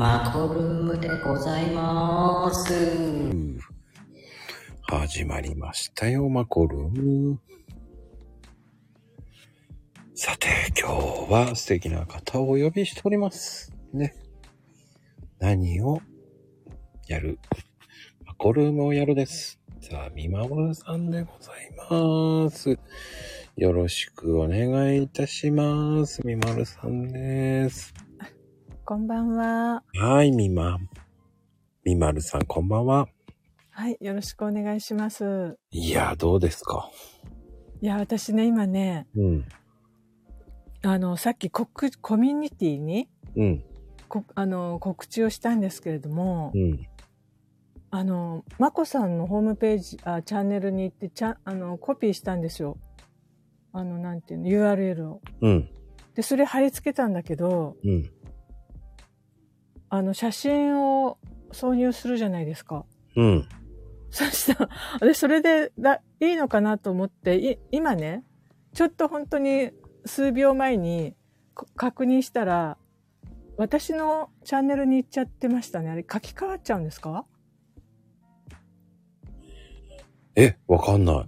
マコルームでございます。始まりましたよ、マコルーム。さて、今日は素敵な方をお呼びしております。ね。何をやる？マコルームをやるです。さあ、みまもるさんでございます。よろしくお願いいたします。みまるさんです。こんばんは。はい、みま。みまるさん、こんばんは。はい、よろしくお願いします。いや、どうですか？いや、私ね、今ね、うん。あの、さっきコクコミュニティにうん。こあの告知をしたんですけれども、うん。あの、まこさんのホームページ、あチャンネルに行ってちゃんあのコピーしたんですよ。あの、なんていうの、URL を。うん。で、それ貼り付けたんだけど、うん。あの、写真を挿入するじゃないですか。うん。そしたら、で、それでだ、いいのかなと思って、い今ね、ちょっと本当に数秒前にこ確認したら、私のチャンネルに行っちゃってましたね。あれ書き換わっちゃうんですか？え、わかんな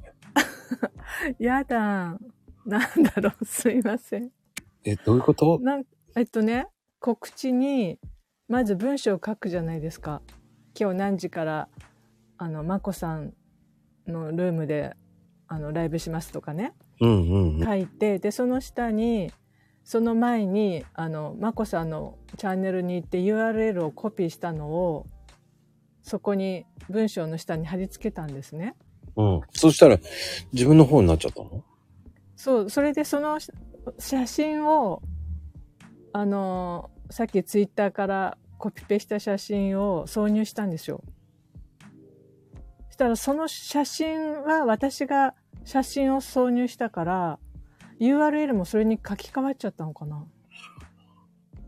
い。やだ。なんだろう。すいません。え、どういうこと？なんえっとね、告知に、まず文章を書くじゃないですか。今日何時から、あの、まこさんのルームで、あの、ライブしますとかね。うんうんうん。書いて、で、その下に、その前に、あの、まこさんのチャンネルに行って URL をコピーしたのを、そこに文章の下に貼り付けたんですね。うん。そしたら、自分の方になっちゃったの？そう、それでその写真を、あの、さっきツイッターからコピペした写真を挿入したんですよ。そしたらその写真は私が写真を挿入したから、URL もそれに書き換わっちゃったのかな？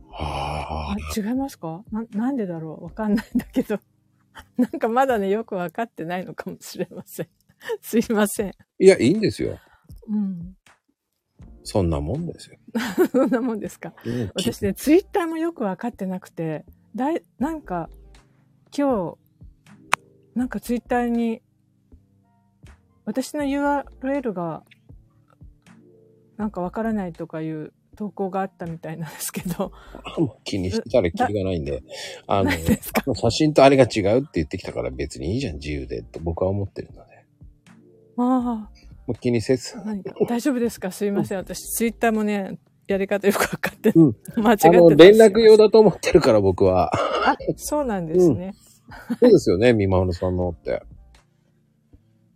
はあ。あ違いますか？ななんでだろう？わかんないんだけど。なんかまだね、よくわかってないのかもしれません。すいません。いや、いいんですよ。うん。そんなもんですよ。そんなもんですか？うん私ね、ツイッターもよくわかってなくて、だい、なんか、今日、なんかツイッターに、私の URL が、なんかわからないとかいう投稿があったみたいなんですけど、気にしてたらキリがないんで、あの、写真とあれが違うって言ってきたから別にいいじゃん、自由で、と僕は思ってるので。あもう気にせず大丈夫ですか？すいません。私、ツイッターもね、やり方よくわかって、うん 間違ってますあの、連絡用だと思ってるから僕は。あ、そうなんですね。そうですよね、みまほるさんのって。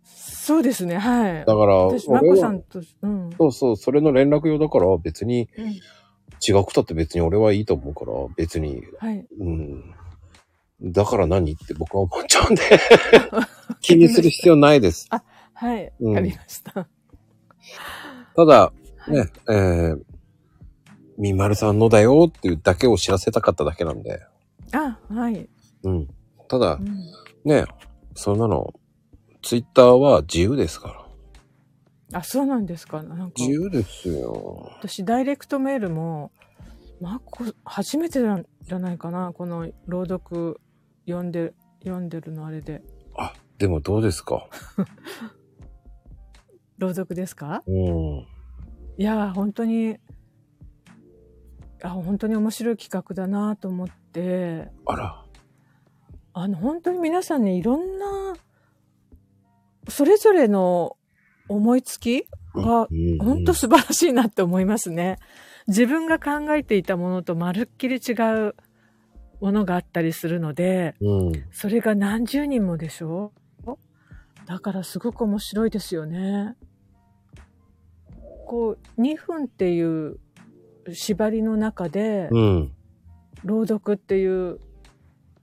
そうですね、はい。だから、私、まこさんと、うん。そうそう、それの連絡用だから別にうん違くたって別に俺はいいと思うから、別に、はい。うん。だから何って僕は思っちゃうんで、気にする必要ないです。はい。うんわかりました。ただ、はいね、えー、みまるさんのだよっていうだけを知らせたかっただけなんで、あ、はい。うん。ただう、んね、そんなの、ツイッターは自由ですから。あ、そうなんですか。なんか、自由ですよ。私、ダイレクトメールも、まこ、初めてなんじゃないかな。この朗読読んで、読んでるのあれで。あ、でもどうですか？朗読ですか？うん。いやー、本当に、あ、本当に面白い企画だなと思って、あら。あの、本当に皆さんね、いろんな、それぞれの思いつきがうん本当素晴らしいなって思いますね。自分が考えていたものとまるっきり違うものがあったりするので、うん。それが何十人もでしょ？だからすごく面白いですよね。こう、2分っていう縛りの中で、うん。朗読っていう、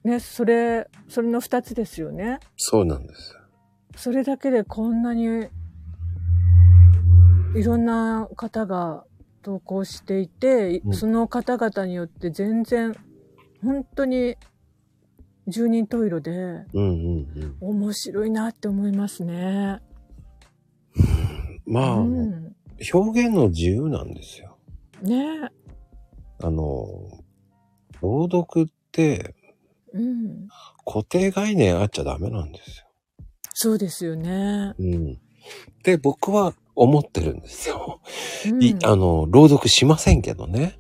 ね、それ、それの2つですよね。そうなんです。それだけでこんなにいろんな方が投稿していて、うんその方々によって全然本当に十人十色でうんうんうん。面白いなって思いますね。まあ、うん、表現の自由なんですよ。ねあの、朗読っってうん。固定概念あっちゃダメなんですよ。そうですよね。うん。で、僕は思ってるんですよ。うんいあの、朗読しませんけどね。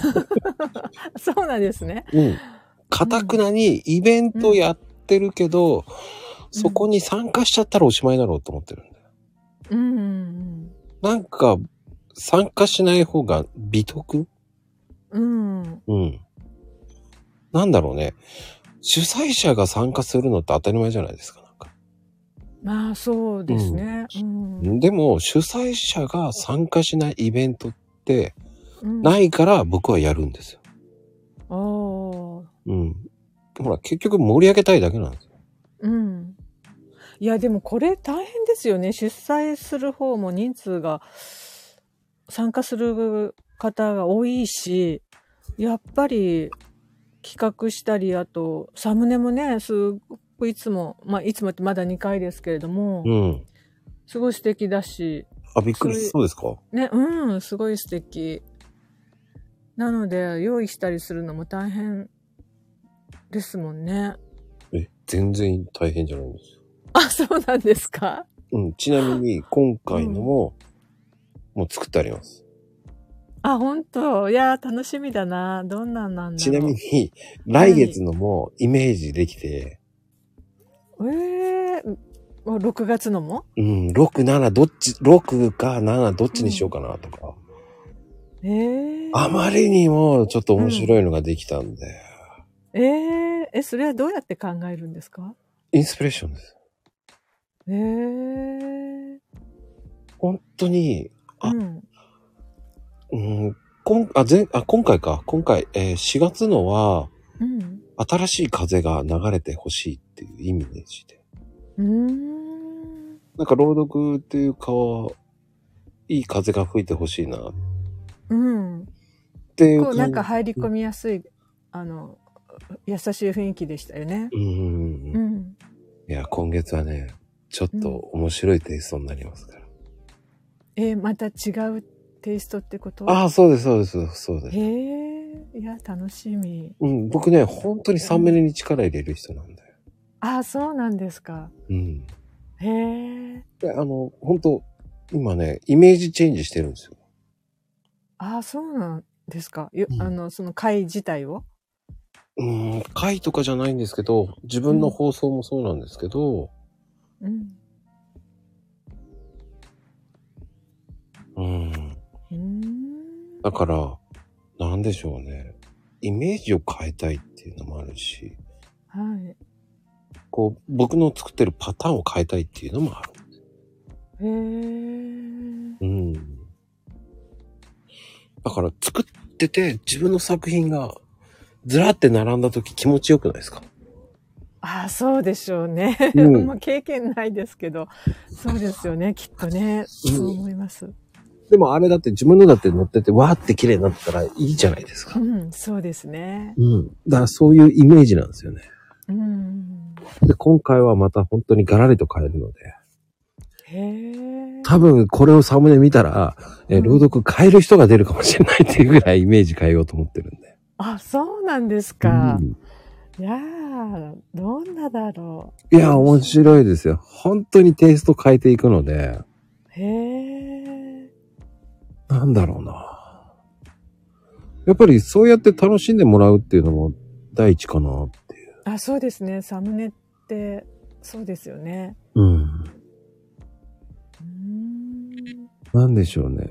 そうなんですね。うん。かたくなにイベントやってるけど、そこに参加しちゃったらおしまいだろうと思ってるんだよ。うんうんなんか、参加しない方が美徳？うん。うん。うん。なんだろうね。主催者が参加するのって当たり前じゃないですか。なんかまあそうですね。うん。でも、主催者が参加しないイベントってうん、ないから僕はやるんですよ。おーうん。ほら、結局盛り上げたいだけなんですよ。うん。いや、でもこれ大変ですよね。出催する方も人数が参加する方が多いし、やっぱり企画したり、あと、サムネもね、すごくいつも、まあ、いつもってまだ2回ですけれども、うん。すごい素敵だし、あ、びっくりしそうですか？ね、うん、すごい素敵。なので、用意したりするのも大変ですもんね。え、全然大変じゃないんですよ。あ、そうなんですか？うん。ちなみに、今回のも、もう作ってあります。あ、本当？いや、楽しみだな。どんなんなんだ。ちなみに、来月のもイメージできて、ええー、6月のも？うん、6、7、どっち、6か7、どっちにしようかなとか。ええー。あまりにもちょっと面白いのができたんで、えええ、それはどうやって考えるんですか？インスピレーションです。ええ本当に、あうん。うん、こんあ前あ今回か、今回、えー4月のは、うん。新しい風が流れてほしいっていう意味でして。うーん。なんか朗読っていうか、いい風が吹いてほしいなっうん。ていう。こうなんか入り込みやすい、あの、優しい雰囲気でしたよね。うんう。ん。いや、今月はね、ちょっと面白いテイストになりますから。えーまた違うテイストってこと？ああ、そうです、そうです、そうです。へえいや、楽しみ。うん、僕ね、本当にサムネに力入れる人なんだよ。あ、そうなんですか。うん。へえ。で、あの、本当今ね、イメージチェンジしてるんですよ。あ、そうなんですか。ようんあの、その会自体を？うん、回とかじゃないんですけど、自分の放送もそうなんですけど、うん。うん。ん。だから、なんでしょうね。イメージを変えたいっていうのもあるし、はい。こう、僕の作ってるパターンを変えたいっていうのもある。へえ。うん。だから作ってて自分の作品がずらって並んだ時気持ちよくないですか？あ、そうでしょうね。うん もう経験ないですけど、そうですよね、きっとね。そう思います。でもあれだって自分のだって乗っててわーって綺麗になったらいいじゃないですかう。ん、そうですね。うん。だからそういうイメージなんですよね。うん。で、今回はまた本当にガラリと変えるので、へえ。多分これをサムネ見たら、え朗読変える人が出るかもしれないっていうぐらいイメージ変えようと思ってるんで。あ、そうなんですかう。んいやー、どんなだろいや、面白いですよ。本当にテイスト変えていくので、う。へえ。なんだろうな。やっぱりそうやって楽しんでもらうっていうのも第一かなっていう。あ、そうですね。サムネって、そうですよね。うん。うーん。なんでしょうね。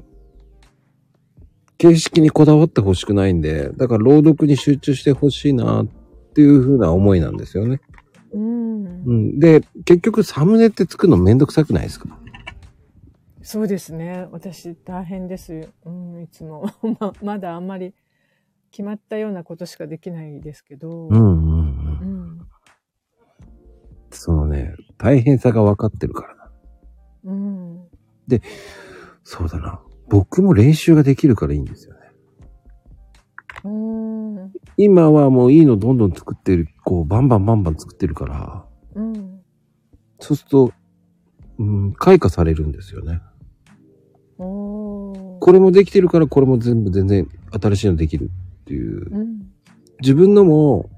形式にこだわってほしくないんで、だから朗読に集中してほしいなっていう風な思いなんですよね。うんう。ん。で、結局サムネって作るのめんどくさくないですか？そうですね。私大変ですよ。うん、いつも。ま、まだあんまり決まったようなことしかできないですけど。うんうんう。うんん。そのね、大変さが分かってるからな。うん。そうだな。僕も練習ができるからいいんですよね。うん。今はもういいのどんどん作ってる、こう、バンバンバンバン作ってるから、うん。そうすると、うん、開花されるんですよね。これもできてるから、これも全部全然新しいのできるっていう。うん。自分のも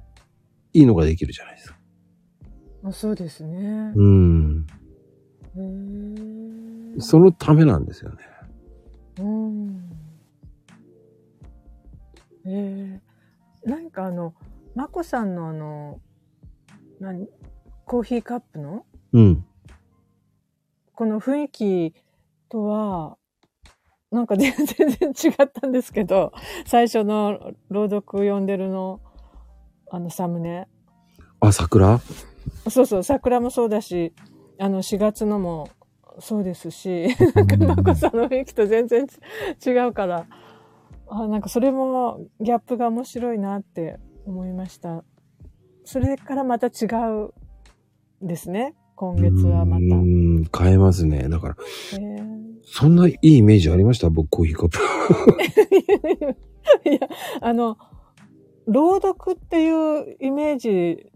いいのができるじゃないですか。あそうですね。うん。そのためなんですよね。うん。えー、何かあの、まこさんのあの、何コーヒーカップの？うん。この雰囲気とは、なんか全然 全然違ったんですけど、最初の朗読読んでるの、あのサムネ。あ、桜？そうそう、桜もそうだし、あの4月のもそうですし、なんか まこさんの雰囲気と全然違うから、あなんかそれもギャップが面白いなって思いました。それからまた違うですね。今月はまた。うーん、変えますね。だから、へーそんないいイメージありました？僕、コーヒーカップ。いや、あの、朗読っていうイメージ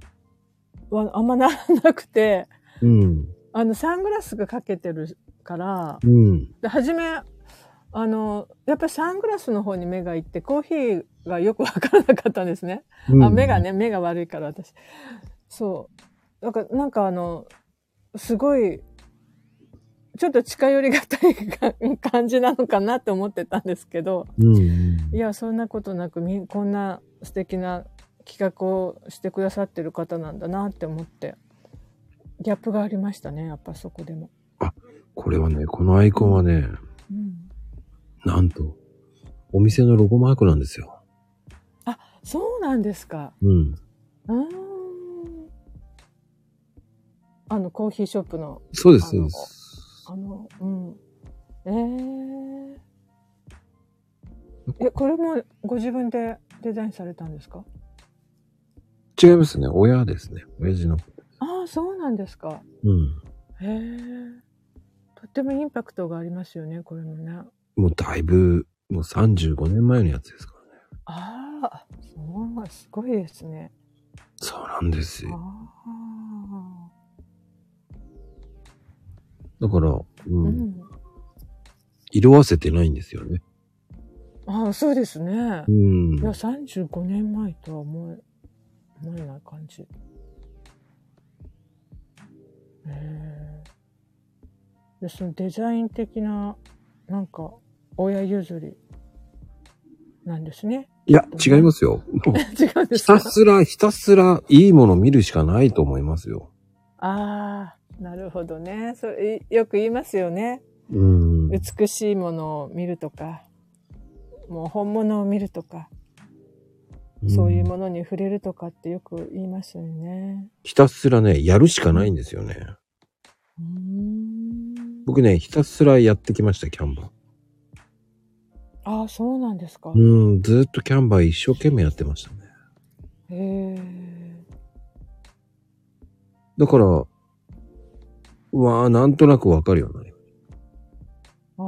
はあんまななくて、うん。あの、サングラスがかけてるから、うん。で、初め、あの、やっぱりサングラスの方に目がいって、コーヒーがよくわからなかったんですね。うんあ、目が。ね、目が悪いから私。そう。なんか、なんかあの、すごい、ちょっと近寄りがたいか感じなのかなって思ってたんですけど、うん。いや、そんなことなく、みこんな素敵な企画をしてくださってる方なんだなって思って、ギャップがありましたね、やっぱそこでも。これはね、このアイコンはね、うん。なんと、お店のロゴマークなんですよ。そうなんですか。うん。うーん。あの、コーヒーショップの、そうです、そうです。あの、うん。えええ、これもご自分でデザインされたんですか？違いますね。親ですね。親父の。ああ、そうなんですか。うん。へえ。とってもインパクトがありますよね、これもね。もうだいぶ、もう35年前のやつですからね。ああ、そう、すごいですね。そうなんですあよ。あ。だから、う。うんん。色あせてないんですよね。ああ、そうですねう。んい。や、35年前とは思え、思えない感じ。へえ。で、そのデザイン的な、なんか、親譲りなんですね。いや、違いますよ。違うんですひかたすら、ひたすらいいもの見るしかないと思いますよ。ああ、なるほどね。それ、よく言いますよね。うん。美しいものを見るとか、もう本物を見るとか、そういうものに触れるとかってよく言いますよね。ひたすらね、やるしかないんですよね。うーん。僕ね、ひたすらやってきました、キャンバー。ああ、そうなんですか。うん、ずーっとキャンバー一生懸命やってましたね。へえ。だから、うわあ、なんとなくわかるようになりましあ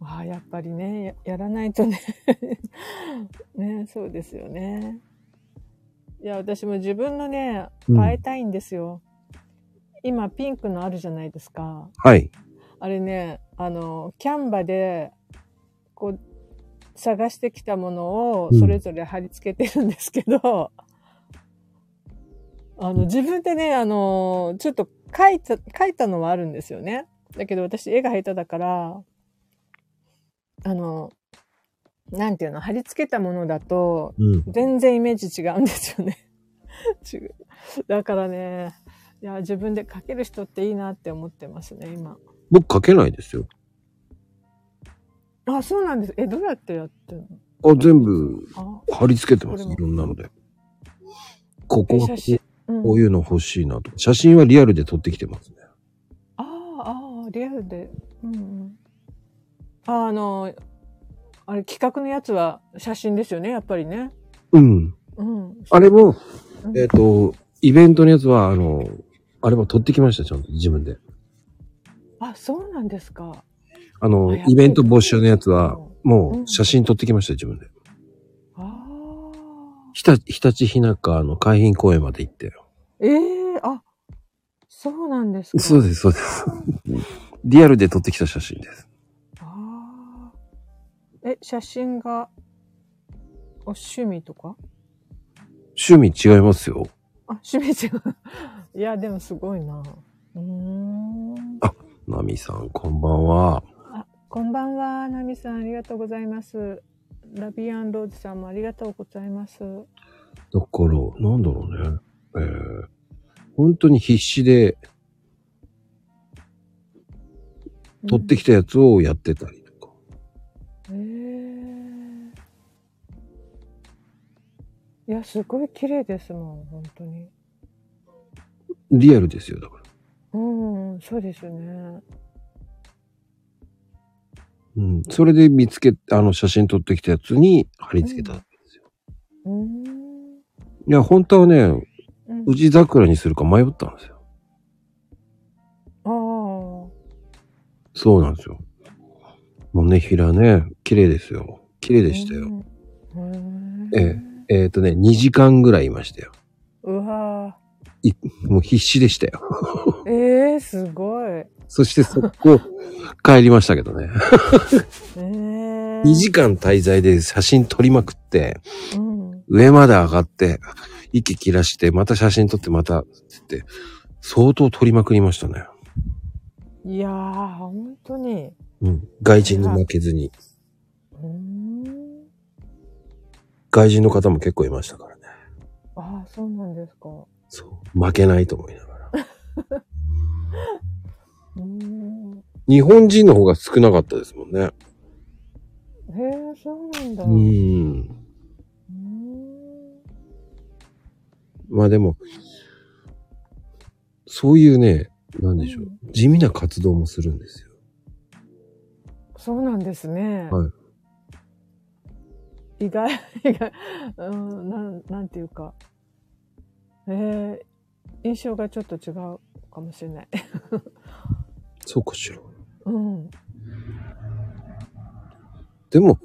あ。ああ、やっぱりね、ややらないとね。ね、そうですよね。いや、私も自分のね、うん変えたいんですよ。今、ピンクのあるじゃないですか。た。はい。あれね、あの、キャンバで、こう、探してきたものをうんそれぞれ貼り付けてるんですけど、あの、自分でね、あの、ちょっと書いた、書いたのはあるんですよね。だけど私絵が下手だから、あの、なんていうの、貼り付けたものだと、うん。全然イメージ違うんですよね。違う。だからね、いや、自分で描ける人っていいなって思ってますね、今。僕書けないですよ。あ、そうなんです。え、どうやってやってるの？あ、全部あ、貼り付けてます。いろんなので。ここはえ写真。うん、こういうの欲しいなとか。写真はリアルで撮ってきてますね。ああ、ああ、リアルで。うんうん。ああの、あれ、企画のやつは写真ですよね、やっぱりね。うん。うん。あれも、うんえっ、と、イベントのやつは、あの、あれは撮ってきました、ちゃんと自分で。あ、そうなんですか。あのイベント募集のやつは、もう写真撮ってきました、自分で。あひた、日立ひなかの海浜公園まで行って。あ。ええあ、そうなんですか。そうです、そうです。リアルで撮ってきた写真です。ああ。え、写真が、お趣味とか？趣味違いますよ。あ、趣味違う。いや、でもすごいな。うーん。ナミさん、こんばんは。あ、こんばんは。ナミさん、ありがとうございます。ラビアンローズさんもありがとうございます。だから、なんだろうね。えー、本当に必死で取ってきたやつをやってたりとか。へえいや、すごい綺麗ですもん、本当に。リアルですよ、だから。うん、そうですね。うん。それで見つけ、あの、写真撮ってきたやつに貼り付けたわけですよ。うん。いや、本当はね、うん、宇治桜にするか迷ったんですよ。ああ。そうなんですよ。もうね、ひらね、綺麗ですよ。綺麗でしたよ。うん。ええっ、とね、2時間ぐらいいましたよ。うわもう必死でしたよ。ーええすごい。そしてそこ、帰りましたけどね。ええ2時間滞在で写真撮りまくって、うん。上まで上がって、息切らして、また写真撮って、また、つって、相当撮りまくりましたね。いやー、本当に。うん。外人に負けずに。外人の方も結構いましたからね。ああ、そうなんですか。負けないと思いながら。日本人の方が少なかったですもんね。へえ、そうなんだ。う。うんん。まあでも、そういうね、なんでしょう。地味な活動もするんですよ。そうなんですね。。はい意外、意外、うん、なん、なんていうか。えー、印象がちょっと違うかもしれない。そうかしら。うん。でも、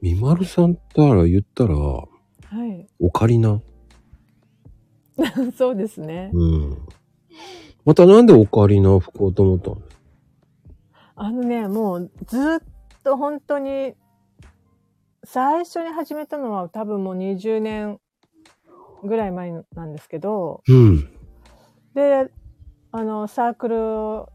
みまるさんったら言ったら、はい。オカリナ。そうですね。うん。またなんでオカリナを吹こうと思ったの？あのね、もうずっと本当に、最初に始めたのは多分もう20年ぐらい前なんですけど、うん。で、あの、サークル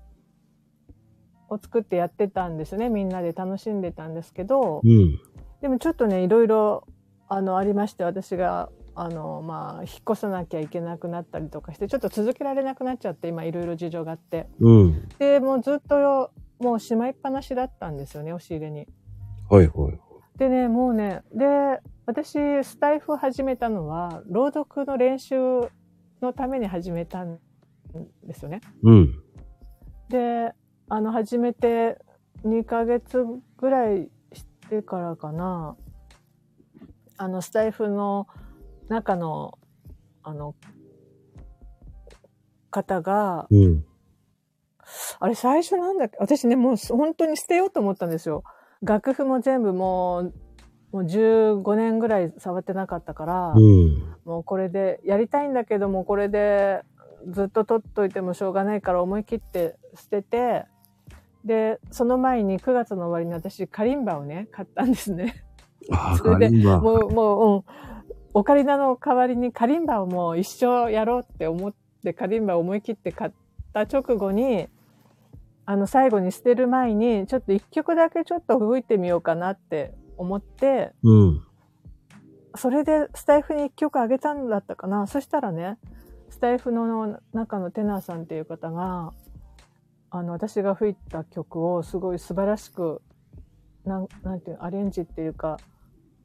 を作ってやってたんですね。みんなで楽しんでたんですけど、うん。でもちょっとね、いろいろ、あの、ありまして、私が、あの、まあ、引っ越さなきゃいけなくなったりとかして、ちょっと続けられなくなっちゃって、今いろいろ事情があって。うん。で、もうずっと、もうしまいっぱなしだったんですよね、押し入れに。はいはい。でね、もうね、で、私、スタイフを始めたのは、朗読の練習のために始めたんですよね。うん。で、あの、始めて2ヶ月ぐらいしてからかな、あの、スタイフの中の、あの、方が、うん。あれ最初なんだっけ？私ね、もう本当に捨てようと思ったんですよ。楽譜も全部もう、もう15年ぐらい触ってなかったから、うん。もうこれでやりたいんだけども、これでずっと取っといてもしょうがないから思い切って捨てて、で、その前に9月の終わりに私カリンバをね、買ったんですね。それで。もう、もう、うん。オカリナの代わりにカリンバをもう一生やろうって思ってカリンバを思い切って買った直後に、あの最後に捨てる前にちょっと一曲だけちょっと吹いてみようかなって思って、うん。それでスタイフに一曲あげたんだったかな。そしたらね、スタイフの中のテナーさんっていう方が、あの、私が吹いた曲をすごい素晴らしく、なん、なんていうのアレンジっていうか、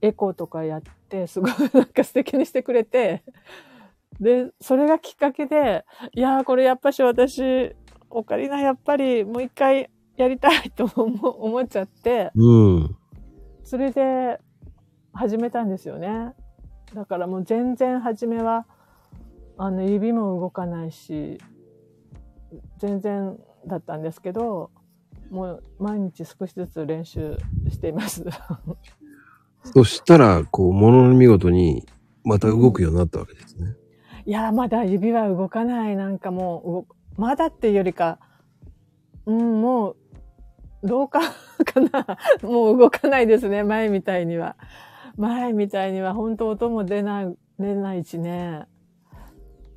エコーとかやって、すごい なんか素敵にしてくれて、で、それがきっかけで、いやーこれやっぱし私、オカリナやっぱりもう一回やりたいと思思っちゃって、うん。それで始めたんですよね。だからもう全然初めは、あの指も動かないし、全然だったんですけど、もう毎日少しずつ練習しています。そしたら、こう、ものの見事に、また動くようになったわけですね。いや、まだ指は動かない。なんかもう動、まだっていうよりか、うん、もう、廊下かなもう動かないですね、前みたいには。前みたいには本当音も出ない、出ないしね。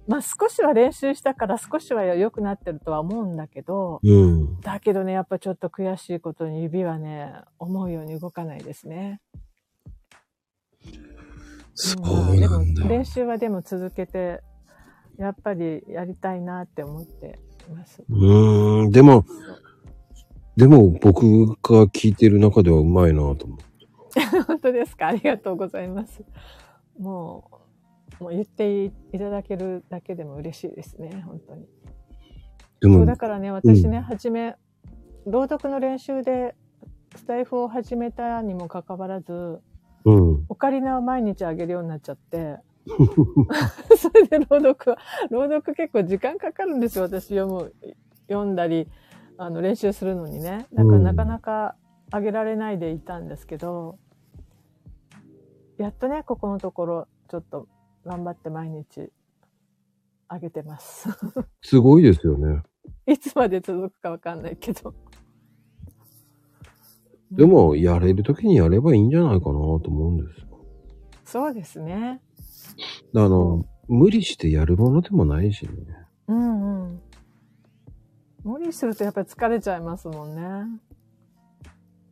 まあ少しは練習したから少しは良くなってるとは思うんだけど、うん。だけどね、やっぱちょっと悔しいことに指はね、思うように動かないですね。そうまあでも。練習はでも続けて、やっぱりやりたいなって思っています。うーん、でも、でも僕が聞いてる中ではうまいなと思う。本当ですか？ありがとうございます。もう、もう言っていただけるだけでも嬉しいですね、本当に。そうでもだ、からね、私ね、うんはじめ、朗読の練習でスタイフを始めたにもかかわらず、うん。オカリナを毎日あげるようになっちゃって、それで朗読は、朗読結構時間かかるんですよ、私読む、読んだり、あの、練習するのにね。だからうんなかなかあげられないでいたんですけど、やっとね、ここのところ、ちょっと頑張って毎日あげてます。すごいですよね。いつまで続くかわかんないけど。でも、やれる時にやればいいんじゃないかなと思うんですよ。そうですね。あの、無理してやるものでもないしね。うんうん。無理するとやっぱり疲れちゃいますもんね。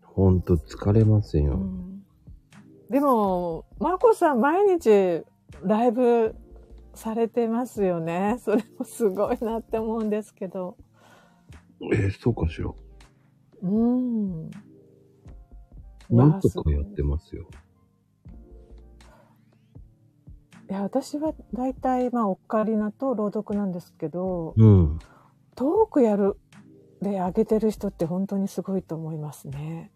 ほんと疲れますよ。うん、でも、まこさん毎日ライブされてますよね。それもすごいなって思うんですけど。えーそうかしら。うん。なんとかやってますよ。いや、私は大体、まあ、オカリナと朗読なんですけど、うん。トークやるで上げてる人って本当にすごいと思いますね。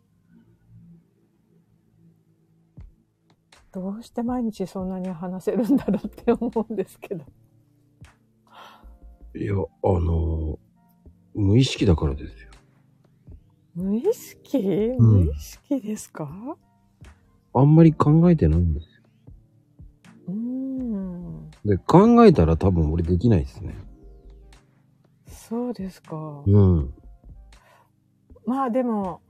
どうして毎日そんなに話せるんだろうって思うんですけど。いや、あの、無意識だからですよ。無意識？ん無意識ですか？あんまり考えてないんですよ。うーん。で、考えたら多分俺できないですね。そうですか。うん。まあでも、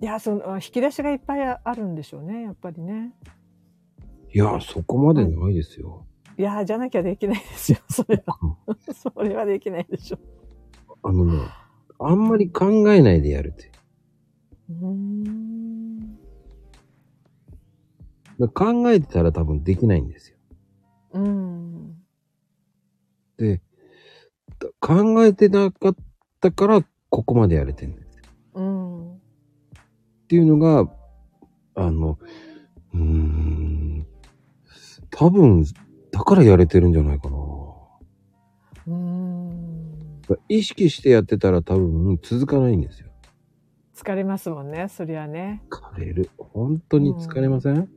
いや、その、引き出しがいっぱいあるんでしょうね、やっぱりね。いや、そこまでないですよ。いや、じゃなきゃできないですよ、それは。それはできないでしょ。あのね、あんまり考えないでやるって。うーん。考えてたら多分できないんですよ。うん。で、だ考えてなかったからここまでやれてるんです。うん。っていうのが、あの、うーん、多分、だからやれてるんじゃないかな。うーん。だ意識してやってたら多分続かないんですよ。疲れますもんね、そりゃね。疲れる。本当に疲れません、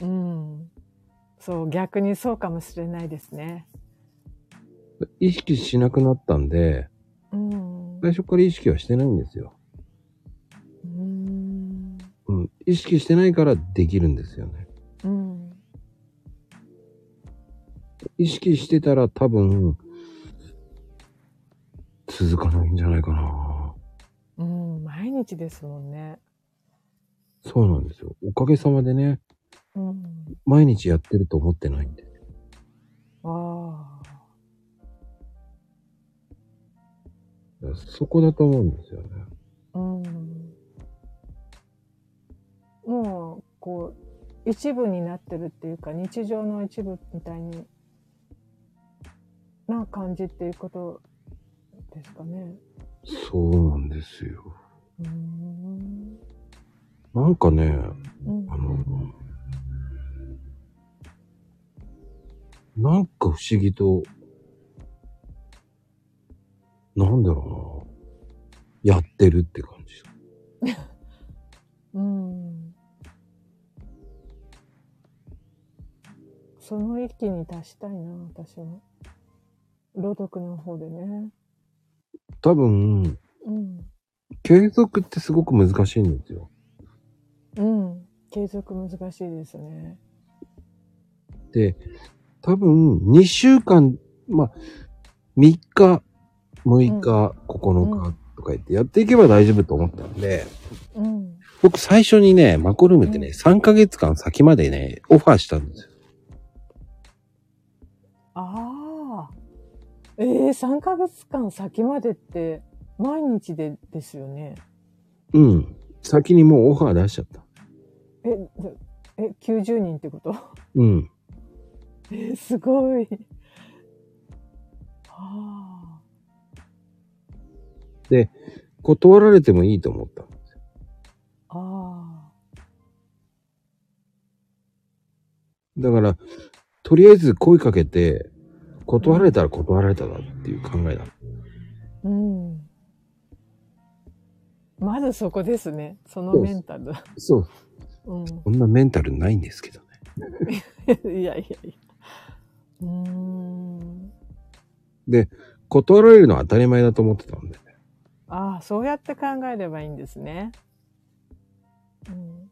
うん。そう、逆にそうかもしれないですね。意識しなくなったんで、うん。最初から意識はしてないんですよ。うーん。うん。意識してないからできるんですよね。うん。意識してたら多分、続かないんじゃないかな。うん。毎日ですもんね。そうなんですよ。おかげさまでね、うん。毎日やってると思ってないんで。ああ。そこだと思うんですよね。うん。もう、こう、一部になってるっていうか、日常の一部みたいにな感じっていうことですかね。そうなんですよ。うーん。なんかね、うんあの、なんか不思議と、なんだろうな。やってるって感じ。うん。その域に達したいな、私も。朗読の方でね。多分、うん。継続ってすごく難しいんですよ。うん。継続難しいですね。で、多分、2週間、まあ、3日、6日、9日とか言ってやっていけば大丈夫と思ったんで、うん。僕最初にね、マコルームってね、うん3ヶ月間先までね、オファーしたんですよ。ああ。ええ3ヶ月間先までって、毎日でですよね？うん。先にもうオファー出しちゃった。え、でえ、90人ってこと？うん。え、すごい。あ断られてもいいと思った。あ。ああ。だから、とりあえず声かけて、断られたら断られただっていう考えだ。うん。まずそこですね。そのメンタル。そう。うん。こんなメンタルないんですけどね。いやいやいや。うーん。断られるのは当たり前だと思ってたんで。ああ、そうやって考えればいいんですね。うん。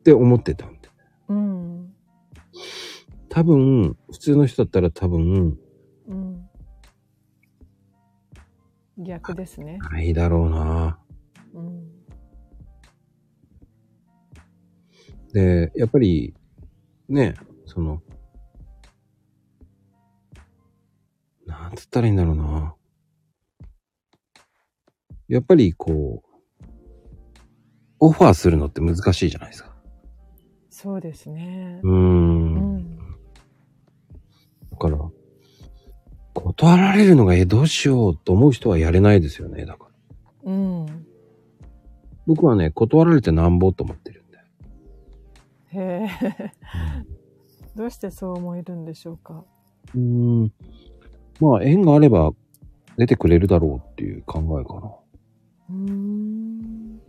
って思ってたんで。うん。多分、普通の人だったら多分、うん。逆ですね。ないだろうな。うん。で、やっぱり、ね、その、なんつったらいいんだろうな。やっぱりこう、オファーするのって難しいじゃないですか。そうですねう。ー。うんん。だから、断られるのが、え、どうしようと思う人はやれないですよね。だから。うん。僕はね、断られてなんぼと思ってるんで。へえ。どうしてそう思えるんでしょうか？うーん。まあ、縁があれば出てくれるだろうっていう考えかな。うーん。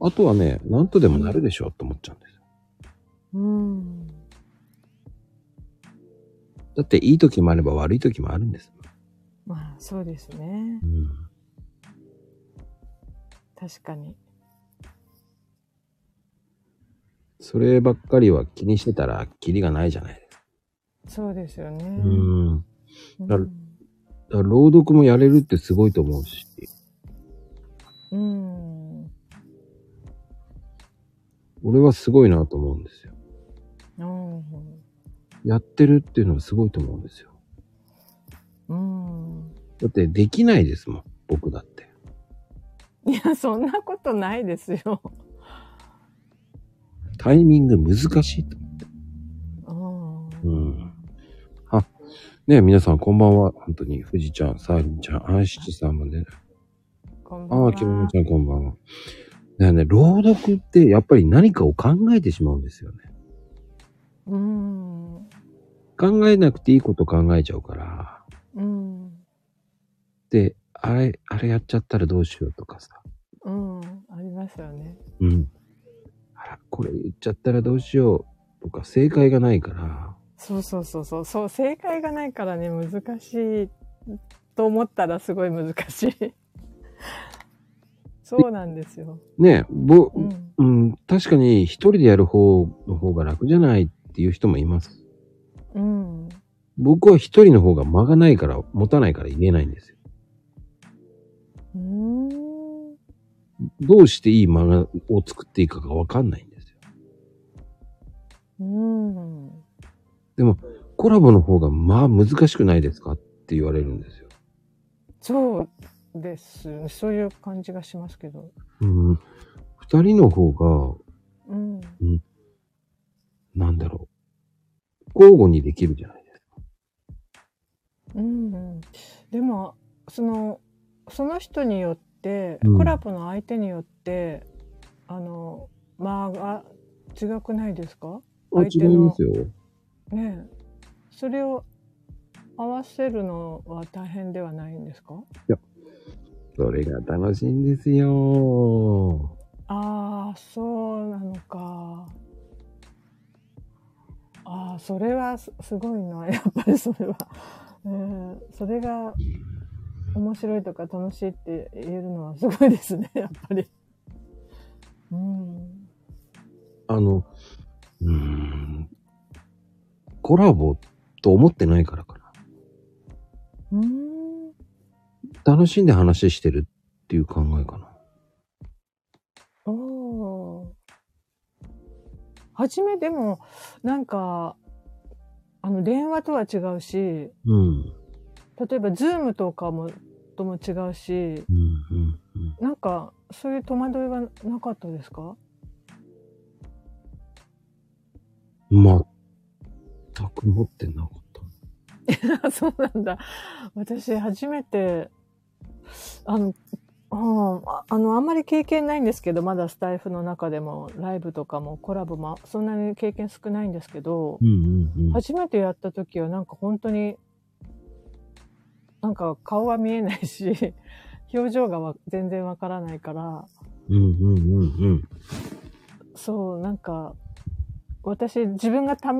あとはね、なんとでもなるでしょうと思っちゃうんですよ。うん。だっていい時もあれば悪い時もあるんです。まあ、そうですねう。ん。確かに。そればっかりは気にしてたらキリがないじゃないですか。そうですよね。うん。うん。だだから朗読もやれるってすごいと思うし。うん。俺はすごいなと思うんですよ。うん。やってるっていうのはすごいと思うんですよ。うん。だってできないですもん。僕だって。いや、そんなことないですよ。タイミング難しいと。うねえ、皆さんこんばんは。本当に、富士ちゃん、サーリンちゃん、アンシチさんまで。こんばんは。ああ、きももちゃんこんばんは。だよね、朗読ってやっぱり何かを考えてしまうんですよね。うん。考えなくていいこと考えちゃうから。うん。で、あれ、あれやっちゃったらどうしようとかさ。うん。ありますよね。うん。あら、これ言っちゃったらどうしようとか、正解がないから。そうそうそうそう。そう、正解がないからね、難しいと思ったらすごい難しい。そうなんですよ。ねえ、ぼ、うん。うん、確かに一人でやる方の方が楽じゃないっていう人もいます。うん。僕は一人の方が間がないから、持たないから言えないんですよ。うーん。どうしていい間がを作っていいかがわかんないんですよ。うん。でも、コラボの方がまあ難しくないですかって言われるんですよ。そうです。そういう感じがしますけど。うん。二人の方が、うん。なんだろう。交互にできるじゃないですか。うんうん。でも、その、その人によって、うんコラボの相手によって、あの、間が違くないですか？あ、違いますよ。ねえ。それを合わせるのは大変ではないんですか？それが楽しいんですよ。ああ、そうなのか。ああ、それはすすごいな。やっぱりそれは。えーそれが面白いとか楽しいって言えるのはすごいですね、やっぱり。うん。あの、うーん。コラボっと思ってないからかな。うーん。楽しんで話してるっていう考えかな。おー。初めでも、なんか、あの、電話とは違うし、うん。例えば、ズームとかも、とも違うし、うん、うん、なんか、そういう戸惑いはなかったですか？うん。全く持ってなかった。そうなんだ。私、初めて、あの、うん、ああの、あんまり経験ないんですけど、まだスタイフの中でも、ライブとかもコラボも、そんなに経験少ないんですけど、うん、うん、うん。初めてやった時はなんか本当に、なんか顔は見えないし、表情がわ全然わからないから、うん、うん、うん、うん。そう、なんか、私、自分がた、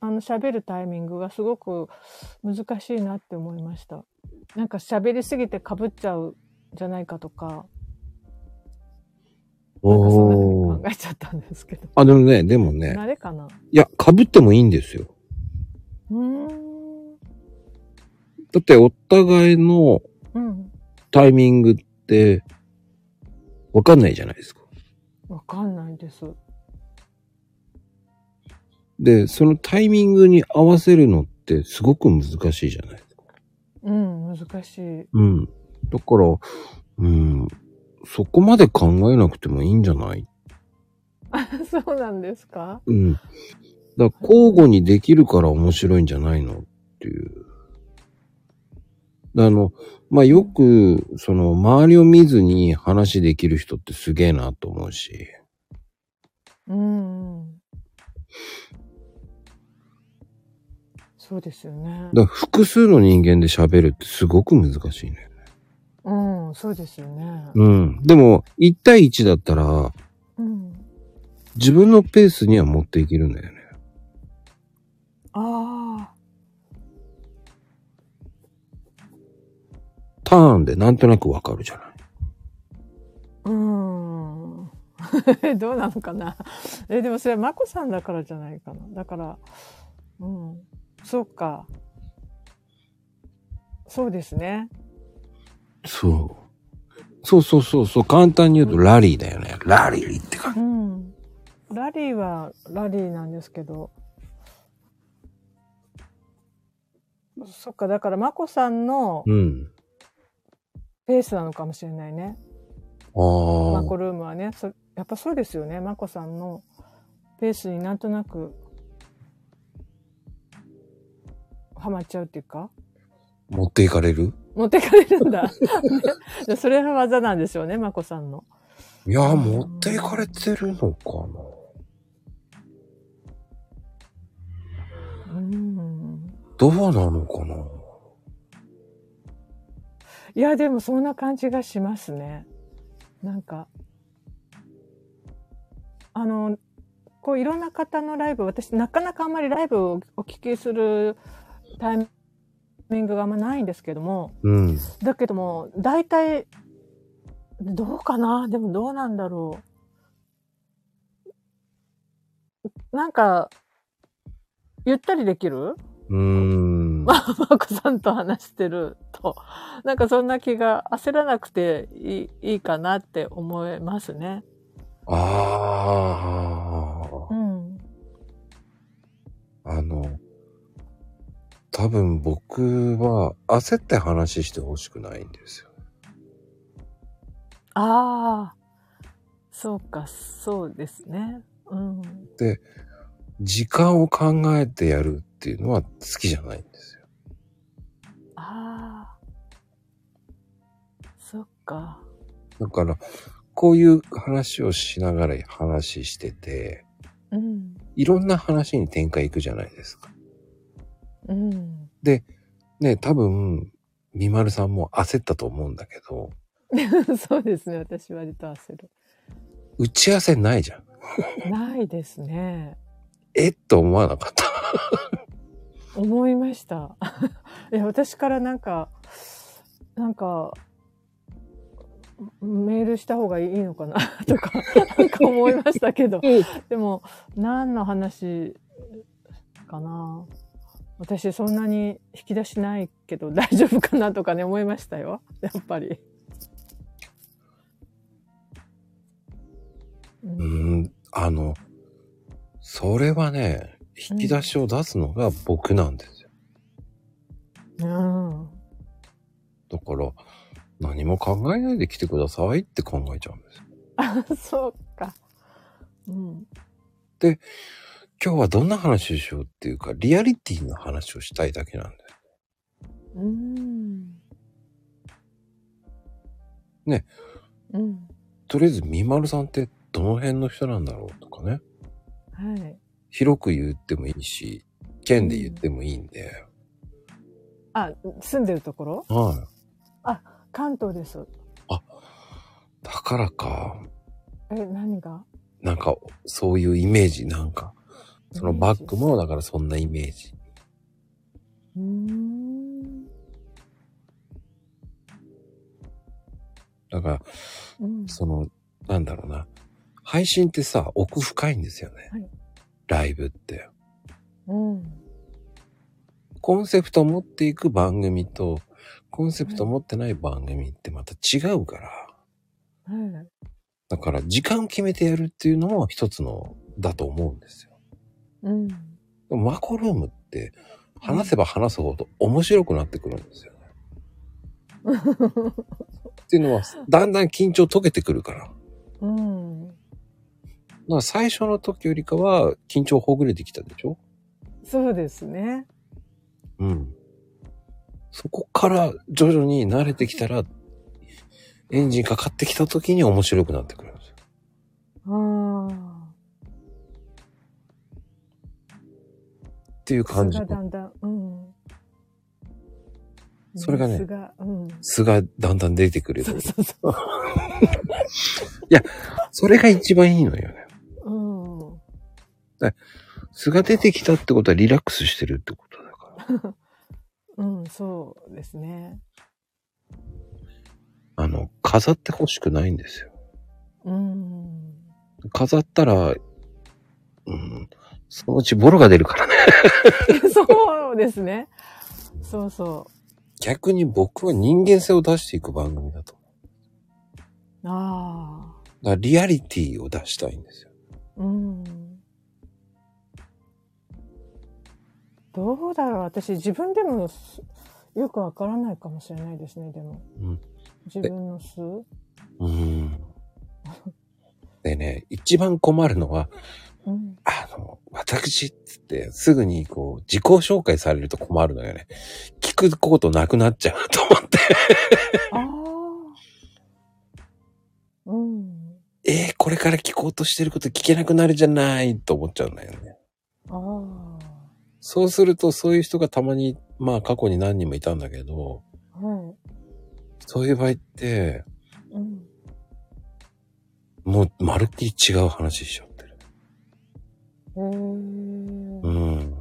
あの、喋るタイミングがすごく難しいなって思いました。なんか喋りすぎて被っちゃうんじゃないかとか、なんかそんな風に。考えちゃったんですけど。あ、でもね、でもね、慣れかな？いや、被ってもいいんですよ。うーん。だって、お互いのうん。タイミングって、わかんないじゃないですか。わかんないです。で、そのタイミングに合わせるのってすごく難しいじゃないですか。うん、難しい。うん。だから、うん、そこまで考えなくてもいいんじゃない？そうなんですか？うん。だ交互にできるから面白いんじゃないのっていう。あの、まあ、よく、その、周りを見ずに話できる人ってすげえなと思うし。うんうん。そうですよね。だから複数の人間で喋るってすごく難しいね。うん、そうですよね。うん。でも、1対1だったら、うん。自分のペースには持っていけるんだよね。ああ、ターンでなんとなくわかるじゃない。うん。どうなのかな。え、でもそれはマコさんだからじゃないかな。だから、うん。そうか。そうですね。そう。そうそうそうそう。簡単に言うとラリーだよね。ラリーって感じ。うん。ラリーはラリーなんですけど。そっか、だからマコさんのうん。ペースなのかもしれないね。ああ。マコルームはね。そやっぱそうですよね。マコさんのペースになんとなく、ハマっちゃうっていうか、持っていかれる？持ってかれるんだ。ねでそれは技なんでしょうね、マコさんの。いや、持っていかれてるのかな。うん。どうなのかな？いや、でもそんな感じがしますね。なんか、あの、こういろんな方のライブ、私なかなかあんまりライブをお聞きするタイミングがあんまないんですけども、うん。だけども、大体、どうかな？でもどうなんだろう。なんか、ゆったりできる？うーん。マコさんと話してると、なんかそんな気が焦らなくていいいいかなって思いますね。あうん。あ。あの、多分僕は焦って話してほしくないんですよ。ああ、そうか、そうですね。うん。時間を考えてやるっていうのは好きじゃないんですよ。ああ、そっか。だから、こういう話をしながら話してて、うん。いろんな話に展開いくじゃないですか。うん。ね、多分、みまるさんも焦ったと思うんだけど、そうですね。私割と焦る。打ち合わせないじゃん。ないですね。えっと思わなかった。思いました。いや、私からなんか、なんか、メールした方がいいのかなとか、なんか思いましたけど、でも、何の話かな私そんなに引き出しないけど 大丈夫かなとかね思いましたよ。やっぱり。ううんん、あの、それはね、引き出しを出すのが僕なんですよ。うん。だから、何も考えないで来てくださいって考えちゃうんですよ。あ、そうか。うん。今日はどんな話をしようっていうか、リアリティの話をしたいだけなんだよ。うん。ね。うん。とりあえず、みまるさんってどの辺の人なんだろうとかね。はい。広く言ってもいいし、県で言ってもいいんで。あ、住んでるところ？はい。関東です。だからか、え、何が？なんか、そういうイメージ、なんか、そのバッグも、だからそんなイメージ。うーん。だから、うん。その、なんだろうな。配信ってさ、奥深いんですよね。はいライブって。うん。コンセプトを持っていく番組と、コンセプトを持ってない番組ってまた違うから。はい。だから、時間決めてやるっていうのも一つの、だと思うんですよ。うん。でもマコルームって、話せば話すほど面白くなってくるんですよね。っていうのは、だんだん緊張解けてくるから。うん。だから最初の時よりかは、緊張ほぐれてきたでしょ？そうですね。うん。そこから徐々に慣れてきたら、エンジンかかってきた時に面白くなってくるんですよ。ああ。っていう感じ素。がだんだん、うん。それがね素が、うん。素がだんだん出てくる。そうそうそう。それが一番いいのよね。うん。素が出てきたってことはリラックスしてるってことだから。うん、そうですね。あの、飾ってほしくないんですよ。うん。飾ったら、うん、そのうちボロが出るからね。そうですね。そうそ逆に僕は人間性を出していく番組だと思う。う。ああ。だからリアリティを出したいんですよ。うん。どうだろう私自分でもすよくわからないかもしれないですね、でも。うん自分の素うん。でね、一番困るのは、うん。あの、私っつってすぐにこう自己紹介されると困るのよね。聞くことなくなっちゃうと思って。ああ。うん。えー、これから聞こうとしてること聞けなくなるじゃないと思っちゃうんだよね。ああ。そうするとそういう人がたまに、まあ過去に何人もいたんだけど、はい。そういう場合って、うん。もうまるっきり違う話しちうん。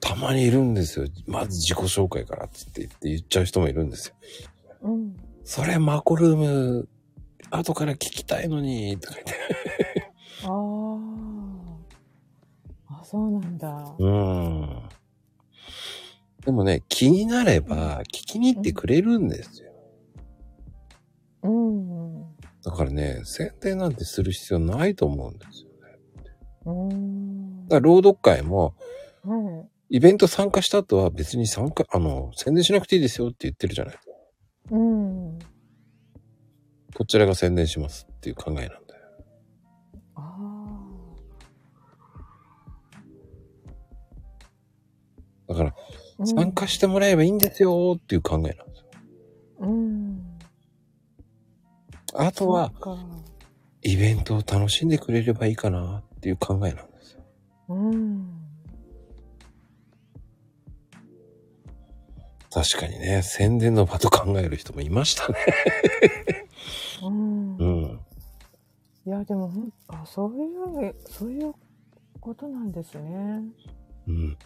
たまにいるんですよ。まず自己紹介からって言って言っちゃう人もいるんですよ。うん。それマコルーム、後から聞きたいのに、とか言って。ああ。あ、そうなんだ。うん。でもね、気になれば聞きに行ってくれるんですよ。うん。だからね、宣伝なんてする必要ないと思うんですよね。うん。だから朗読会も、はい。イベント参加した後は別に参加、あの、宣伝しなくていいですよって言ってるじゃないですか。うん。こちらが宣伝しますっていう考えなんだよ。あだから、あ。参加してもらえばいいんですよっていう考えなんですよ。うん。あとは。イベントを楽しんでくれればいいかなっていう考えなんですよ。うん。確かにね、宣伝の場と考える人もいましたね。うんう。ん。いや、でも、あ、そういう、そういうことなんですね。うん。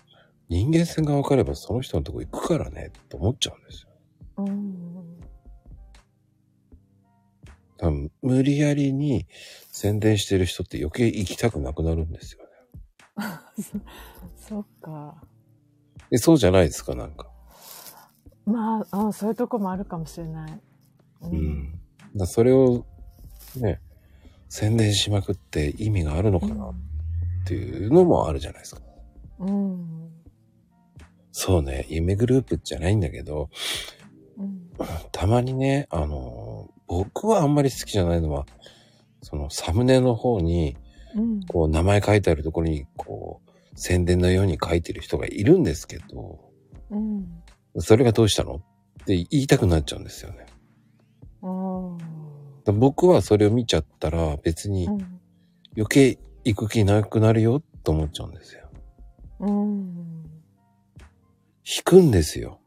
人間性が分かればその人のとこ行くからね、と思っちゃうんですよ。うん。多分無理やりに宣伝してる人って余計行きたくなくなるんですよね。そっか。え、そうじゃないですか、なんか。まああ、そういうとこもあるかもしれない。ううん。だそれを、ね、宣伝しまくって意味があるのかなっていうのもあるじゃないですか。うん。そうね、夢グループじゃないんだけど、うん。たまにね、あの、僕はあんまり好きじゃないのは、そのサムネの方に、うん。こう名前書いてあるところに、こう、宣伝のように書いてる人がいるんですけど、うん。それがどうしたの？って言いたくなっちゃうんですよね。僕はそれを見ちゃったら別にうん。余計行く気なくなるよと思っちゃうんですよ。うん。引くんですよ。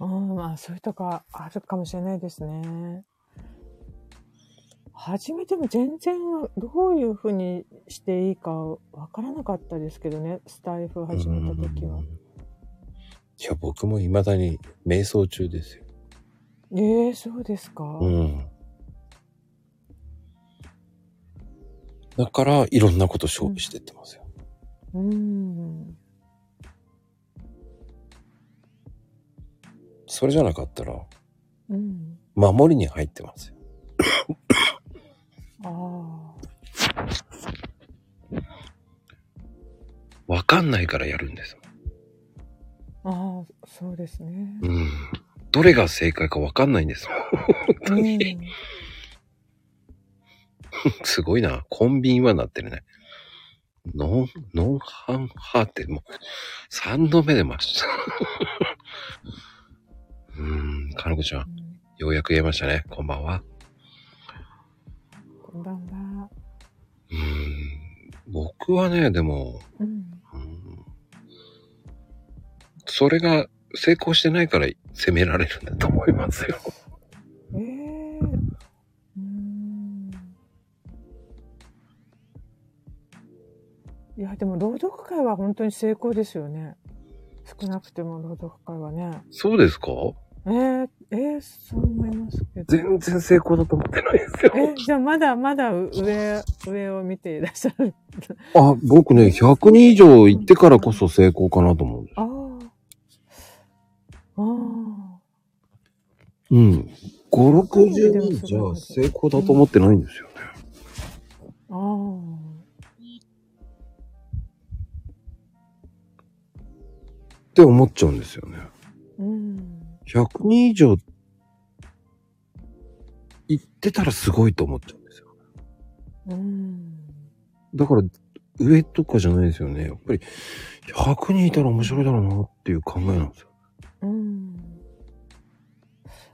うん、まあ、そういうとこあるかもしれないですね。初めても全然どういうふうにしていいかわからなかったですけどね、スタイフ始めた時はうん。いや、僕も未だに瞑想中ですよ。ええそうですか。うん。だから、いろんなこと勝負してってますよ。うん。それじゃなかったら、うん。守りに入ってますよ。あわかんないからやるんですあ。ああ、そうですね。うん。どれが正解かわかんないんですもん。うん。すごいな。コンビニはなってるね。ノン、ノンハンハーってもう、3度目でました。うーん、かのこちゃん、ようやく言えましたね。こんばんは。こんばんは。うーん、僕はね、でも、うん。うんそれが成功してないから責められるんだと思いますよ。ええうん。いや、でも朗読会は本当に成功ですよね。少なくても朗読会はね。そうですか？えー、えー、そう思いますけど。全然成功だと思ってないですよ。え、じゃあまだまだ上、上を見ていらっしゃる。あ、僕ね、100人以上行ってからこそ成功かなと思うんです。ああ。ああ。うん。5、60人じゃ成功だと思ってないんですよね。ああ。って思っちゃうんですよね。うん。100人以上行ってたらすごいと思っちゃうんですよ。うん。だから、上とかじゃないですよね。やっぱり、100人いたら面白いだろうなっていう考えなんですよ。うん。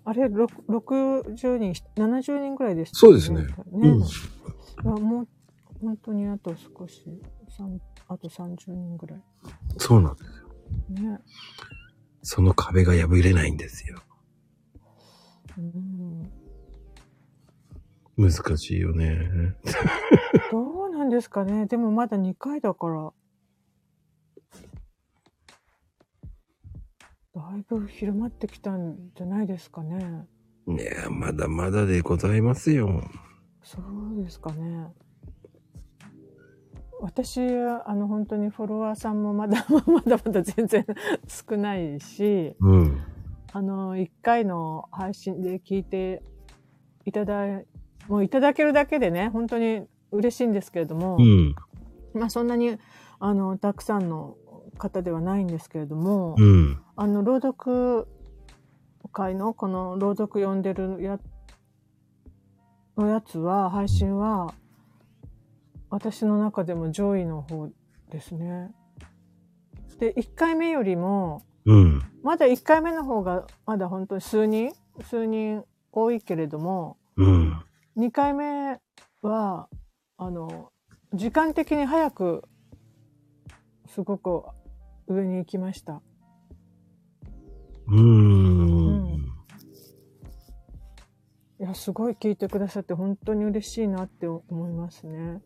あれ、ろく60人、70人ぐらいでしたそうですね。ねうんもう、本当にあと少し、三あと30人ぐらい。そうなんですよ。ね。その壁が破れないんですよ。うん。難しいよね。どうなんですかね。でもまだ2回だから。だいぶ広まってきたんじゃないですかね。いや、まだまだでございますよ。そうですかね。私、あの、本当にフォロワーさんもまだ まだまだ全然 少ないし、うん。あの、一回の配信で聞いていただい、もういただけるだけでね、本当に嬉しいんですけれども、うん。まあそんなに、あの、たくさんの方ではないんですけれども、うん。あの、朗読会のこの朗読読んでるや、のやつは、配信は、私の中でも上位の方ですね。で、1回目よりも、うん。まだ1回目の方が、まだ本当に数人数人多いけれども、うん。2回目は、あの、時間的に早く、すごく上に行きました。うーん。いや、すごい聞いてくださって本当に嬉しいなって思いますね。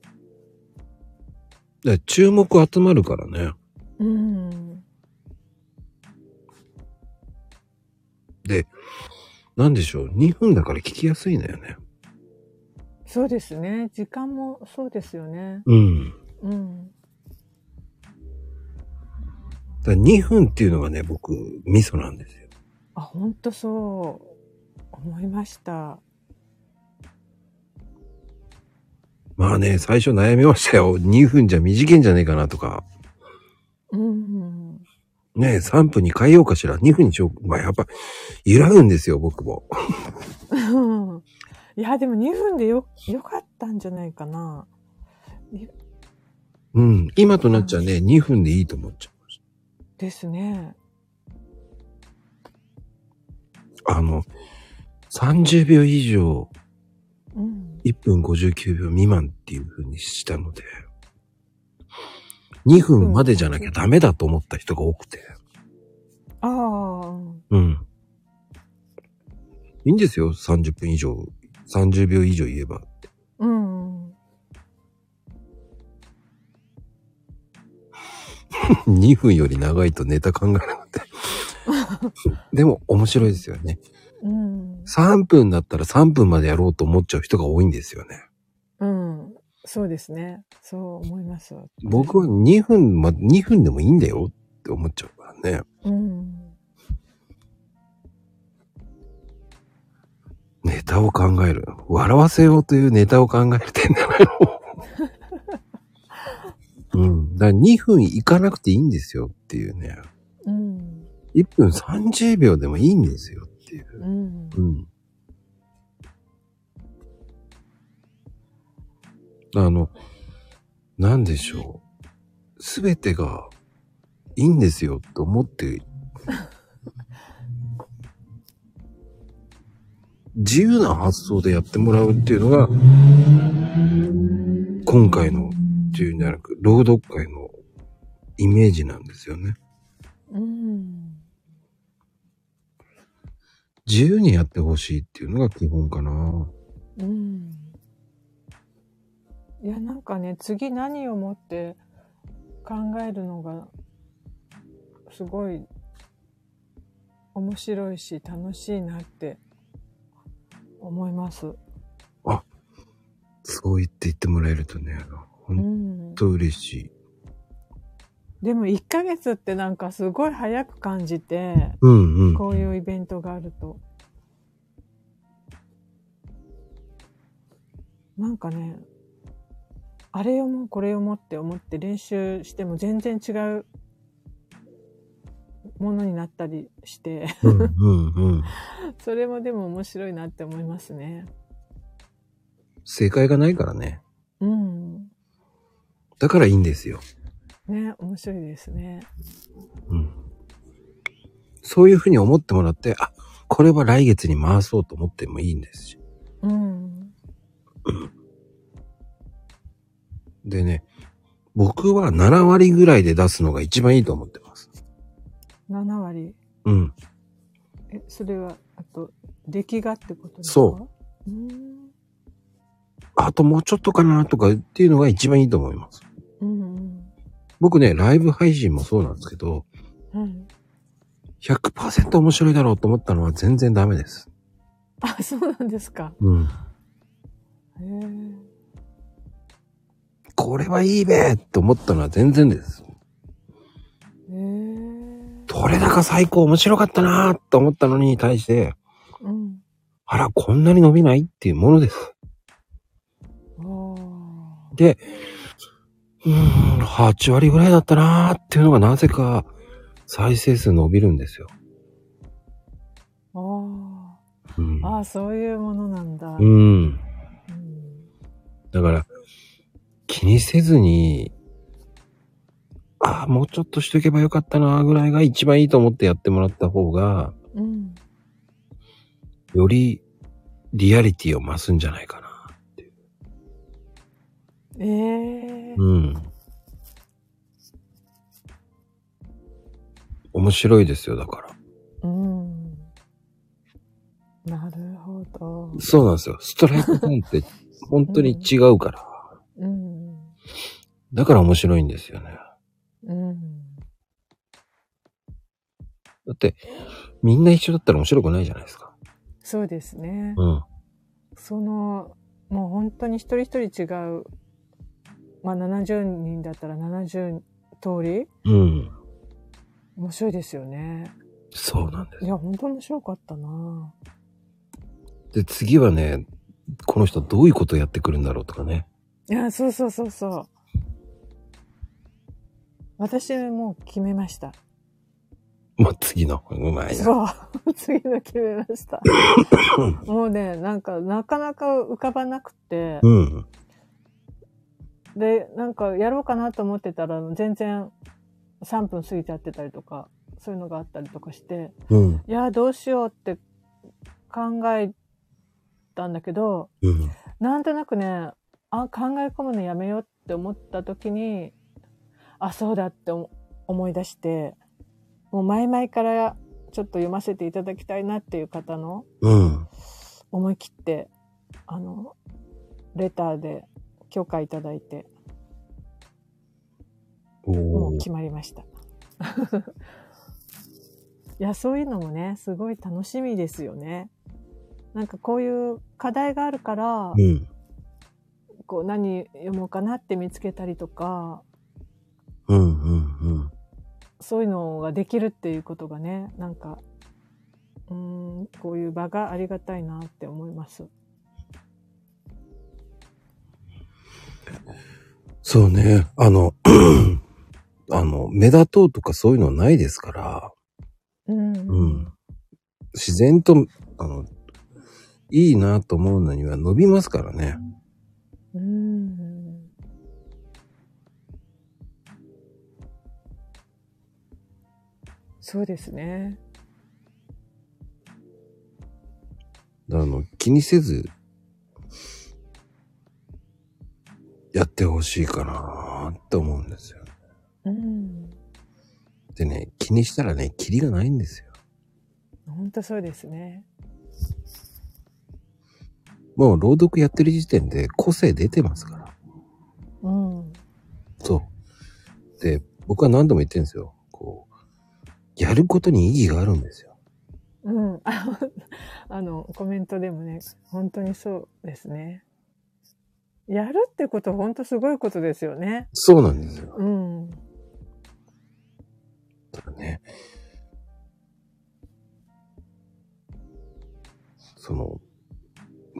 で注目集まるからね。うん。で、なんでしょう。2分だから聞きやすいんだよね。そうですね。時間もそうですよね。うん。うん。だ2分っていうのがね、僕、ミソなんですよ。あ、ほんとそう、思いました。まあね、最初悩みましたよ。2分じゃ短いんじゃねえかなとか。うん。ね3分に変えようかしら。2分にしよう。まあやっぱ、揺らぐんですよ、僕も。うんいや、でも2分でよ、よかったんじゃないかな。うん。今となっちゃね、2分でいいと思っちゃですね。う。あの、30秒以上、うん。1分59秒未満っていう風にしたので、2分までじゃなきゃダメだと思った人が多くて。ああ、うんうん。いいんですよ、30分以上。30秒以上言えば。うん。2分より長いとネタ考えなくて。でも面白いですよね。うん。3分だったら3分までやろうと思っちゃう人が多いんですよね。うん。そうですね。そう思います。僕は2分ま、2分でもいいんだよって思っちゃうからね。うん。ネタを考える。笑わせようというネタを考えてんじゃないのうん。だから2分いかなくていいんですよっていうね。うん。1分30秒でもいいんですよっていう。うん。うん。あの、なんでしょう。すべてがいいんですよって思って、自由な発想でやってもらうっていうのが、今回のっていうんじゃなく、朗読会のイメージなんですよね。うん。自由にやってほしいっていうのが基本かな。うん。いや、なんかね、次何をもって考えるのが、すごい面白いし楽しいなって思います。そう言って言ってもらえるとね、うほんん。と嬉しい。でも1ヶ月ってなんかすごい早く感じて、うんうん。こういうイベントがあると。なんかね、あれをもうこれをもって思って練習しても全然違うものになったりして、うんうんうん。それもでも面白いなって思いますね。正解がないからね。うん。だからいいんですよ。ね、面白いですね。うん。そういうふうに思ってもらって、あ、これは来月に回そうと思ってもいいんですし。うん。でね、僕は7割ぐらいで出すのが一番いいと思ってます。7割？うん。え、それは、あと、出来がってことですか？そううん。あともうちょっとかなとかっていうのが一番いいと思います。うん。僕ね、ライブ配信もそうなんですけど、うん。100%面白いだろうと思ったのは全然ダメです。あ、そうなんですか。うん。へえ。これはいいべって思ったのは全然です。へえ。どれだか最高面白かったなーと思ったのに対して、うん。あら、こんなに伸びないっていうものです。で、うーん、8割ぐらいだったなーっていうのがなぜか再生数伸びるんですよ。あうん。あ。ああ、そういうものなんだ。うん。うんだから、気にせずに、ああ、もうちょっとしとけばよかったなーぐらいが一番いいと思ってやってもらった方が、うん。よりリアリティを増すんじゃないかな。ええうん。面白いですよ、だから。うん。なるほど。そうなんですよ。ストライクゾーンって本当に違うから。うん。だから面白いんですよね。うん。だって、みんな一緒だったら面白くないじゃないですか。そうですね。うん。その、もう本当に一人一人違う。まあ70人だったら70通り？うん。面白いですよね。そうなんですい。や、本当面白かったなで、次はね、この人どういうことをやってくるんだろうとかね。いや、そうそうそうそう。私もう決めました。まあ、次の、うまいな。そう。次の決めました。もうね、なんか、なかなか浮かばなくて、うん。で、なんか、やろうかなと思ってたら、全然3分過ぎちゃってたりとか、そういうのがあったりとかして、うん。いや、どうしようって考えたんだけど、うん。なんとなくね、あ、考え込むのやめようって思った時に、あ、そうだって思思い出して、もう前々からちょっと読ませていただきたいなっていう方のうん。思い切って、あの、レターで許可いただいて、おもうー決まりました。いや、そういうのもね、すごい楽しみですよね。なんかこういう課題があるから、うん。こう何読もうかなって見つけたりとか、うん、うん、うん。そういうのができるっていうことがね、なんか、うーん、こういう場がありがたいなって思います。そうね。あの、あの、目立とうとかそういうのはないですから、うん。うん。自然と、あの、いいなと思うのには伸びますからね。うん。そうですね。あの、気にせず、やってほしいかなって思うんですよ。うん。でね、気にしたらね、キリがないんですよ。本当そうですね。もう朗読やってる時点で個性出てますから。うん。そう。で、僕は何度も言ってるんですよ。こう、やることに意義があるんですよ。うん。ああの、コメントでもね、本当にそうですね。やるってことは本当すごいことですよね。そうなんですよ。うん。だからね。その、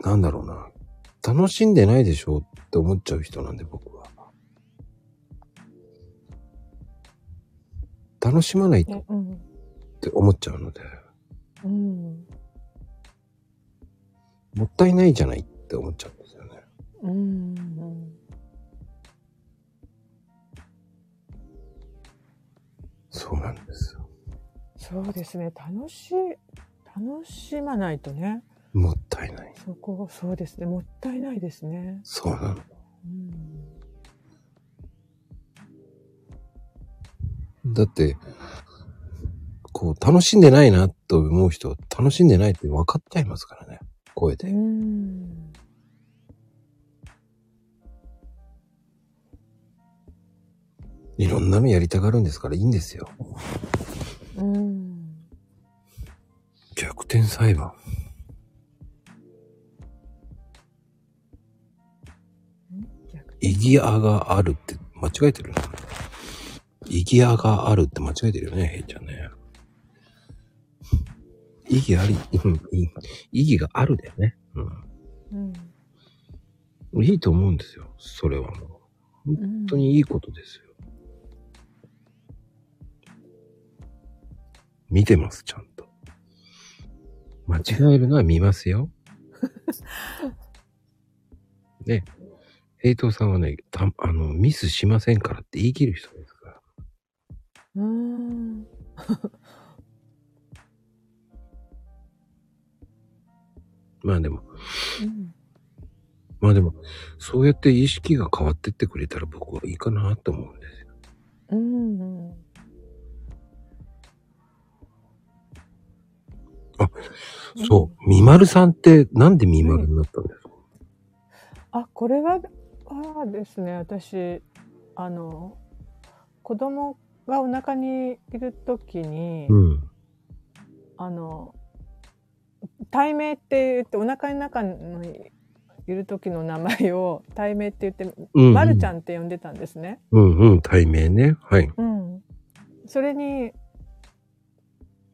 なんだろうな。楽しんでないでしょって思っちゃう人なんで僕は。楽しまないとっ。て思っちゃうので、うん。もったいないじゃないって思っちゃう。うん。そうなんですよ。そうですね。楽しい、楽しまないとね。もったいない。そこ、そうですね。もったいないですね。そうなの。うん。だって、こう、楽しんでないなと思う人は楽しんでないって分かっちゃいますからね。声で。うん。いろんなのやりたがるんですからいいんですよ。うん。逆転裁判。逆意義あがあるって間違えてるな。意義あがあるって間違えてるよね、へいちゃんね。意義あり、うんい意義があるだよね。うん。うん。いいと思うんですよ。それはもう。本本当。にいいことですよ。見てます、ちゃんと。間違えるのは見ますよ。ね。平等さんはね、たあの、ミスしませんからって言い切る人ですから。うん。まあでも、うんまあでも、そうやって意識が変わってってくれたら僕はいいかなと思うんですよ。うん。そう。みまるさんってなんでみまるになったんですか、あ、これは、あですね、私、あの、子供がお腹にいるときに、うん。あの、対名って言って、お腹の中にいる時の名前を対名って言って、うん、まるちゃんって呼んでたんですね。うんうん、対面ね。はい。うん。それに、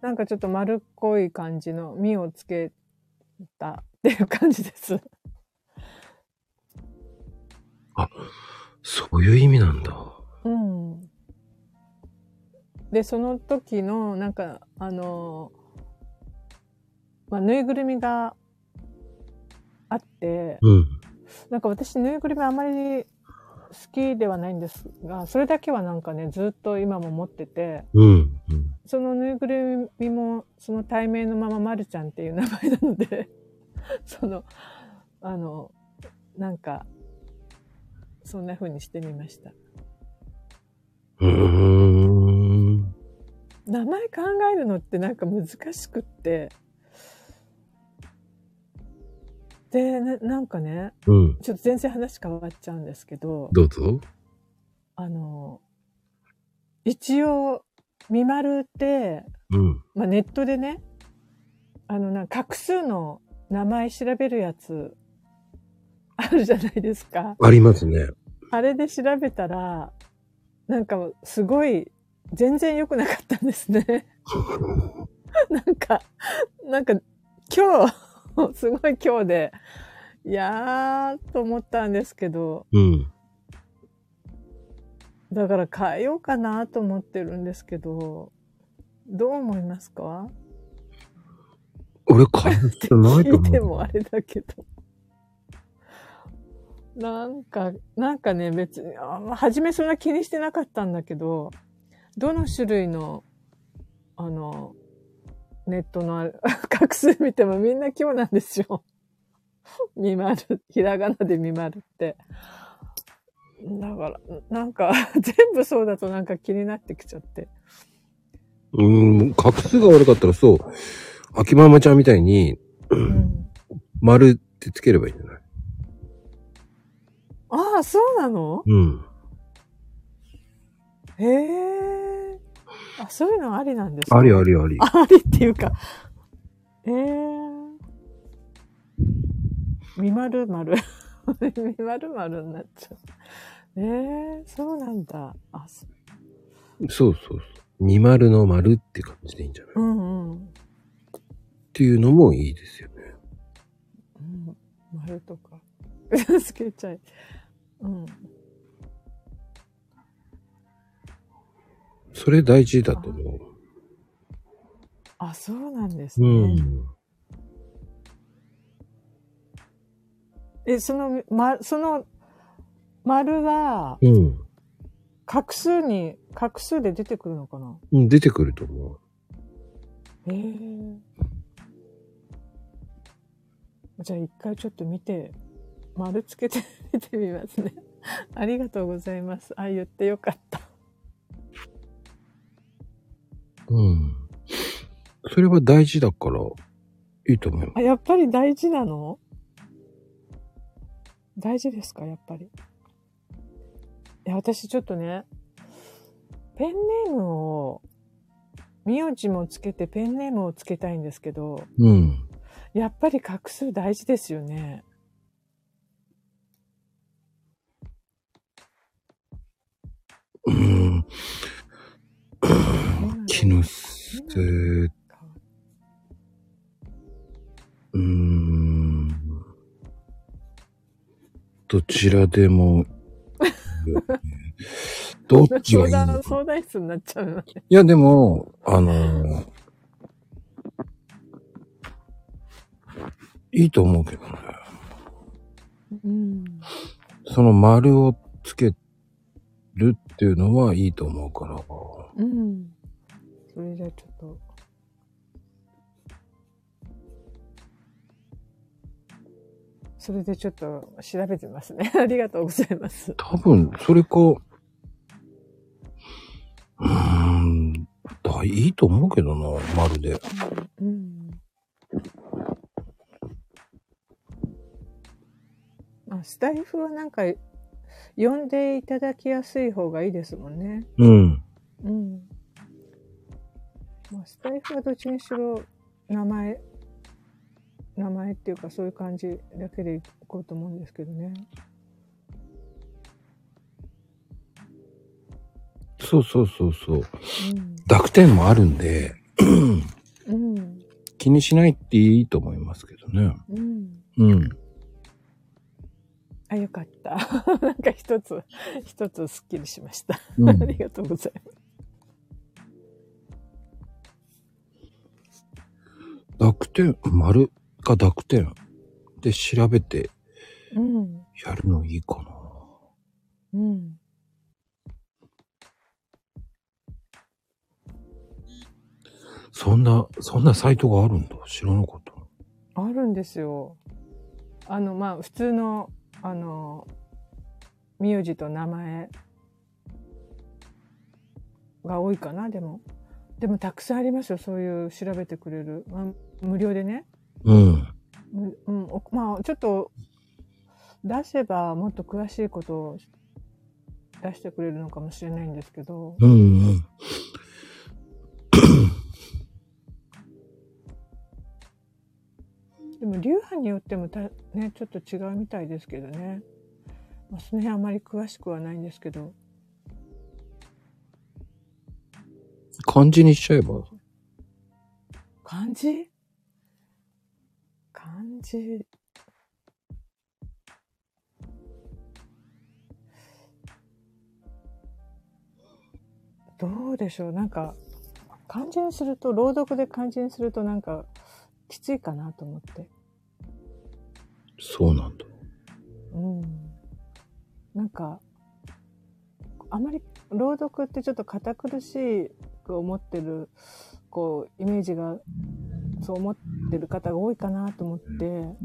なんかちょっと丸っこい感じの実をつけたっていう感じです。そういう意味なんだ。うん。で、その時の、なんか、あの、まあ、ぬいぐるみがあって、うん。なんか私ぬいぐるみあまり好きではないんですが、それだけはなんかね、ずっと今も持ってて、うん。うん。そのぬいぐるみも、その対面のまままるちゃんっていう名前なので、その、あの、なんか、そんな風にしてみました。うーん。名前考えるのってなんか難しくって。で、ななんかね、うん。ちょっと全然話変わっちゃうんですけど、どうぞ。あの、一応、みまるって、うん。まあ、ネットでね、あの、なんか画数の名前調べるやつ、あるじゃないですか。ありますね。あれで調べたら、なんかすごい、全然良くなかったんですね。なんか、なんか今日、すごい今日で、いやーと思ったんですけど、うん。だから変えようかなと思ってるんですけど、どう思いますか？俺変える必要ないと聞いて思う。もあれだけど。なんか、なんかね、別に、あまあ初めそんな気にしてなかったんだけど、どの種類の、あの、ネットの 画数見てもみんな今日なんですよ。みまる、ひらがなでみまるって。だから、なんか、全部そうだとなんか気になってきちゃって。うん。画数が悪かったらそう。秋ママちゃんみたいに、うん、丸ってつければいいんじゃない？ああ、そうなの？うん。へえ。あ、そういうのありなんですかありありあり。ありっていうか。えー。みまるまる。みまるまるになっちゃう。えー、そうなんだ。あ、そそうそうそう。二丸の丸って感じでいいんじゃない、うっんうん。ていうのもいいですよね。うん、丸とか。つけちゃい。うん。それ大事だと思あ、そうなんですう。ね。うん。え、その、ま、その、丸は、うん。画数に、画数で出てくるのかな？うん、出てくると思う。ええじゃあ一回ちょっと見て、丸つけて みてみますね。ありがとうございます。あ、言ってよかった。うん。それは大事だから、いいと思います。あ、やっぱり大事なの？大事ですか？やっぱり。いや、私ちょっとね、ペンネームを、名字もつけてペンネームをつけたいんですけど、うん。やっぱり画数大事ですよね。うん。気のせい、うーん。どちらでも、どっちがいいの相談、か。相談室になっちゃうよね。いや、でも、あのーいいと思うけどね。うん。その丸をつけるっていうのはいいと思うから。うん。それじゃあちょっと。それでちょっと調べてますね。ありがとうございます。多分、それか、うーん、だいいと思うけどな、丸で。うん。あ、スタイフはなんか、呼んでいただきやすい方がいいですもんね。うん。うん。まあ、スタイフはどっちにしろ名前、名前っていうかそういう感じだけでいこうと思うんですけどね。そうそうそうそう。うん。濁点もあるんで、うん。気にしないっていいと思いますけどね。うん。うん。あ、よかった。なんか一つ、一つすっきりしました。うんありがとうございます。濁点、丸か濁点で調べてうん。やるのいいかな。うん。そんな、そんなサイトがあるんだ。知らなかった。あるんですよ。あの、まあ、普通の、あの、名字と名前が多いかな、でも。でも、たくさんありますよ、そういう調べてくれる。まあ、無料でね。うん。むうん、おまあ、ちょっと、出せばもっと詳しいことを出してくれるのかもしれないんですけど。うんうん。でも流派によってもた、ね、ちょっと違うみたいですけどね。まあ、その辺あまり詳しくはないんですけど。漢字にしちゃえば。漢字？漢字。どうでしょう？なんか、漢字にすると、朗読で漢字にするとなんか、きついかなと思って。そうなんだ。うん。なんか、あまり朗読ってちょっと堅苦しいく思ってる、こう、イメージが、そう思ってる方が多いかなと思って、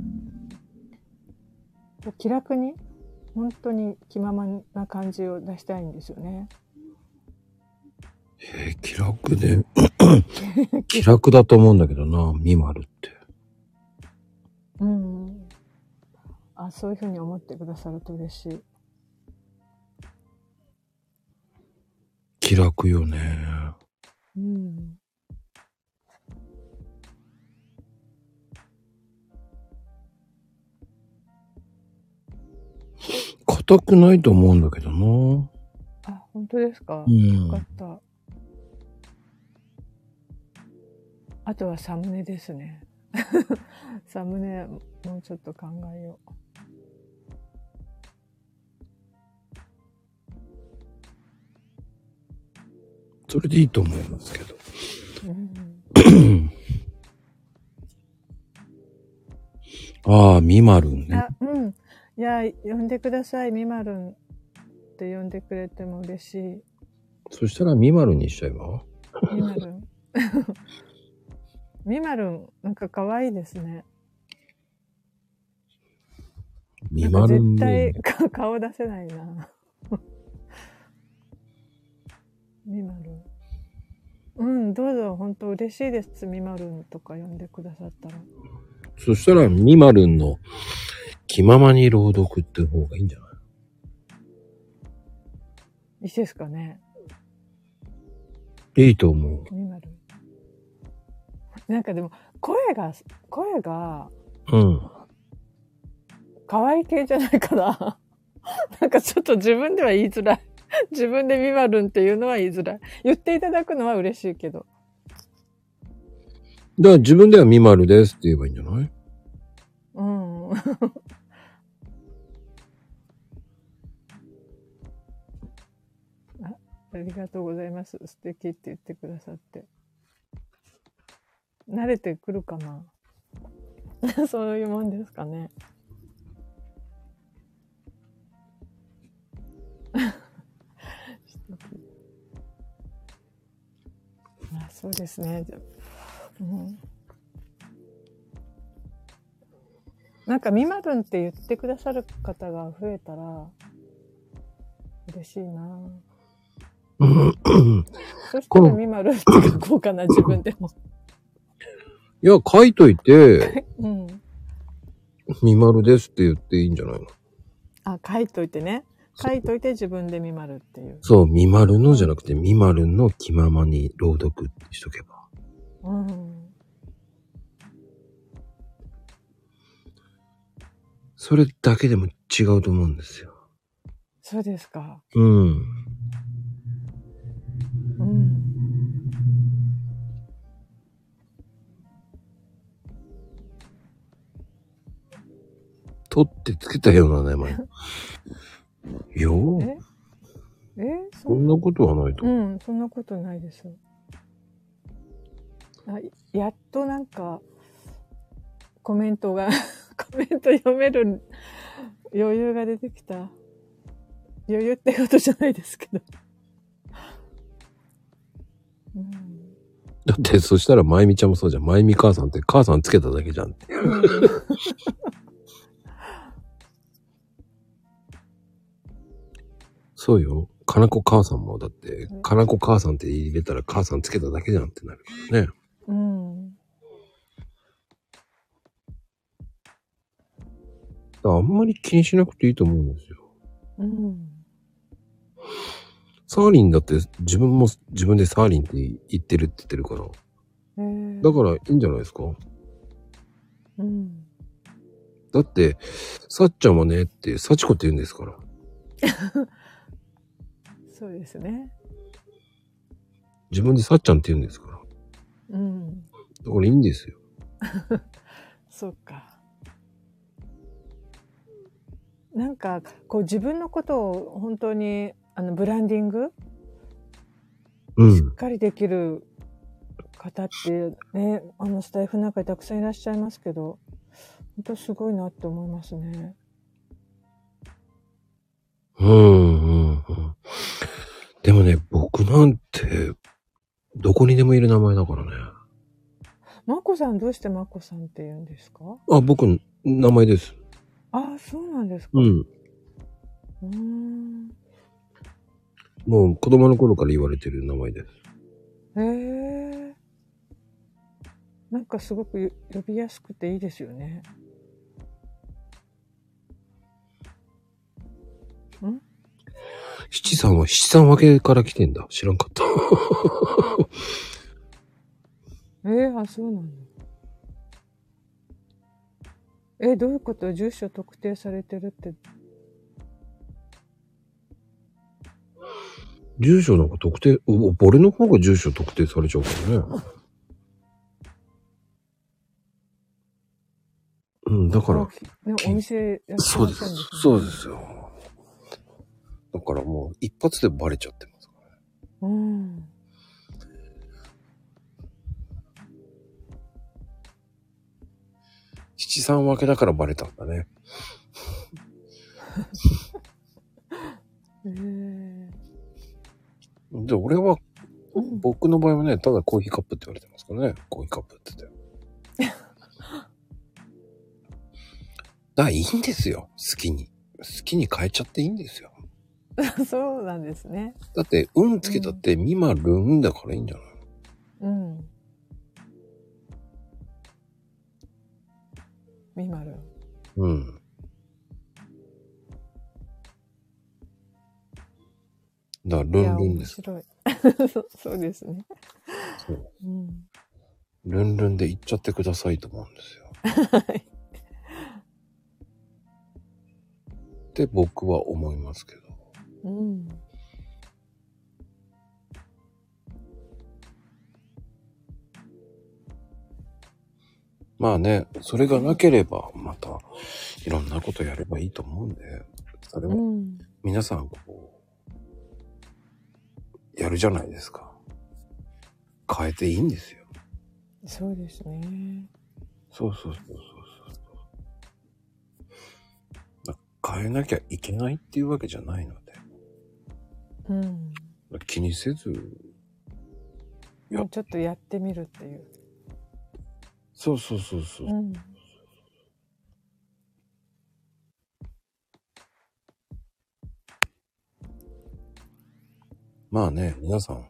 気楽に、本当に気ままな感じを出したいんですよね。えー、気楽で、気楽だと思うんだけどな、ミマルって。うん。あ、そういうふうに思ってくださると嬉しい。気楽よね。うん。硬くないと思うんだけどな。あ、本当ですか、うんよかった。あとはサムネですね。サムネ、もうちょっと考えよう。それでいいと思いますけど。うん、ああ、ミマルンねあ。、うん。いや、呼んでください。みまるんって呼んでくれても嬉しい。そしたらミマルンにしちゃえばみまるん。みまるん、なんか可愛いですね。ミなんかマルン絶ね対。か顔出せないな。みまるん。うん、どうぞ、本当嬉しいです。みまるんとか呼んでくださったら。そしたらミマルンの気ままに朗読って方がいいんじゃない？いいですかね。いいと思う。みまるん。なんかでも、声が、声が、うん。可愛い系じゃないかな。なんかちょっと自分では言いづらい。自分でみまるんっていうのは言いづらい。言っていただくのは嬉しいけど。だから自分ではミマルですって言えばいいんじゃない？うん。ありがとうございます。素敵って言ってくださって。慣れてくるかな？そういうもんですかね。あそうですね。じゃうんなんか、みまるんって言ってくださる方が増えたら、嬉しいなそしたらみまるんって書こうかな、自分でも。いや、書いといて、うん。ミマルですって言っていいんじゃないの？あ、書いといてね。書いといて自分でみまるっていう。そう、ミマルのじゃなくて、ミマルの気ままに朗読しとけば。うん。それだけでも違うと思うんですよ。そうですか。うん。うん、取ってつけたような名前。よ え？えそんなことはないと。うん、そんなことないです。あやっとなんか、コメントが コメント読める余裕が出てきた。余裕ってことじゃないですけどうんだって、そしたら、まゆみちゃんもそうじゃん。まゆみ母さんって、母さんつけただけじゃんって。そうよ。かなこ母さんも、だって、かなこ母さんって入れたら、母さんつけただけじゃんってなるからね。うん。あんまり気にしなくていいと思うんですよ。うん。サーリンだって、自分も自分でサーリンって言ってるって言ってるから。えーだから、いいんじゃないですか？うん。だって、さっちゃんはねって、幸子って言うんですから。そうですね。自分でさっちゃんって言うんですから。うん。だからいいんですよ。そうか。なんか、こう自分のことを本当に、あの、ブランディング？しっうん。かりできる方ってね、あのスタイフの中にたくさんいらっしゃいますけど、本当すごいなって思いますね。うん、うん、うん。でもね、僕なんて、どこにでもいる名前だからね。まこさんどうしてまこさんって言うんですか？あ、僕、名前です。ああ、そうなんですか。うん。うーん。もう子供の頃から言われてる名前です。へえ。なんかすごく呼びやすくていいですよね。七さんは七三分けから来てんだ。知らんかった。ええあ、そうなんだ。え、どういうこと？住所特定されてるって。住所なんか特定、う俺の方が住所特定されちゃうからね。うん、だから、ね、お店やってそうです。そうですよ。だからもう一発でバレちゃってますからね。うん。七三分けだからバレたんだね。へえで、俺は、うん僕の場合はね、ただコーヒーカップって言われてますからね。コーヒーカップって言って。だからいいんですよ。好きに。好きに変えちゃっていいんですよ。そうなんですね。だって、運つけたって、ミマルンだからいいんじゃない？うん。みまる。うん。だから、ルンルンです。面白い。そそうですね。そううん。ルンルンで行っちゃってくださいと思うんですよ。はい。って僕は思いますけど。うん。まあね、それがなければ、また、いろんなことやればいいと思うんで、それうもん。皆さん、こう、やるじゃないですか。変えていいんですよ。そうですね。そうそうそうそうそう。変えなきゃいけないっていうわけじゃないので、うん。気にせず、ちょっとやってみるっていう。そうそうそうそう。うん。まあね、皆さん。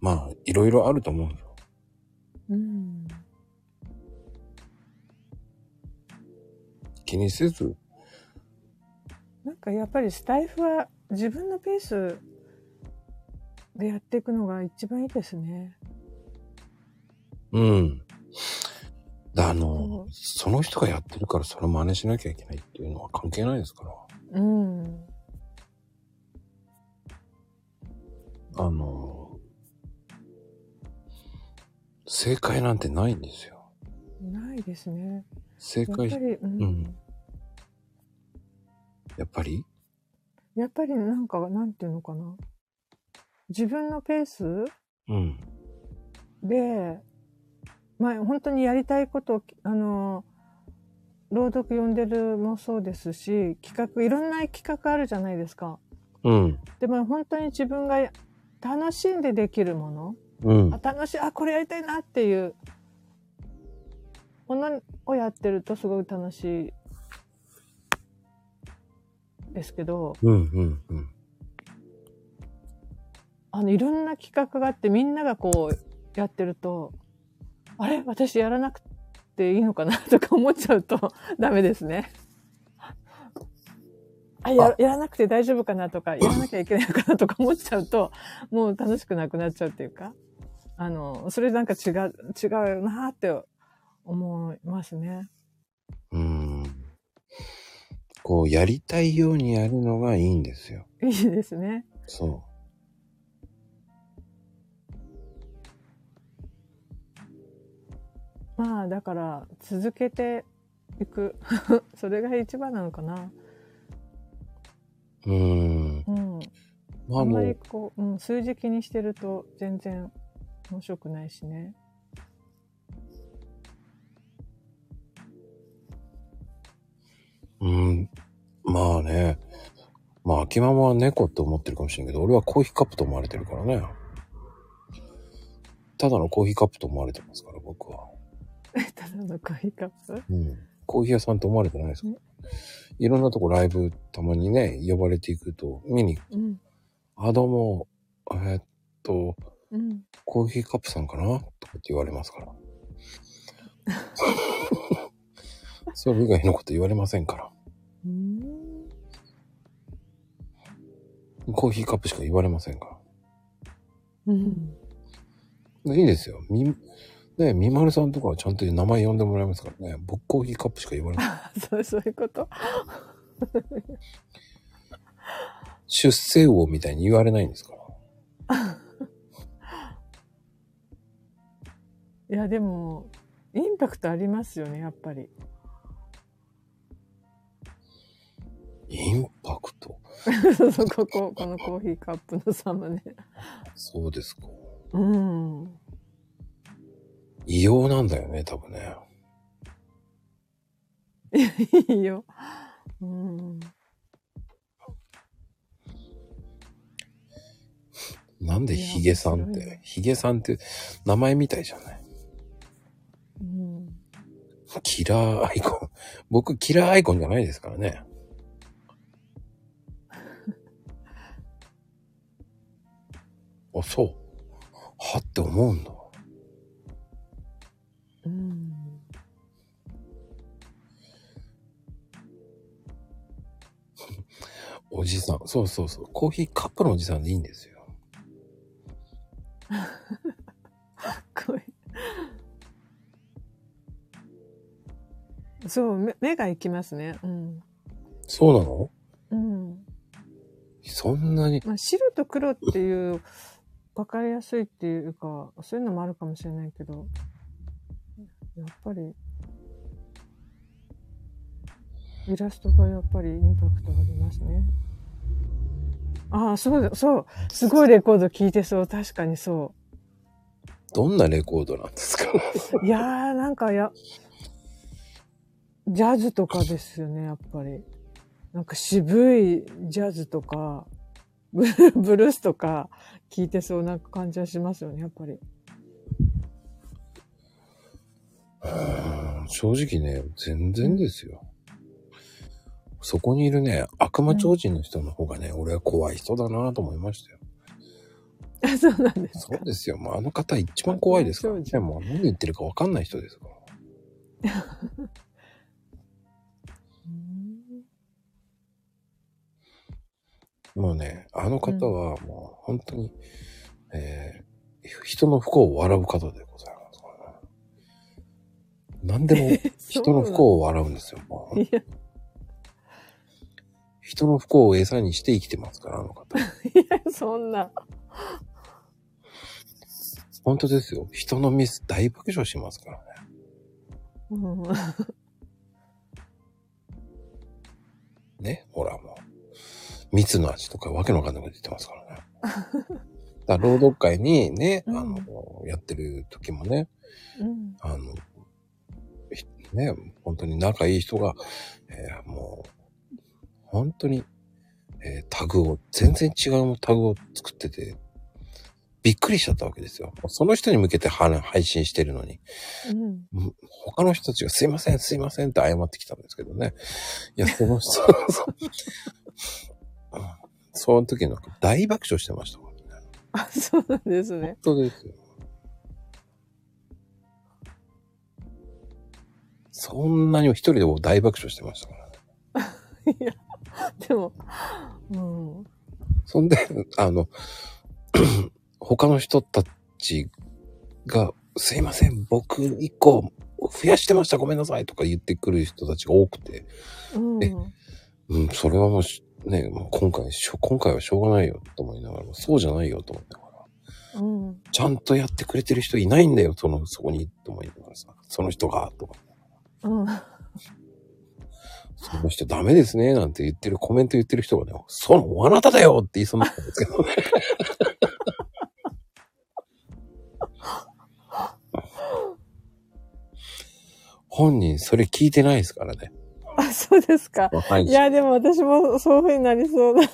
まあ、いろいろあると思うんですよ。うん。気にせず、なんかやっぱりスタイフは自分のペースでやっていくのが一番いいですね。うん。だあその、うその人がやってるからそれ真似しなきゃいけないっていうのは関係ないですから。うん。あの、正解なんてないんですよ。ないですね。正解やっぱ、り、うんうんやっぱり？やっぱりなんか、なんていうのかな。自分のペースうん。で、まあ本当にやりたいことを、あの、朗読読んでるもそうですし、企画、いろんな企画あるじゃないですか。うん。でも本当に自分が楽しんでできるもの、うんあ。楽しい、あ、これやりたいなっていうものをやってるとすごい楽しいですけど、うん。うん。うん。あの、いろんな企画があってみんながこうやってると、あれ私やらなくていいのかなとか思っちゃうと ダメですね。あややらなくて大丈夫かなとか、やらなきゃいけないのかなとか思っちゃうと、もう楽しくなくなっちゃうっていうか、あの、それなんか違う、違うなって思いますね。うん。こう、やりたいようにやるのがいいんですよ。いいですね。そまあ、だから、続けていく。それが一番なのかな。う。うん。うん。まあ、んまりの、こう、うん、数字気にしてると全然面白くないしね。うん。まあね。まあ、秋ママは猫って思ってるかもしれんけど、俺はコーヒーカップと思われてるからね。ただのコーヒーカップと思われてますから、僕は。ただのコーヒーカップうん。コーヒー屋さんと思われてないですか？いろんなとこライブたまにね、呼ばれていくと、見に、うん。あ、どうも、えーっと、うん。コーヒーカップさんかな？とかって言われますから。それ以外のこと言われませんから。うん。コーヒーカップしか言われませんかうん。ら。いいですよ。み、ねみまるさんとかはちゃんと名前呼んでもらいますからね。僕コーヒーカップしか言われない。そう、そういうこと？出世王みたいに言われないんですから。いや、でも、インパクトありますよね、やっぱり。インパクト？そうそう、ここ、このコーヒーカップのサムネ。そうですか。うん。異様なんだよね、多分ね。いいよ。うん。なんでヒゲさんって、ヒゲさんって名前みたいじゃない？うん。キラーアイコン。僕、キラーアイコンじゃないですからね。あ、そう。はって思うんだ。おじさん。そうそうそう。コーヒーカップのおじさんでいいんですよ。こうそう、目目が行きますね。うん。そうなの？うん。そんなに。まあ、白と黒っていう、わかりやすいっていうか、そういうのもあるかもしれないけど、やっぱり、イラストがやっぱりインパクトありますね。ああ、そうだ、そう。すごいレコード聴いてそう。確かにそどんなレコードなんですか？う。いやー、なんかや、ジャズとかですよね、やっぱり。なんか渋いジャズとか、ブルースとか聴いてそうな感じはしますよね、やっぱり。うん正直ね、全然ですよ。そこにいるね、悪魔超人の人の方がね、俺は怖い人だなと思いましたよ。あそうなんですか。そうですよ。もうあの方一番怖いですからね。もう何言ってるか分かんない人ですから。う んもうね、あの方はもう本当に、えー人の不幸を笑う方でございますからね。何でも人の不幸を笑うんですよ。もう 人の不幸を餌にして生きてますから、あの方。いや、そんな。本当ですよ。人のミス大爆笑しますからね。うん。ね、ほらもう。蜜の味とかわけのわかんないこと言ってますからね。だ朗読会にね、あの、やってる時もね、うん。あの、ひね、本当に仲いい人が、えーもう、本当に、えータグを、全然違うタグを作ってて、びっくりしちゃったわけですよ。その人に向けては配信してるのに、うん。うん他の人たちがすいません、すいませんって謝ってきたんですけどね。いや、その人、そその時なんか大爆笑してましたもんね。あ、そうなんですね。本当ですよ。そんなに一人でも大爆笑してましたからね。いや、でも、うん。そんで、あの、他の人たちが、すいません、僕一個増やしてました、ごめんなさいとか言ってくる人たちが多くて、うん。えうん、それはもうし、ね、もう今回しょ、今回はしょうがないよと思いながら、そうじゃないよと思いながら、うん。ちゃんとやってくれてる人いないんだよ、その、そこに、と思いながらさ、その人が、とか、うん。その人ダメですね、なんて言ってる、コメント言ってる人がね、その、あなただよって言いそうになったんですけどね。本人、それ聞いてないですからね。あ、そうですか。はいいや、でも私もそういう風になりそうな。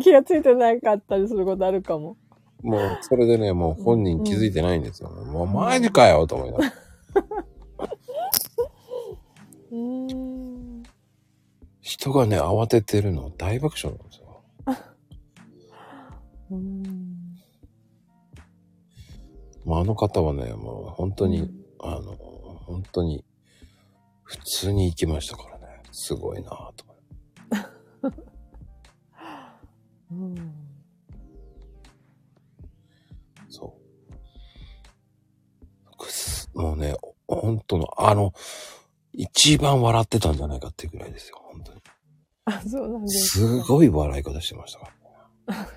気がついてなかったりすることあるかも。もう、それでね、もう本人気づいてないんですよ。もう、マジかよと思いながら。うーん。人がね、慌ててるの大爆笑なんですよ。うーん。まあ、あの方はね、もう本当に、あの、本当に、普通に行きましたからね。すごいなぁと。うん。そう。くすもうね、本当の、あの、一番笑ってたんじゃないかっていうぐらいですよ、本当に。あ、そうなんですか。すごい笑い方してましたから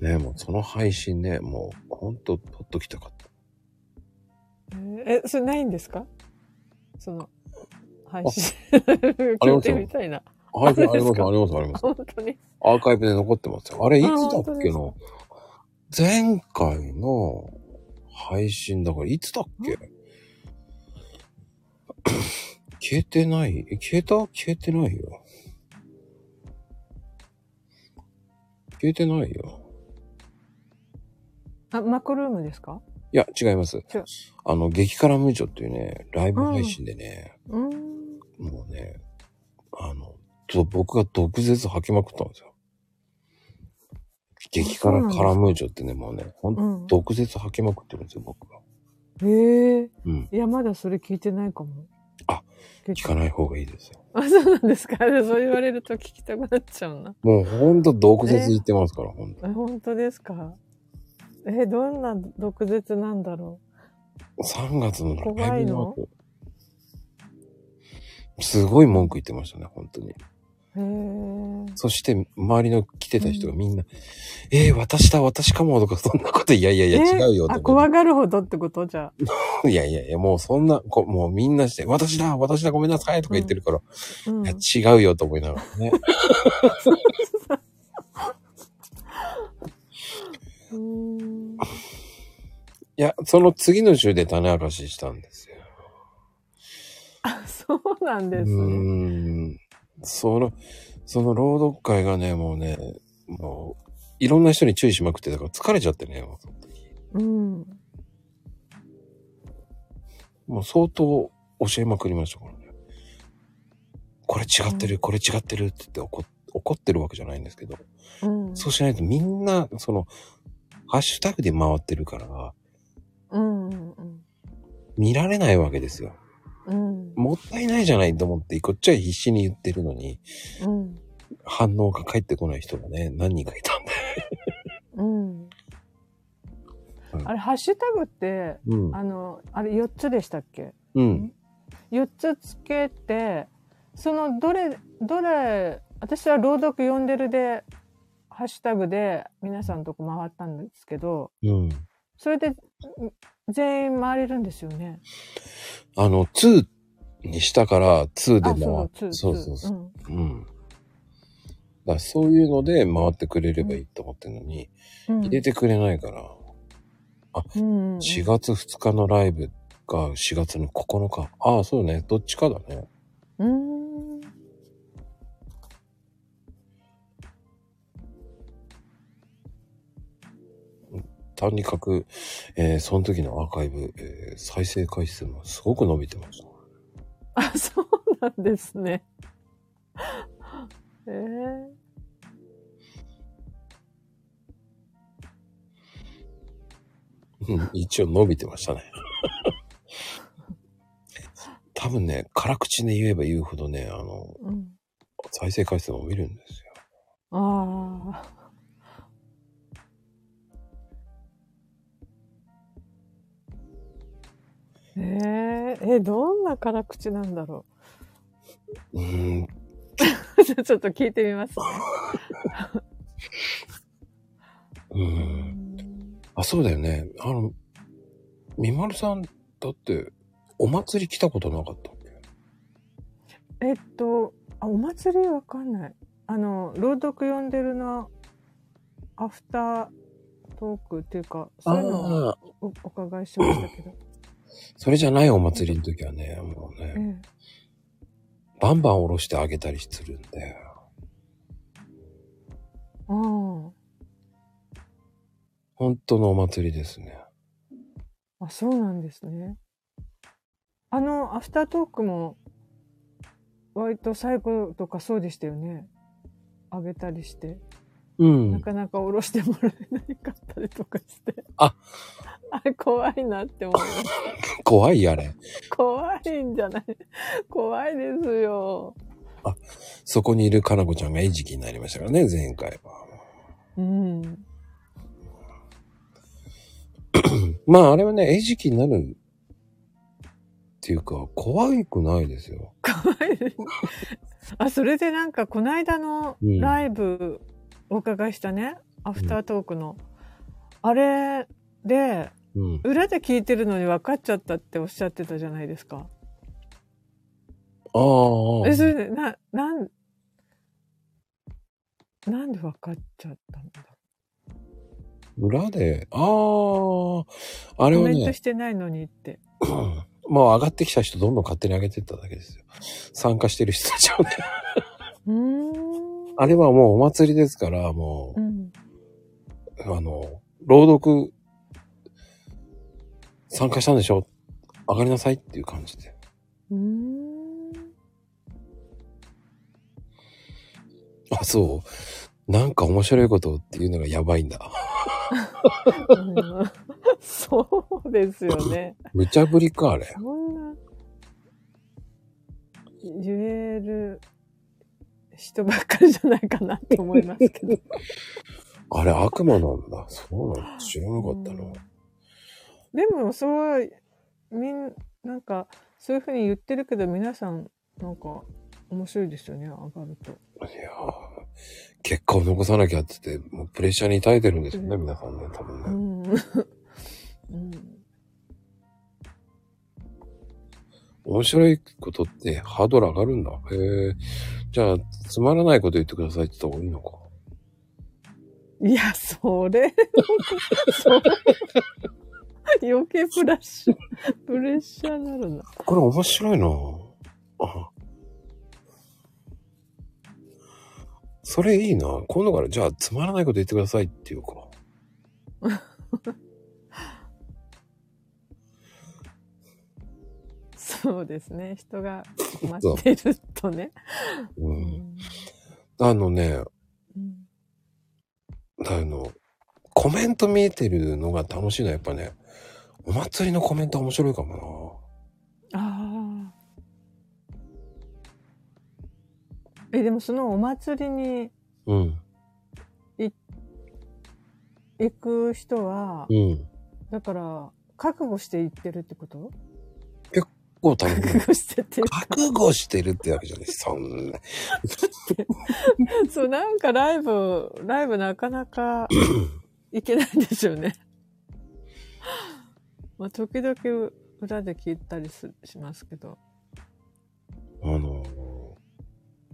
ね。ねもうその配信ね、もう、本当撮っときたかった。えそれないんですか？その、配信。聞いてみたいな。はい、あります、あります、あります。本当に。アーカイブで残ってますよ。あれ、いつだっけの前回の配信だから、いつだっけ？消えてない？え消えた？消えてないよ。消えてないよ。あ、マコルームですか？いや、違います。あの、激辛無女っていうね、ライブ配信でね、うーん。もうね、あの、と僕が毒舌吐きまくったんですよ。激辛カラムーチョってね、もうね、ほんうん。毒舌吐きまくってるんですよ、僕が。へえ。うん。いや、まだそれ聞いてないかも。あ、聞かない方がいいですよ。あ、そうなんですか。そう言われると聞きたくなっちゃうな。もうほんと毒舌言ってますから、ほんと。え、本当ですか？え、どんな毒舌なんだろ3月の怖ライいのブの後。すごい文句言ってましたね、本当に。そして、周りの来てた人がみんな、えー、私だ、私かも、とか、そんなこと、いやいやいや、え違うよ、あ、とか。怖がるほどってこと？じゃあ。いやいやいや、もうそんな、こもうみんなして、私だ、私だ、ごめんなさい、とか言ってるから、うん。いや、違うよ、と思いながらね。いや、その次の週で種明かししたんですよ。あ、そうなんですうね。その、その朗読会がね、もうね、もう、いろんな人に注意しまくって、だから疲れちゃってね、もううん。もう相当教えまくりましたからね。これ違ってる、これ違ってるって言って怒怒ってるわけじゃないんですけど、うん。そうしないとみんな、その、ハッシュタグで回ってるから、うん。うん。見られないわけですよ。うん。もったいないじゃないと思って、こっちは必死に言ってるのに、うん。反応が返ってこない人がね、何人かいたんで。うん。うんあれ、ハッシュタグって、うん。あの、あれ4つでしたっけ？うん。4つつけて、そのどれ、どれ、私は朗読読んでるでハッシュタグで皆さんのとこ回ったんですけど、うん。それでん全員回れるんですよね。あの、2にしたから2であ、回そう、そうそうそう。ん。だそういうので回ってくれればいいと思ってるのに、うん。入れてくれないから、うんうんうん4月2日のライブが4月の9日。ああ、そうね。どっちかだね。うーん。とにかく、えーその時のアーカイブ、えー再生回数もすごく伸びてました。あ、そうなんですね。ええうん一応伸びてましたね。多分ね、辛口で言えば言うほどね、あの、うん。再生回数伸びるんですよ。ああ。えええ、どんな辛口なんだろう？ーん、う。ちょっと聞いてみますね。うーん。あ、そうだよね。あの、みまるさん、だって、お祭り来たことなかったっけ？えっと、あ、お祭りわかんない。あの、朗読読んでるの、アフタートークっていうか、そういうのをお伺いしましたけど。それじゃないお祭りの時はね、もうえね、え。バンバン下ろしてあげたりするんで、ああ。本当のお祭りですね。あ、そうなんですね。あの、アフタートークも、割と最後とかそうでしたよね。あげたりして、うんな。かなか下ろしてもらえなかったりとかして。ああ れ怖いなって思います。怖いあれ。怖いんじゃない？怖いですよ。そこにいるかなこちゃんが餌食になりましたからね、前回は。うん。まあ、あれはね、餌食になるっていうか、怖くないですよ。怖い。あ、それでなんか、この間のうんライブ、お伺いしたね、アフタートークの、あれで、うん。裏で聞いてるのに分かっちゃったっておっしゃってたじゃないですか。ああ。え、それで、な、なん、なんで分かっちゃったんだ裏で、ああ、あれはねコメントし、てないのにって。もう上がってきた人どんどん勝手に上げてっただけですよ。参加してる人たちをね。あれはもうお祭りですから、もうん。う、あの、朗読、参加したんでしょ？上がりなさいっていう感じで。うーん。あ、そう。なんか面白いことっていうのがやばいんだ。うんそうですよね。無茶ぶりか、あれ。そんな、言える人ばっかりじゃないかなと思いますけど。あれ悪魔なんだ。そうなんだ。知らなかったな。うんでも、そう、みん、なんか、そういうふうに言ってるけど、皆さん、なんか、面白いですよね、上がると。いやー結果を残さなきゃって言って、もうプレッシャーに耐えてるんですよね、うん皆さんね、多う分ね。ん。うん。面白いことってハードル上がるんだ。へえ。じゃあ、つまらないこと言ってくださいって言った方がいいのか。いや、それ、それ、余計プラッシュ、プレッシャーになるな。これ面白いなあそれいいな今度から、じゃあ、つまらないこと言ってくださいっていうか。そうですね。人が困っているとね。う。うんんあのね、うんあの、コメント見えてるのが楽しいのはやっぱね、お祭りのコメント面白いかもああ。え、でもそのお祭りになうん。行く人は、うん。だから、覚悟して行ってるってこと？悟を楽しむ。覚悟してって。覚悟してるってわけじゃない。そんな。そう、なんかライブ、ライブなかなかいけないんですよね。まあ、時々裏で聞いたりすしますけど。あのー、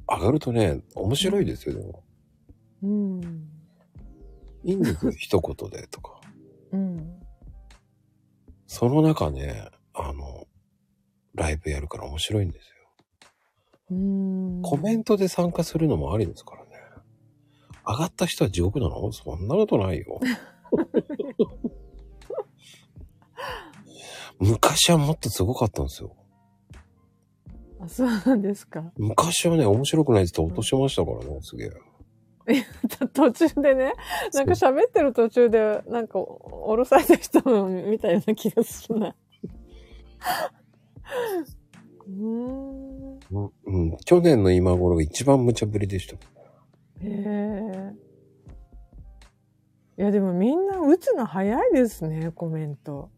上がるとね、面白いですよ、でも。うん。いいんですよ、一言でとか。うん。その中ね、あの、ライブやるから面白いんですよ。うん。コメントで参加するのもありですからね。上がった人は地獄なの？そんなことないよ。昔はもっとすごかったんですよ。あ、そうなんですか。昔はね、面白くないって言って落としましたからね、すげえ。途中でね、なんか喋ってる途中で、なんか、降ろされた人も見たような気がするな。うーん。うん、うん去年の今頃が一番無茶ぶりでした。へえ。いや、でもみんな打つの早いですね、コメント。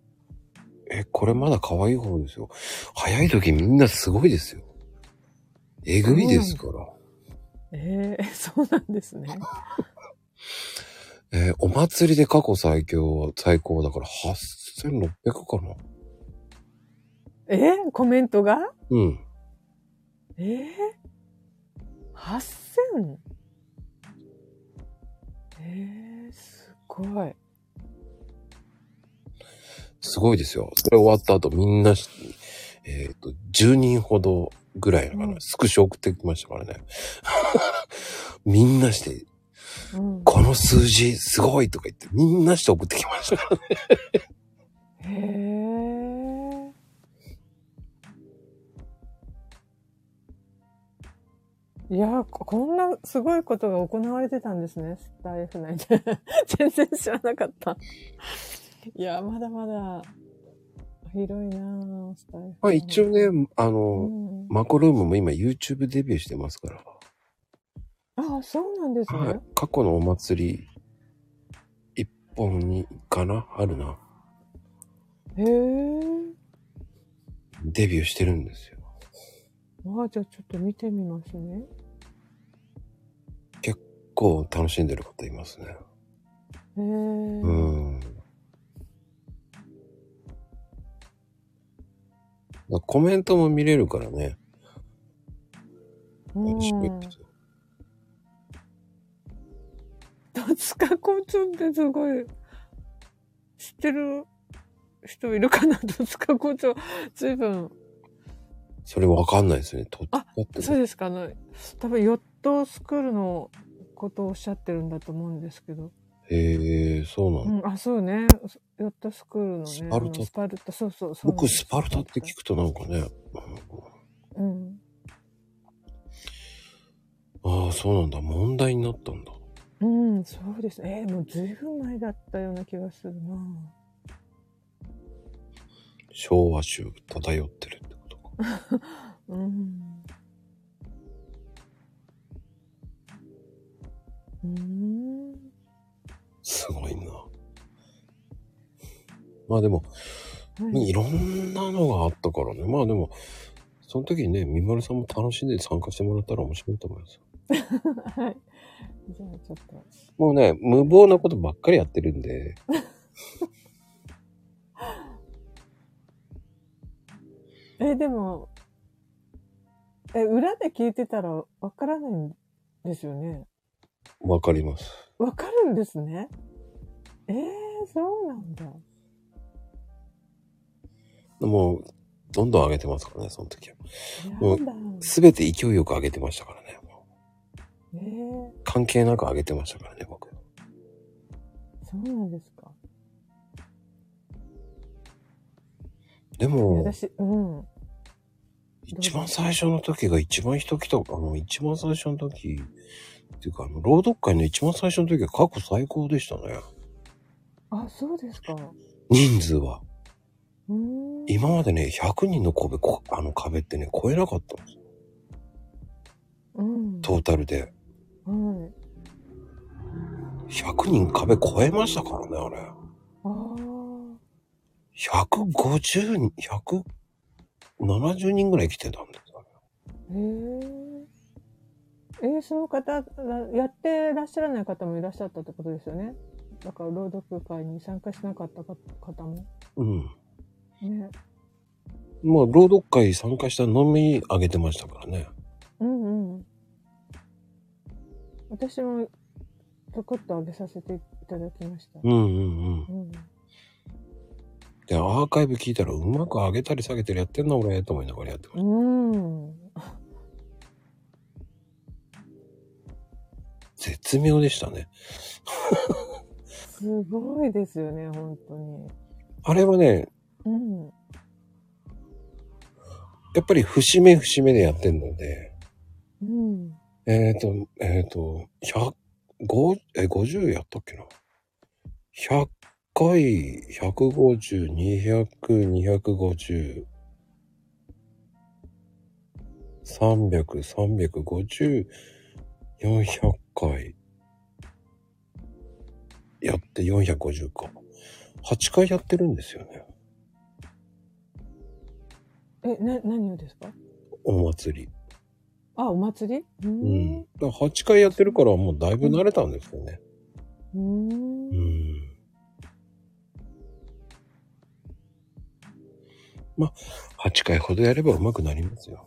え、これまだ可愛い方ですよ。早い時みんなすごいですよ。えぐいですから。ええ そうなんですね。えーお祭りで過去最強、最高だから8600かな。えコメントが？うん。ええ ?8000? ええすごい。すごいですよ。それ終わった後みんなし、えっ、と、10人ほどぐらいのかな、うんスクショ送ってきましたからね。みんなして、うん。この数字すごいとか言って、みんなして送ってきましたからね。へえ。いや、ここんなすごいことが行われてたんですね、スタイフ内で。全然知らなかった。いや、まだまだ広いなぁ、スタイフ。まあ一応ね、あうの、ん、マコルームも今 YouTube デビューしてますから。ああ、そうなんですね。はい。過去のお祭り、一本にかな？あるな。へえ。デビューしてるんですよ。ああ、じゃあちょっと見てみますね。結構楽しんでる方いますね。へえ。うん。コメントも見れるからね。うん面白いですよ。戸塚交通ってすごい、知ってる人いるかな？戸塚交通、ずいぶん。それわかんないですよね。とっあだってそうですかあの、多分ヨットスクールのことをおっしゃってるんだと思うんですけど。へえ、そうなんだ。うん、あ、そうね。ヨットスクールのね。スパルタスパルタ、そうそうそう僕。スパルタって聞くとなんかね、うん。ああ、そうなんだ。問題になったんだ。うん、そうです。えーもうずいぶん前だったような気がするな。昭和集漂ってるってことか。うん。うん。すごいな。まあでも、はいいろんなのがあったからね。まあでも、その時にね、みまるさんも楽しんで参加してもらったら面白いと思いますよ。はい。じゃあちょっと。もうね、無謀なことばっかりやってるんで、え、でも、え、裏で聞いてたらわからないんですよね。わかります。わかるんですね。えー、そうなんだ。もう、どんどん上げてますからね、その時は。なんだ。すべて勢いよく上げてましたからね。もうえー、関係なく上げてましたからね、僕。そうなんですか。でも、私、うん。一番最初の時が一番人来た、あの、一番最初の時、っていうか、あの、朗読会の一番最初の時は過去最高でしたね。あ、そうですか。人数は。うーん。今までね、100人の壁、こあの壁ってね、超えなかったんですよ。うん。トータルで。はい。100人壁超えましたからね、あれ。ああ。150人、100、70人ぐらい来てたんですよね。へえ。えーその方、らやってらっしゃらない方もいらっしゃったってことですよね。だから朗読会に参加しなかったか方も。うん。ね。もう朗読会参加したのみあげてましたからね。うんうん。私もちょこっと上げさせていただきました。うんうんうん。うん。で、アーカイブ聞いたらうまく上げたり下げたりやってんな俺と思いながらやってましうん。絶妙でしたね。すごいですよね、本当に。あれはね、うん。やっぱり節目節目でやってんので、うん。えっ、ー、と、えっ、ー、と、100、5え、50やったっけな ?100 回、150、200、250、300、350、400回。やって450か。8回やってるんですよね。え、な、何をですか？お祭り。あ、お祭り？うんん。だから8回やってるからもうだいぶ慣れたんですよね。うーんう。ん。まあ、8回ほどやれば上手くなりますよ。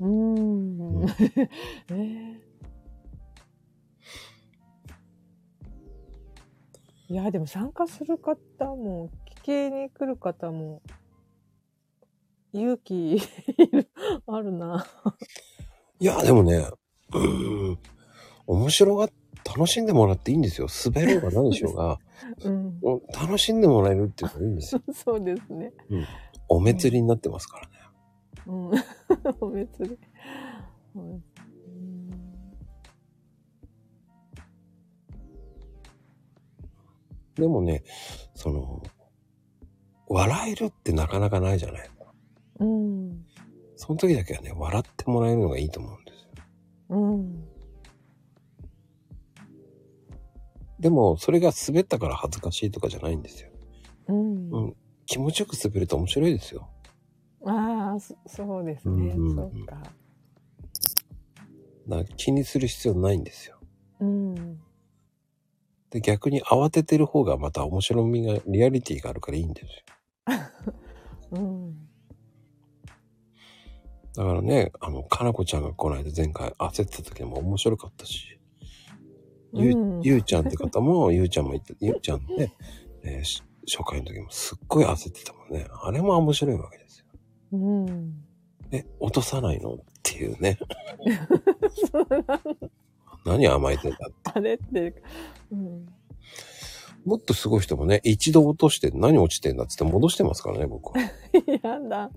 うーん。えーいや、でも参加する方も、聞きに来る方も、勇気 あるな。いや、でもね、うーん。面白が、楽しんでもらっていいんですよ。滑ろうが何しようが、うん。うん楽しんでもらえるっていうのがいいんですよ。そうですね。お祭りになってますからね。うん。お祭り。うんでもね、その、笑えるってなかなかないじゃない？うん。その時だけはね、笑ってもらえるのがいいと思うんですよ。うん。でも、それが滑ったから恥ずかしいとかじゃないんですよ。うん。うん気持ちよく滑ると面白いですよ。ああ、そそうですね。うんうんそうか。だから気にする必要ないんですよ。うん。で、逆に慌ててる方がまた面白みが、リアリティがあるからいいんですよ。うん。だからね、あの、かなこちゃんがこの間前回焦ってた時も面白かったし、ゆうんう、ゆうちゃんって方も、ゆうちゃんも言って、ゆうちゃんね、えーし初回の時もすっごい焦ってたもんね。あれも面白いわけですよ。うん。え、落とさないの？っていうね。何甘えてんだって。あれって、うん。もっとすごい人もね、一度落として何落ちてんだっつって戻してますからね、僕は。やだ。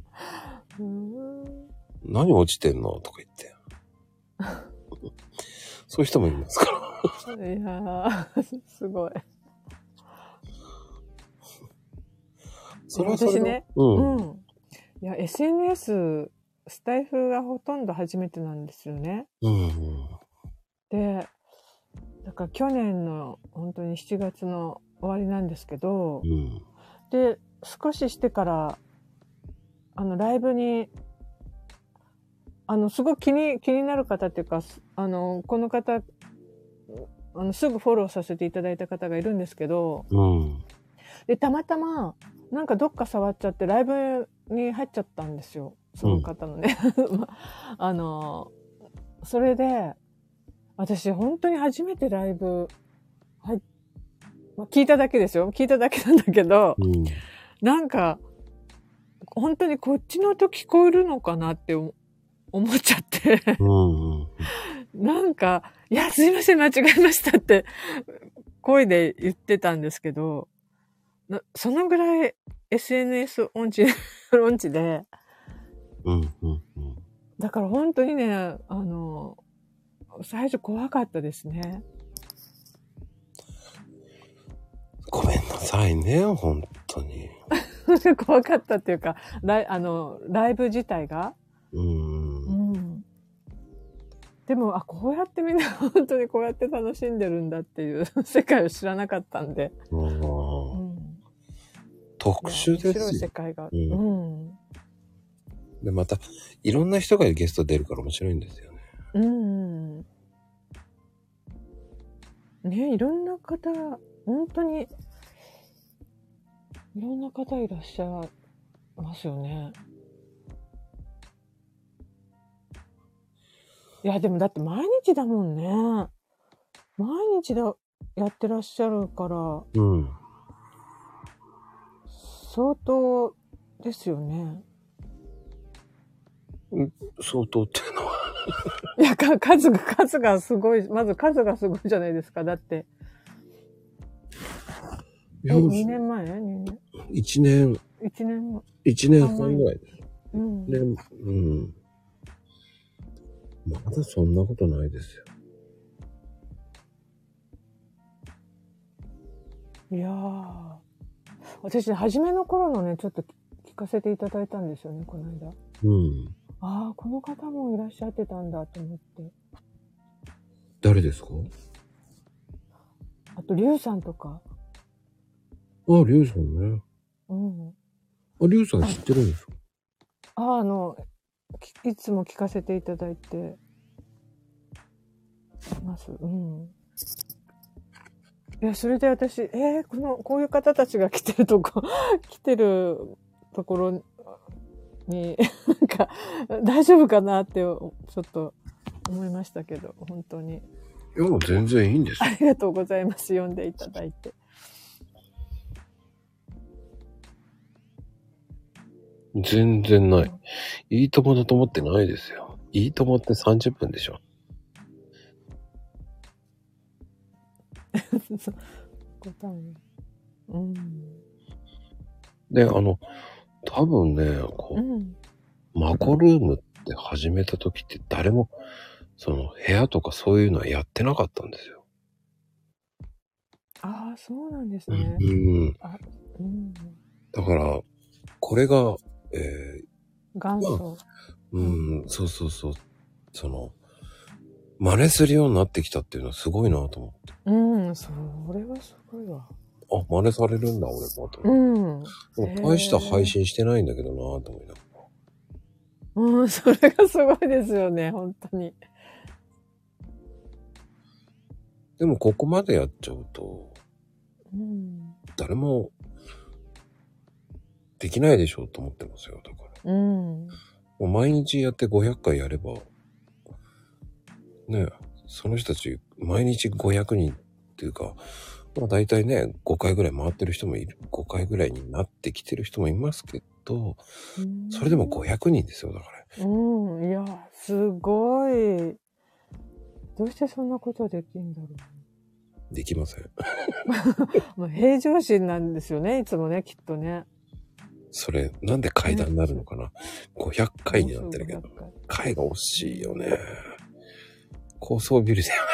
うん。何落ちてんのとか言って。そういう人もいますから。いやー、すごい。それはそれで私ね、うん。うん。いや、SNS、スタイフがほとんど初めてなんですよね。うん。で、だから去年の本当に7月の終わりなんですけどう、ん。で、少ししてから、あの、ライブに、あの、すごく気に、気になる方っていうか、すあの、この方、あの、すぐフォローさせていただいた方がいるんですけど、うん。で、たまたま、なんかどっか触っちゃって、ライブに入っちゃったんですよ。その方のね。まあの、それで、私本当に初めてライブ、はい、まあ、聞いただけですよ。聞いただけなんだけど、うん。なんか、本当にこっちの音聞こえるのかなって思思っちゃって、うん。うん。なんか、いや、すいません、間違えましたって、声で言ってたんですけど、なそのぐらい SNS 音痴、音痴で、うん。うん。だから本当にね、あの、最初怖かったですね。ごめんなさいね、本当に。怖かったっていうか、ライあの、ライブ自体が？うん。ん。でも、あ、こうやってみんな 本当にこうやって楽しんでるんだっていう世界を知らなかったんで。うんうん。特殊でいや面白いすよ。世界が。うんうん。で、また、いろんな人がゲスト出るから面白いんですよね。うん。ねいろんな方、本当に、いろんな方いらっしゃいますよね。いや、でもだって毎日だもんね。毎日だ、やってらっしゃるから、うん。相当ですよね。相当っていうのは。いや、か数が、数がすごい、まず数がすごいじゃないですか。だって。え、2年前 ?2 年？1年、?1 年前。1年半ぐらいです。うん。ね、うん。まだそんなことないですよ。いやー。私ね、初めの頃のね、ちょっと聞かせていただいたんですよね、この間。うん。ああ、この方もいらっしゃってたんだと思って。誰ですか？あと、リュウさんとか。あ、リュウさんね。うん。あ、リュウさん知ってるんですか？ああ、あの、きいつも聞かせていただいてます。うん。いや、それで私、えー、この、こういう方たちが来てるとこ、来てるところに、なんか、大丈夫かなって、ちょっと思いましたけど、本当に。いや、もう全然いいんですよ。ありがとうございます。読んでいただいて。全然ない。いいともだと思ってないですよ。いいともって30分でしょ。うん。で、あの、多分ね、こう、うん。マコルームって始めた時って誰も、その部屋とかそういうのはやってなかったんですよ。ああ、そうなんですね。うん。あ、うん。だから、これが、え元祖。ー、うん、そうそうそう、その、真似するようになってきたっていうのはすごいなと思って。うん、それはすごいわ。あ、真似されるんだ、俺も。とうん。大した配信してないんだけどなと思いながら。うん、それがすごいですよね、本当に。でもここまでやっちゃうと、うん。誰もできないでしょうと思ってますよ。だから。うん。もう毎日やって500回やれば、ねえ、その人たち毎日500人っていうか、まあ大体ね、5回ぐらい回ってる人もいる、5回ぐらいになってきてる人もいますけど、それでも500人ですよ、だから。うん、いや、すごい。どうしてそんなことできるんだろできません。う。もう平常心なんですよね、いつもね、きっとね。それ、なんで階段になるのかな ?500 回になってるけどもうすぐ500回。階が惜しいよね。高層ビルだよね。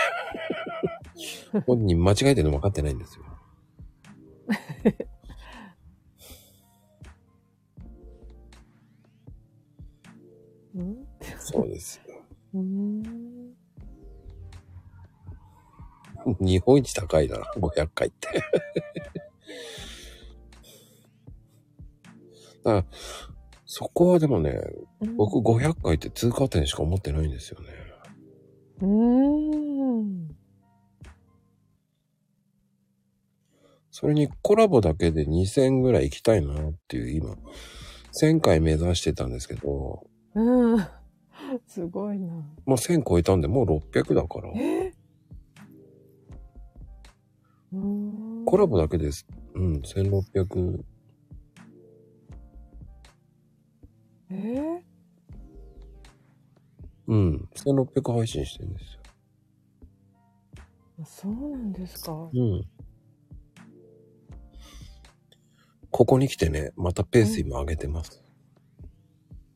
本人間違えてるの分かってないんですよ。うん？そうですよ。うん。日本一高いな、500回って。だから、そこはでもね、僕500回って通過点しか思ってないんですよね。うん。それにコラボだけで2000ぐらい行きたいなっていう今、1000回目指してたんですけど、うん。すごいな。もう1000超えたんでもう600だから、え？うんコラボだけです。うん、1600、え？ーうん、1600配信してるんですよ。そうなんですか。うん。ここに来てね、またペース今上げてます。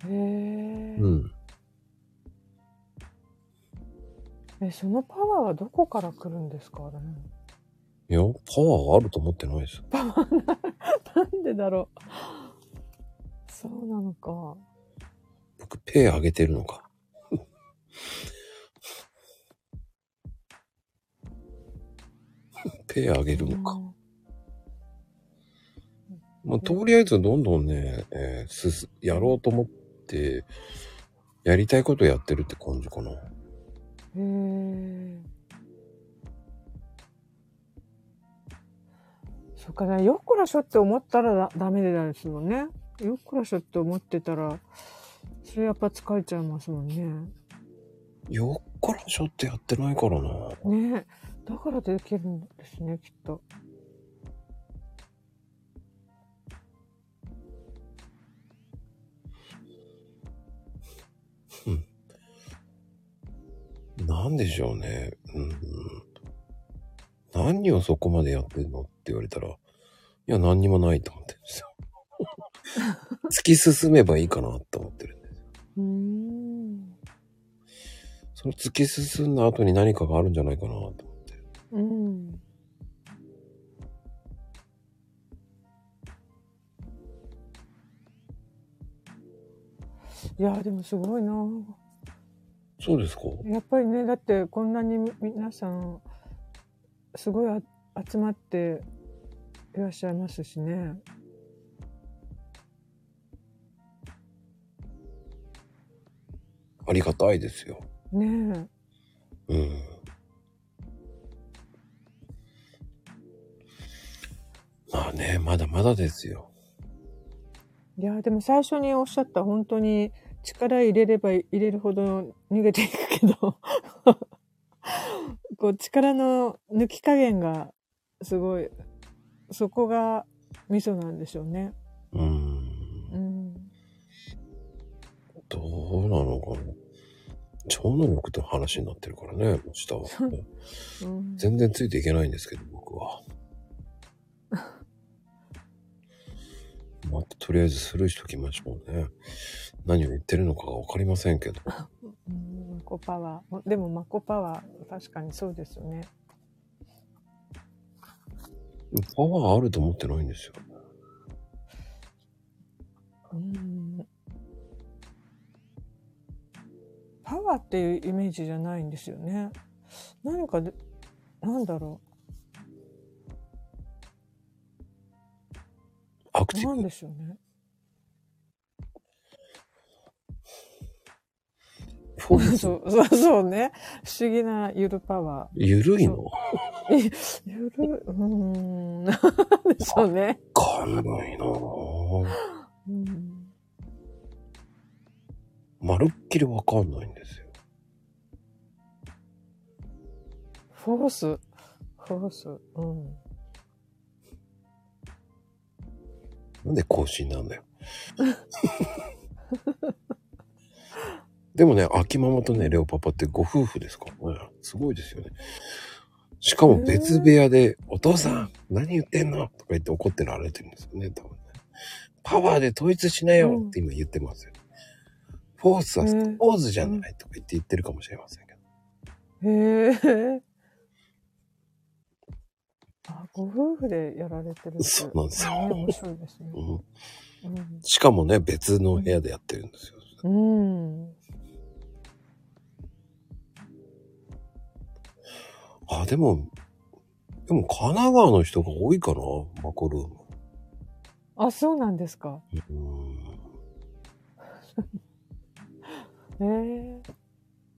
へえ、うん。え、そのパワーはどこから来るんですか？ね。いや、パワーがあると思ってないです。なんでだろう。そうなのか。僕、ペイ上げてるのか。ペイ上げるのか。まあ、とりあえずどんどんね、えーすす、やろうと思って、やりたいことやってるって感じかな。へえ。そっかね、よっこらしょって思ったらだダメですもんね。よっこらしょって思ってたら、それやっぱ疲れちゃいますもんね。よっからしょってやってないからな。ねだからできるんですね、きっと。なんでしょうね。うん。何をそこまでやってんのって言われたら、いや、何にもないと思ってるんですよ。突き進めばいいかなって思ってるんです。うーん。その突き進んだ後に何かがあるんじゃないかなと思って。うん。いや、でもすごいな。そうですか？やっぱりね、だってこんなにみ皆さん、すごいあ集まっていらっしゃいますしね。ありがたいですよ。ねうん。まあね、まだまだですよ。え。いや、でも最初におっしゃった本当に力入れれば入れるほど逃げていくけど、こう力の抜き加減がすごい、そこが味噌なんでしょうね。うんん。どうなのかな。超能力って話になってるからね、下は、ね。うん、全然ついていけないんですけど、僕は。まあ、とりあえずスルーしときましょうね。何を言ってるのかがわかりませんけど。うん、マコパワー。でもマコパワー、確かにそうですよね。パワーあると思ってないんですよ。うん。パワーっていうイメージじゃないんですよね。何かで、なんだろう。なんアクティブ。でしょうね。そう、そう、そうね。不思議なゆるパワゆるいの？ー。ゆる、うーんでしょうね。わかんないなぁ。うん。まるっきりわかんないんですよ。フォース？フォース？うん。なんで更新なんだよ。でもね、秋ママとね、レオパパってご夫婦ですからね。すごいですよね。しかも別部屋で、お父さん、何言ってんの？とか言って怒ってられてるんですよね、多分ね。パワーで統一しなよって今言ってますよ。フォースはスポーツじゃないとか言って言ってるかもしれませんけど。へえ。あ、ご夫婦でやられてるって。そうなんですよね面白いですね。うん、しかもね、別の部屋でやってるんですよ。うん。あ、でも、でも神奈川の人が多いかな、マコルーム。あ、そうなんですか。うん へえ。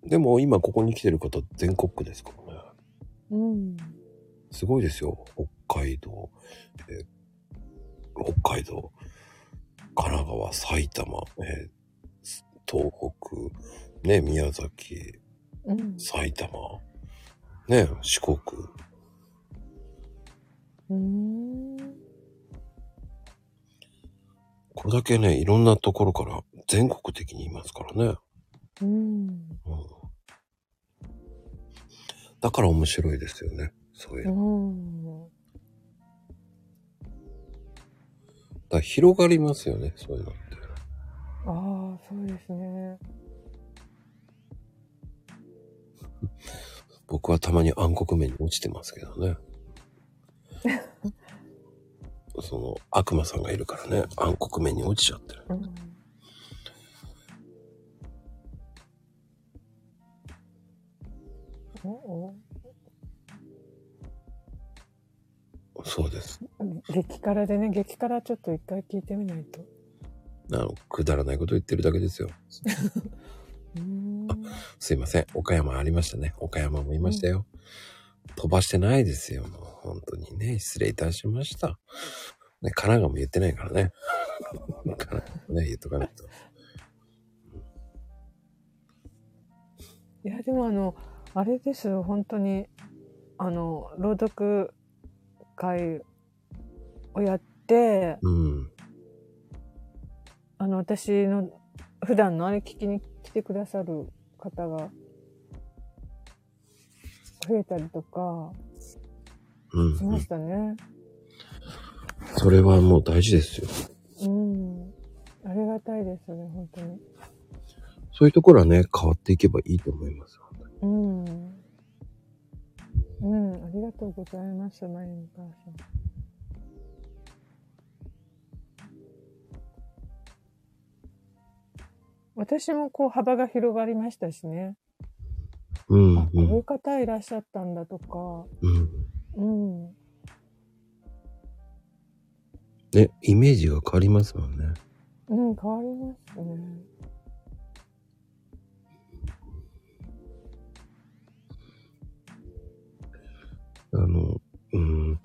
でも今ここに来てる方全国区ですからね。うん。すごいですよ。北海道、えー北海道、神奈川、埼玉、えー東北、ね、宮崎、うん。埼玉、ね、四国。うん。これだけね、いろんなところから全国的にいますからね。うん。うん、だから面白いですよね。そういううの。ん。だ広がりますよね、そういうのって。ああ、そうですね。僕はたまに暗黒面に落ちてますけどね。その悪魔さんがいるからね、暗黒面に落ちちゃってる。うん。おおそうです。激辛でね、激辛ちょっと一回聞いてみないと。あの、くだらないこと言ってるだけですよ。すいません。岡山ありましたね。岡山もいましたよ。飛ばしてないですよ。もう本当にね。失礼いたしました。ね、神奈川も言ってないからね。神奈川ね、言っとかないと。いや、でもあの、あれですよ、本当に、あの、朗読会をやって、うん。あの、私の普段のあれ聞きに来てくださる方が増えたりとかうん、しましたね。それはもう大事ですよ。うん。ありがたいですね、本当に。そういうところはね、変わっていけばいいと思います。うん。うん、ありがとうございます、マリンお母さん。私もこう幅が広がりましたしね。うん、あ、こう。ういうん方いらっしゃったんだとか。うん。うん。ね、イメージが変わりますもんね。うん、変わりますね。あの、うん。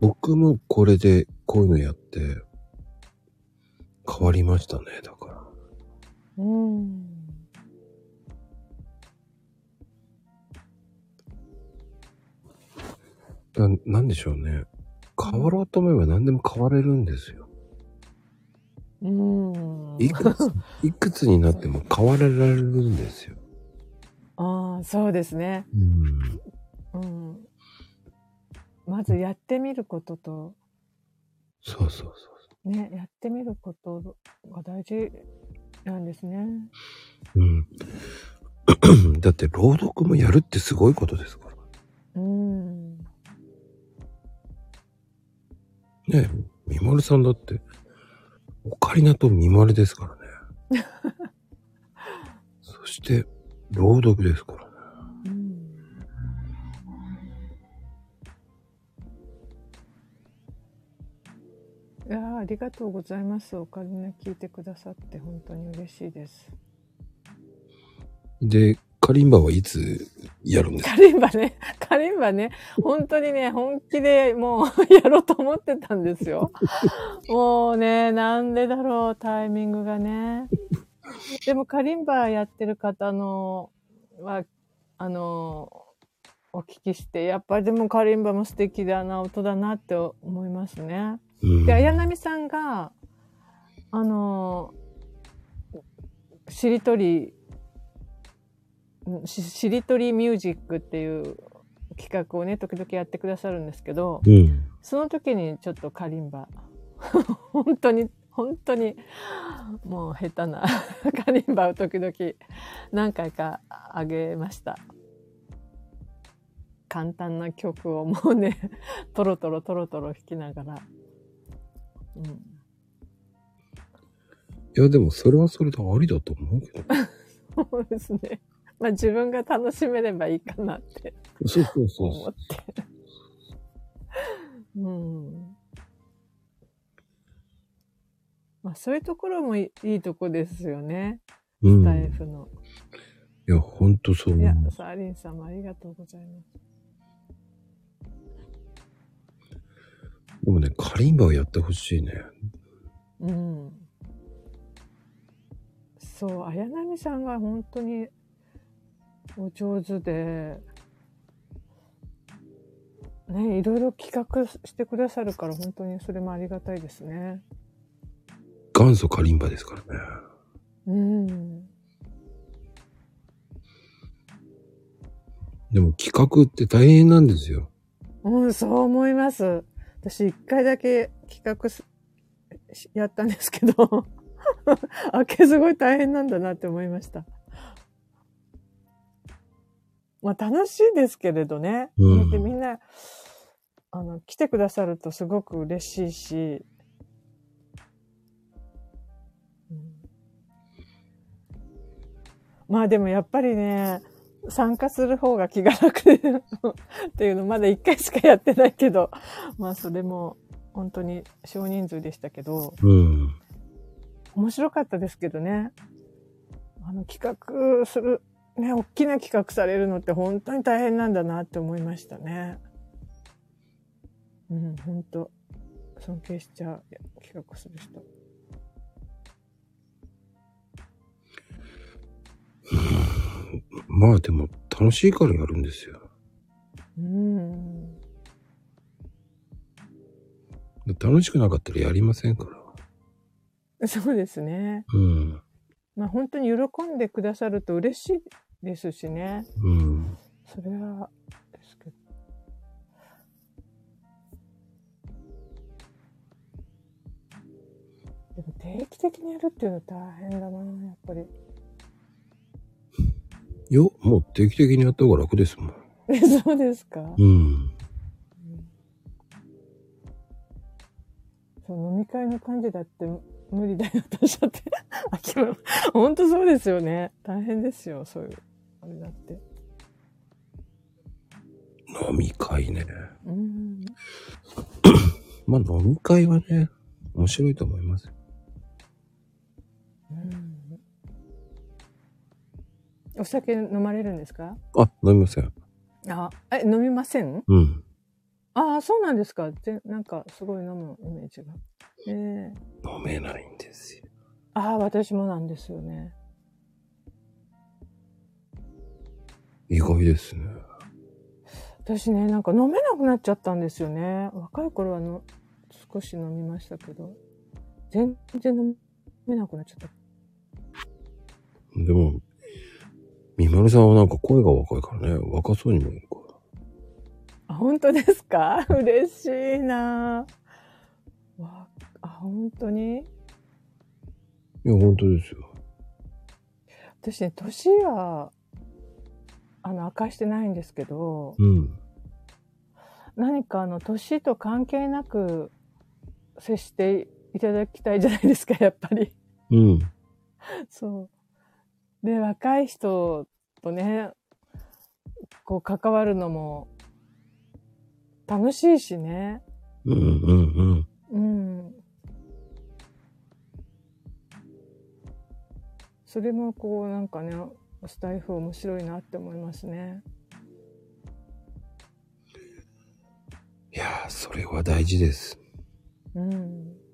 僕もこれでこういうのやって変わりましたね、だから。うん。ななんでしょうね。変わろうと思えば何でも変われるんですよ。うん。いくつ、いくつになっても変わられるんですよ。ああ、そうですね。うん。うん。まずやってみることと、そうそうそうね、やってみることが大事なんですね。うん。だって朗読もやるってすごいことですから。うん。ねえ、みまるさんだって、オカリナとみまるですからね。そして、朗読ですからありがとうございます。お金ね聞いてくださって本当に嬉しいです。で、カリンバはいつやるんですか？カリンバね、カリンバね、本当にね、本気でもうやろうと思ってたんですよ。もうね、なんでだろう、タイミングがね。でもカリンバやってる方の、は、あの、お聞きして、やっぱりでもカリンバも素敵だな、音だなって思いますね。うんで、綾波さんが、あの、しりとり、んししりとりミュージックっていう企画をね、時々やってくださるんですけど、うん。その時にちょっとカリンバ、本当に、本当に、もう下手な カリンバを時々何回かあげました。簡単な曲をもうね、トロトロトロトロ弾きながら。うんいや、でもそれはそれでありだと思うけど。そうですね。まあ自分が楽しめればいいかなってそうそうそう思って。うん。まあそういうところもいいいいとこですよね。うん。スタイいフの。や、ほんとそういやサーリンさんもありがとうございます。でもね、カリンバをやってほしいね。うん。そう、綾波さんが本当にお上手で、ね、いろいろ企画してくださるから本当にそれもありがたいですね。元祖カリンバですからね。うん。でも企画って大変なんですよ。うん、そう思います。私一回だけ企画すしやったんですけど、あけすごい大変なんだなって思いました。まあ楽しいですけれどね。うんでみんな、あの、来てくださるとすごく嬉しいし、うんまあでもやっぱりね、参加する方が気が楽でっていうのまだ一回しかやってないけど、まあそれも本当に少人数でしたけど、うん。面白かったですけどね。あの、企画する、ね、大きな企画されるのって本当に大変なんだなって思いましたね。うん、本当尊敬しちゃう、企画する人。まあでも楽しいからやるんですよ。うん。楽しくなかったらやりませんから。そうですね。うん。まあ本当に喜んでくださると嬉しいですしね。うん。それは、ですけど。でも定期的にやるっていうの大変だな、やっぱり。よ、もう定期的にやった方が楽ですもん。え そうですか、うん。そう飲み会の感じだって無理だよっておっしゃって。秋村本当そうですよね。大変ですよ、そういう。あれだって。飲み会ね。うん。まあ飲み会はね、面白いと思います。うんお酒飲まれるんですか？あ、飲みません。あ、え、飲みません？うん。ああ、そうなんですか。ぜなんか、すごい飲むイメージが。ええ飲めないんですよ。ああ、私もなんですよね。意外ですね。私ね、なんか飲めなくなっちゃったんですよね。若い頃はの少し飲みましたけど、全然飲めなくなっちゃった。でも、みまるさんはなんか声が若いからね、若そうに見えるから。あ、本当ですか？嬉しいなわあ、本当に？いや、本当ですよ。私ね、年は、あの、明かしてないんですけど、うん。何かあの、年と関係なく接していただきたいじゃないですか、やっぱり。うん。そう。で、若い人とね、こう関わるのも楽しいしね。うんうんうん。うん。それもこうなんかね、スタイフ面白いなって思いますね。いやー、それは大事です。うん。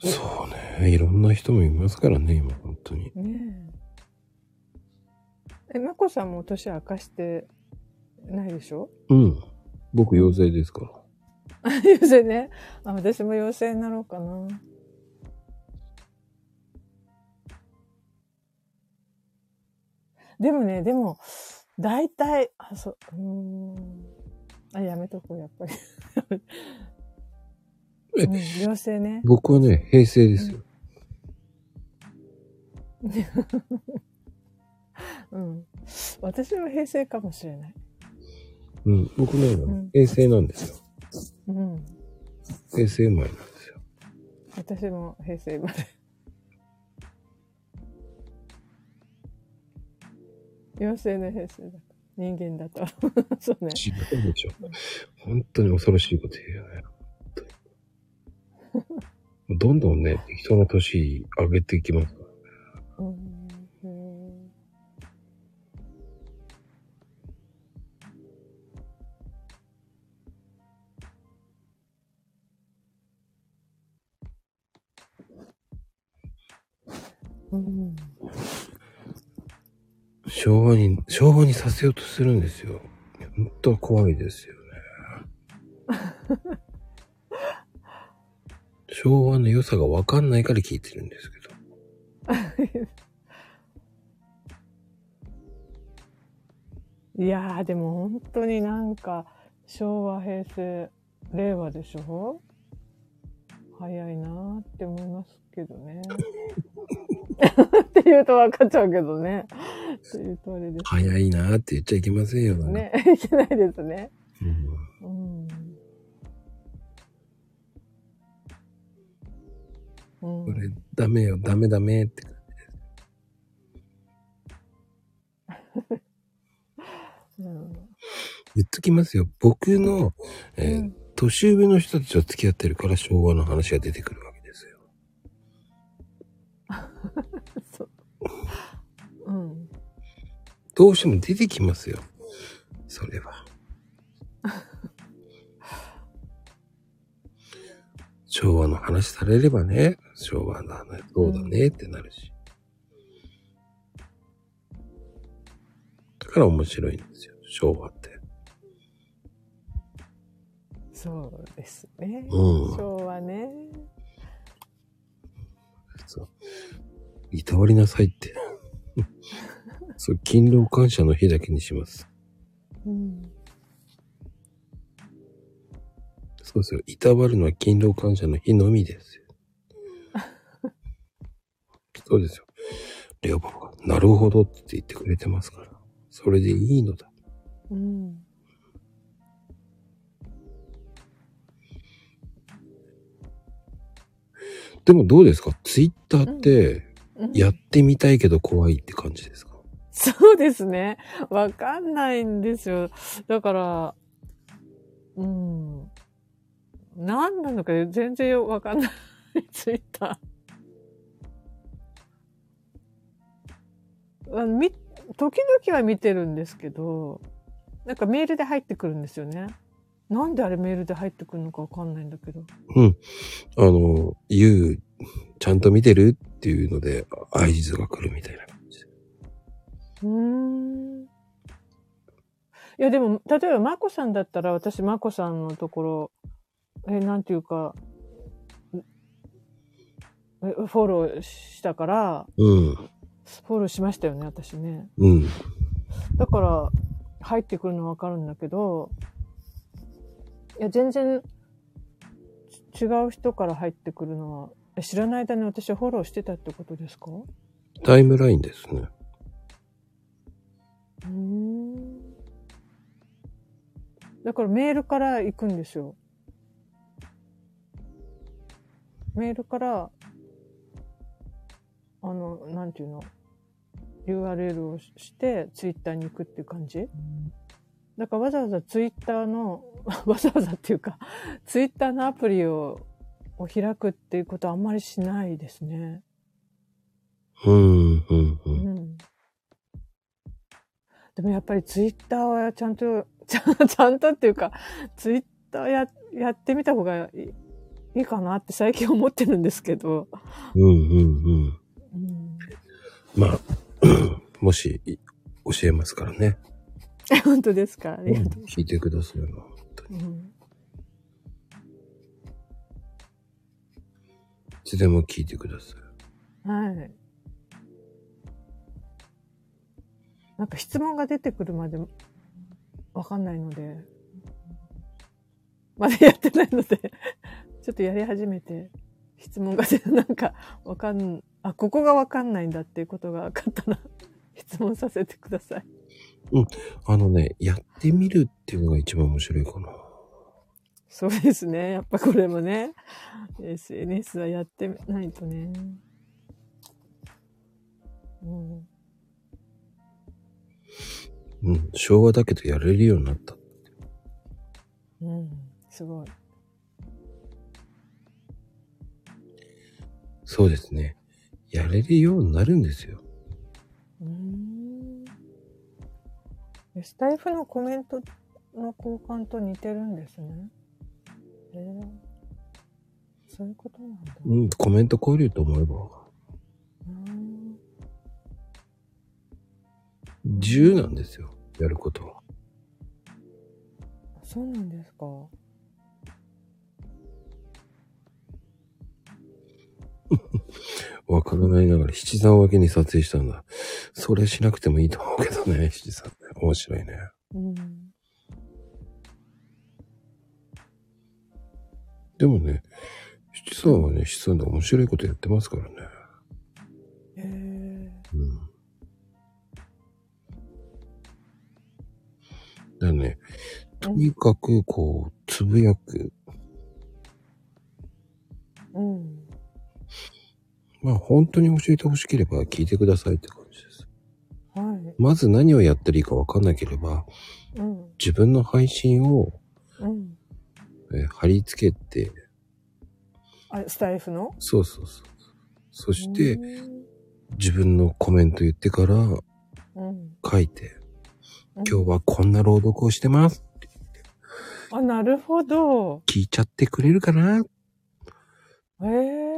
そうね。いろんな人もいますからね、今、本当に。ねえ。え、まこさんも年明かしてないでしょ？うん。僕、妖精ですから。あ、妖精ね。あ、私も妖精になろうかな。でもね、でも、大体、あ、そう、うーん。あ、やめとこう、やっぱり。えうん、妖精ね。僕はね、平成ですよ。うん。私も平成かもしれない。うん。僕ね、ん平成なんですよ。うん。平成生まれなんですよ。私も平成生まれ。妖精の平成だと。人間だと。そうね。違うでしょ。本当に恐ろしいこと言うよね。どんどんね、人の年上げていきますから。うんうんうん昭和に、昭和にさせようとするんですよ。本当は怖いですよね。昭和の良さがわかんないから聞いてるんですけど。いやーでも本当になんか昭和平成令和でしょ？早いなーって思いますけどね。って言うと分かっちゃうけどね。って言うとあれです早いなーって言っちゃいけませんよね。いけないですね。うんうん。うんこれ、ダメよ、ダメダメって感じ。うん言っときますよ。僕の、えーうん年上の人たちと付き合ってるから昭和の話が出てくるわけですよ。そう。うん。どうしても出てきますよ。それは。昭和の話されればね、昭和だね、そうだねってなるし。だから面白いんですよ、昭和って。そうですね。うん昭和ね。そう。いたわりなさいって。そう、勤労感謝の日だけにします。うん。そうですよ。いたわるのは勤労感謝の日のみですよ。そうですよ。レオパパが、なるほどって言ってくれてますから。それでいいのだ。うん。でもどうですか？ツイッターって、うんやってみたいけど怖いって感じですか？そうですね。わかんないんですよ。だから、うん。何なのか全然わかんない。ツイッター。あのみ、時々は見てるんですけど、なんかメールで入ってくるんですよね。なんであれメールで入ってくるのかわかんないんだけど。うん。あの、言う、ちゃんと見てるっていうので、合図が来るみたいな感じで。うーん。いや、でも、例えば、まこさんだったら、私、まこさんのところ、え、なんていうか、えフォローしたから、うん。フォローしましたよね、私ね。うん。だから、入ってくるのわかるんだけど、いや、全然、ち違う人から入ってくるのは、え知らない間に私はフォローしてたってことですか？タイムラインですね。うーんだからメールから行くんですよ。メールから、あの、なんていうの、URL をしして、ツイッターに行くっていう感じ？だからわざわざツイッターの、わざわざっていうか、ツイッターのアプリをを開くっていうことはあんまりしないですね。うん、うん、う。うんん。でもやっぱりツイッターはちゃんと、ちゃんちゃんとっていうか、ツイッターややってみた方がいいいいかなって最近思ってるんですけど。うん、うん、うん。うん、まあ、もし、い教えますからね。本当ですか？ありがと聞いてくださいよ。本当に。う。うんいつでも聞いてください。はい。なんか質問が出てくるまでわかんないので、まだやってないので、ちょっとやり始めて、質問が出て、なんかわかん、あ、ここがわかんないんだっていうことが分かったら、質問させてください。あのね、やってみるっていうのが一番面白いかな。そうですね。やっぱこれもね、SNS はやってないとね。うんうん、昭和だけどやれるようになった。うん、すごい。そうですね。やれるようになるんですよ。うーん。えスタイフのコメントの交換と似てるんですね。えー、そういうことなんだ。うん、コメント交流と思えば、う自由なんですよ。やることは。そうなんですか。わからないながら七三分けに撮影したんだ。それしなくてもいいと思うけどね、七三ね。面白いね。うん。でもね、七三はね、七三で面白いことやってますからね。えうん。だね、とにかくこう、つぶやく。ー、うん。まあ本当に教えてほしければ聞いてくださいって感じです。はい。まず何をやってるいいかわかんなければ、うん。自分の配信を、うん。えー貼り付けて、あ、スタイフの？そうそうそう。そして、うん自分のコメント言ってからうん。書いて、うん今日はこんな朗読をしてます。あ、なるほど。聞いちゃってくれるかな？へえ。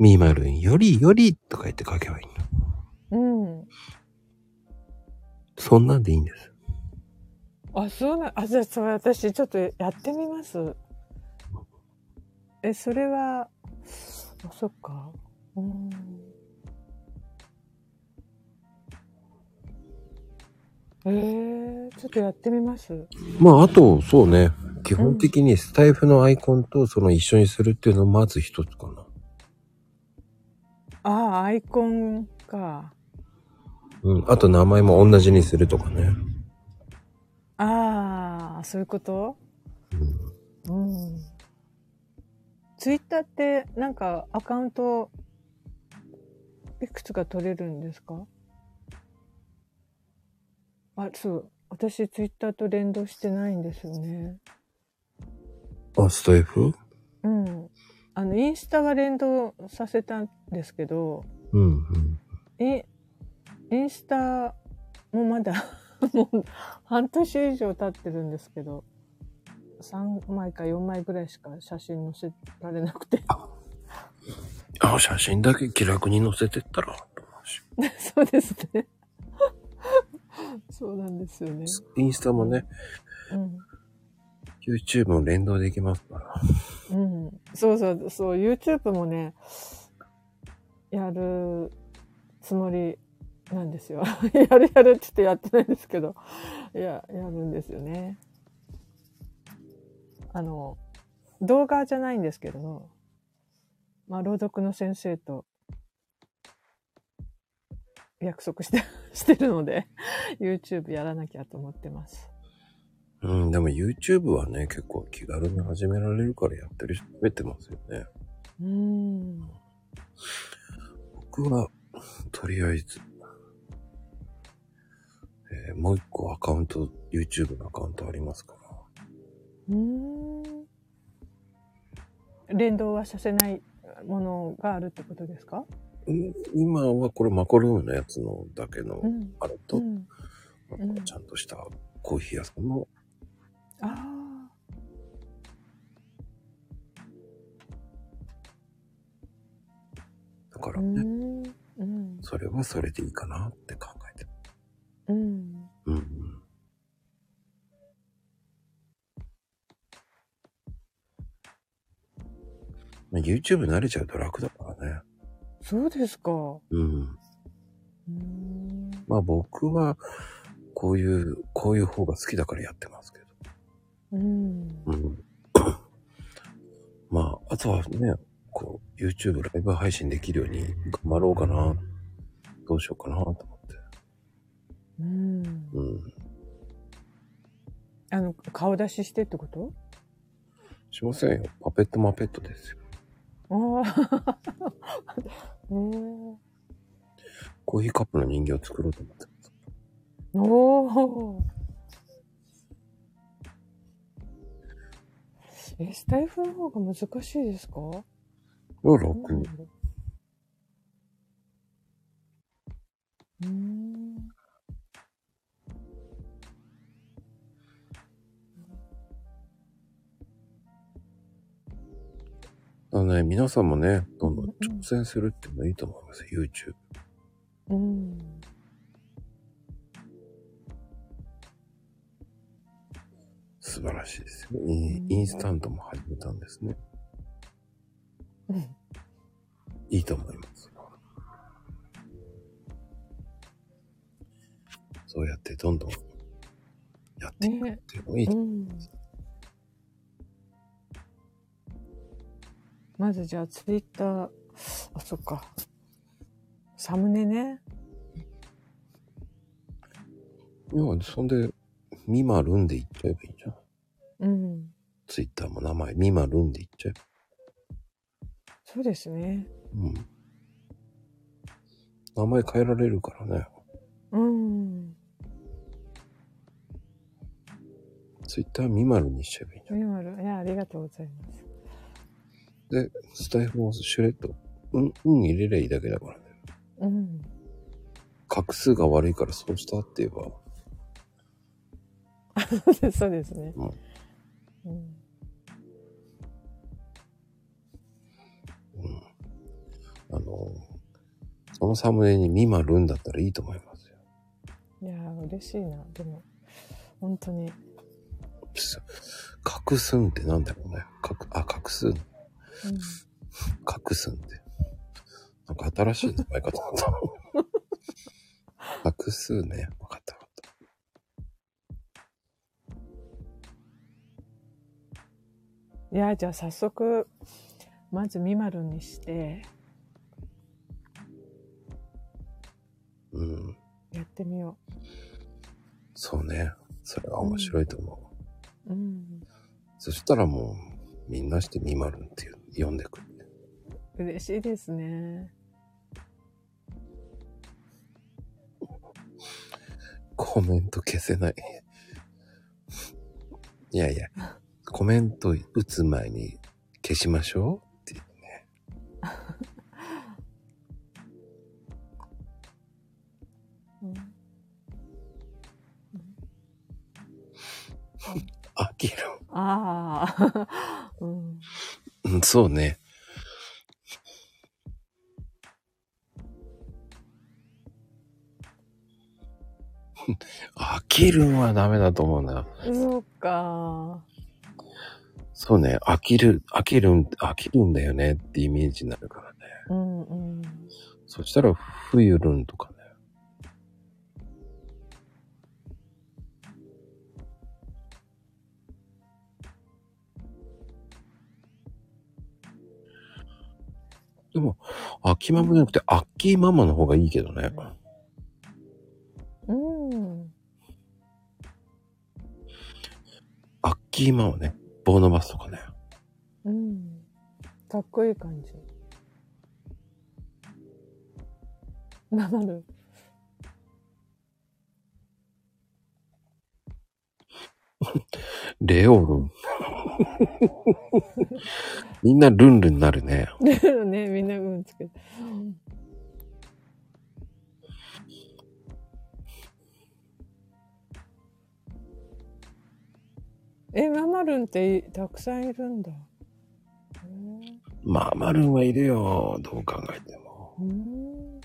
みーまるんよりよりとか言って書けばいいの。うん。そんなんでいいんです。あ、そうな、あ、じゃあ、それ私ちょっとやってみます。え、それは、あ、そっか。うん。えー、ちょっとやってみます。まあ、あと、そうね。基本的にスタイフのアイコンとその一緒にするっていうのまず一つかな。ああ、アイコンか。うん。あと名前も同じにするとかね。ああ、そういうこと？うん。うん。ツイッターってなんかアカウントいくつか取れるんですか？あ、そう。私ツイッターと連動してないんですよね。あ、スタイフ？うん。あの、インスタは連動させたんですけど、うん、うん。インインスタもまだ もう半年以上経ってるんですけど、3枚か4枚ぐらいしか写真載せられなくて。あ、写真だけ気楽に載せてったら、と思うしそうですね。そうなんですよね。インスタもね、うん。YouTube も連動できますから。うん。そうそう、そう、YouTube もね、やるつもりなんですよ。やるやるって言ってやってないんですけど、いや、やるんですよね。あの、動画じゃないんですけど、まあ、朗読の先生と約束して、してるので、YouTube やらなきゃと思ってます。うん、でも YouTube はね、結構気軽に始められるからやってる人増えてますよね。うーん。僕は、とりあえず、えーもう一個アカウント、YouTube のアカウントありますから。うーん連動はさせないものがあるってことですか？うん今はこれマコルームのやつのだけのん。あれと、うん、あうんとちゃんとしたコーヒー屋さんの、ああ。うだからね、ん。うん。それはそれでいいかなって考えてる。うん。うんうん。まあ YouTube 慣れちゃうと楽だからね。そうですか。ううん。ーん。まあ僕は、こういう、こういう方が好きだからやってますけど。うん。うん。まあ、あとはね、こう、YouTube ライブ配信できるように頑張ろうかな。どうしようかなと思って。うん。うん。あの、顔出ししてってこと？しませんよ。パペットマペットですよ。ああ。えー、コーヒーカップの人形を作ろうと思ってます。おお。え、スタイフの方が難しいですか？は楽に。うーん。あのね、皆さんもね、どんどん挑戦するっていうのいいと思いますよ。YouTube。うん。素晴らしいですよ。インインスタントも始めたんですね。うん。いいと思います。そうやってどんどんやっていくねっていうのもいいとうん。まずじゃあツイッター、あ、そっか。サムネね。いや、そんで、ミマルンで言っちゃえばいいじゃん。うん。ツイッターも名前、ミマルンで言っちゃえば。そうですね。うん。名前変えられるからね。うん。ツイッター未丸にしちゃえばいいんじゃみまる。いや、ありがとうございます。ん。で、スタイフもシュレッド、うん、うん入れりゃいいだけだからね。うん。画数が悪いからそうしたって言えば、そうですね。うんうん。うん。あの、そのサムネに未丸んだったらいいと思いますよ。いやー、嬉しいな。でも、本当に。画数ってなんだろうね。画、あ、画数。うん。画数って。なんか新しい使い方なんだ。画数ね。わかったいやー、じゃあ早速、まずみまるにして、うん。やってみよそうね。それは面白いと思う。う。うん。そしたらもう、みんなして未丸っていう呼んでくる。嬉しいですね。コメント消せない。いやいや、コメント打つ前に消しましょうっていうね。うん。あきる。ああ、うん。うん、そうね。飽きるんはダメだと思うな。そうか。そうね、飽きる、飽きるん、飽きるんだよねってイメージになるからね。うんうん。そしたら、冬るんとかね。でも、秋ママじゃなくて、アッキーママの方がいいけどね。うん。アッキーママね。棒伸ばすとかね。うん。かっこいい感じ。なる。レオルン。みんなルンルンになるね。ね、みんなうんつけて。え、ママルンってたくさんいるんだ。へまあ、マルンはいるよ。どう考えても。ー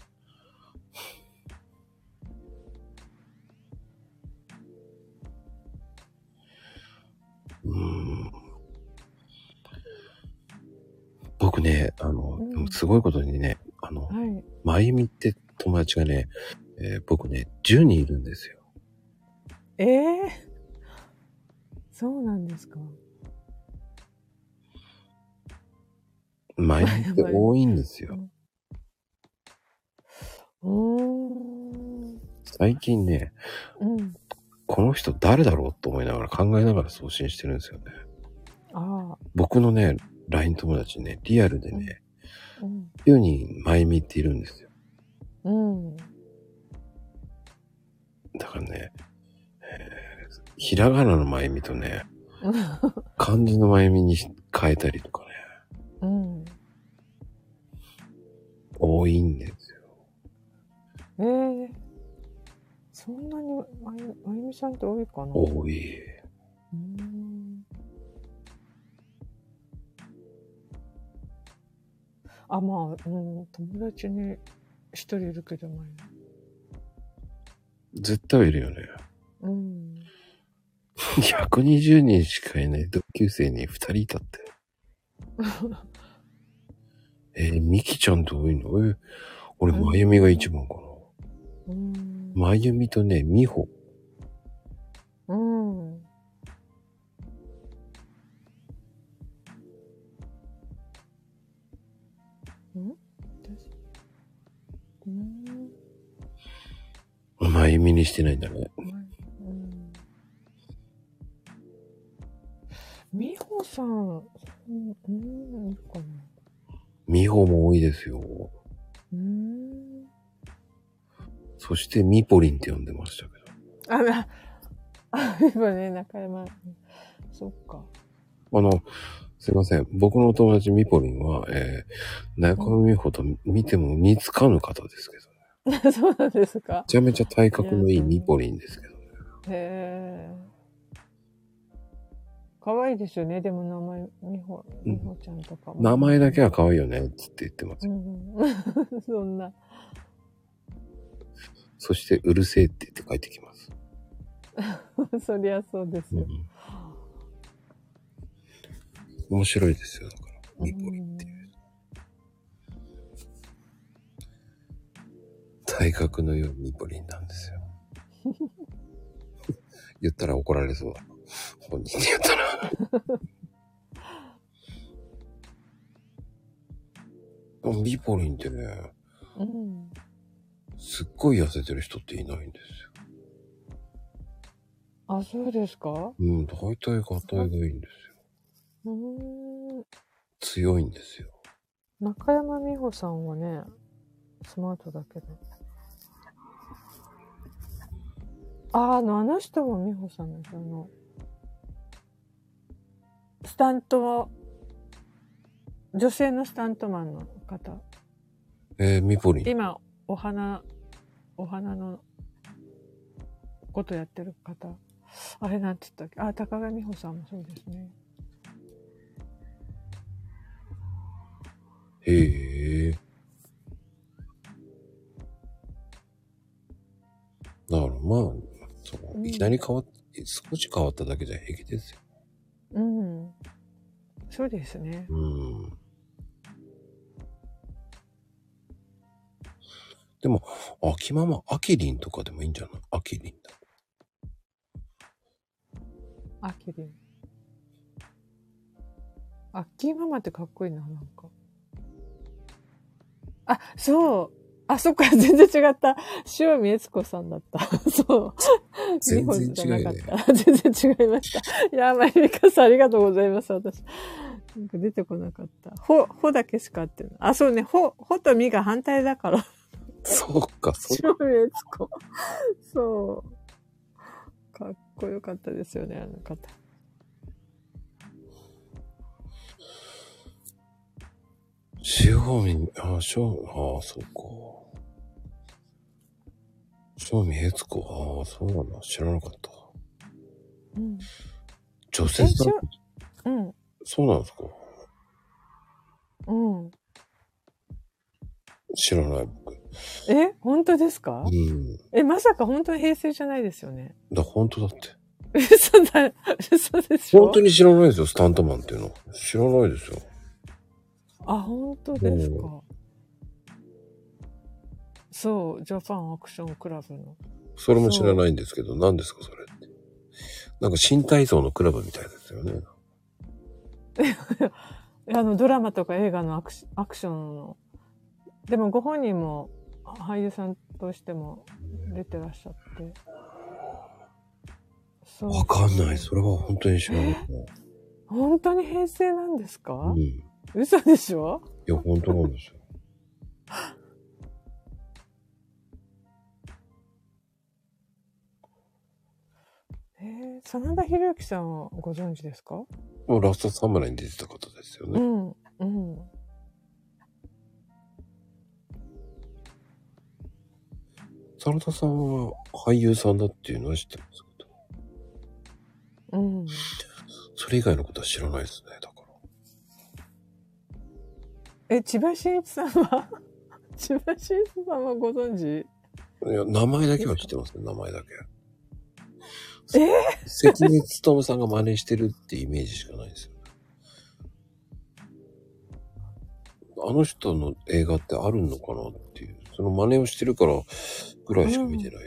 うん。僕ね、あの、うんすごいことにね、あの、はい。まゆみって友達がね、えー僕ね、10人いるんですよ。ええそうなんですか。まゆみって多いんですよ。最近ね、うん。この人誰だろうと思いながら考えながら送信してるんですよね。ああ。僕のね、LINE 友達ね、リアルでね、うん。9人まゆみっているんですよ。うん。だからね、えーひらがなのまゆみとね、漢字のまゆみに変えたりとかね、うん。多いんですよ。ええそんなにまゆまゆみさんって多いかな？多い。うーんあ、まあ、うん、友達に一人いるけど、ま絶対いるよね。ゆうん。120人しかいない同級生に2人いたって。えー、みきちゃんって多いのえー俺、まゆみが一番かな。まゆみとね、みほ。うん。ん私うん。まゆみにしてないんだね。美穂さん、うん、かな。みほも多いですよ。うん。そしてミポリンって呼んでましたけど。あ、な、あ、今ね、中山。そっか。あの、すいません。僕のお友達ミポリンは、えー、中山美穂と見ても似つかぬ方ですけどね。そうなんですかめちゃめちゃ体格のいいミポリンですけどね。へえ。可愛いですよね。でも名前、みほ、みほちゃんとかも。名前だけは可愛いよね、つって言ってますうよ。ん。そんな。そして、うるせえって言って帰ってきます。そりゃそうですよ。うん面白いですよ、だから。ミポリンっていう。体格の良いミポリンなんですよ。言ったら怒られそうだ。本人に言ったら。でもミポリンってね、うん。すっごい痩せてる人っていないんですよ。あ、そうですか？うん、大体がたいがいいんですよ。うーん。強いんですよ。中山美穂さんはね、スマートだけど。あ、あの、あの人も美穂さんですよ。あの、スタント、女性のスタントマンの方。えー、ミポリン。今、お花、お花のことやってる方。あれなんて言ったっけ？あ、高上美穂さんもそうですね。へえ。だからまあ、そうう、んいきなり変わっ、少し変わっただけじゃ平気ですよ。うん。そうですね。うん。でも、秋ママ、アキリンとかでもいいんじゃない？アキリンだ。アキリン。アッキーママってかっこいいな、なんか。あ、そう。あ、そっか、全然違った。塩見悦子さんだった。そう。全然違った。全然違いました。いや、まゆみかさんありがとうございます、私。なんか出てこなかった。ほ、ほだけしかってない。あ、そうね、ほ、ほとみが反対だから。そうか、そ塩見悦子。そう。かっこよかったですよね、あの方。塩見、あ、塩、あ、そうか。塩見悦子、あそうなんだ。知らなかった。うん。女性さん、うん。そうなんですか？うん。知らない、僕。え本当ですか？うん。え、まさか本当に平成じゃないですよね。だ、本当だって。嘘だ、嘘でしょ？本当に知らないですよ、スタントマンっていうの。知らないですよ。あ、本当ですうか。そう、ジャパンアクションクラブの。それも知らないんですけど、何ですか、それって。なんか新体操のクラブみたいですよね。あの、ドラマとか映画のアクシアクションの。でもご本人も俳優さんとしても出てらっしゃって。わかんない。それは本当に知らないな。本当に平成なんですか、うん。い嘘でしょ？や、本当なんですよ。えー、真田広之さんはご存知ですか？もうラストサムライに出てた方ですよね。うん、うん。真田さんは俳優さんだっていうのは知ってますけど。うん。それ以外のことは知らないですね、だ。え、千葉真一さんは？千葉真一さんはご存知？いや、名前だけは知ってますね、名前だけ。え？関根勤さんが真似してるってイメージしかないんですよ。あの人の映画ってあるのかなっていう。その真似をしてるからぐらいしか見てない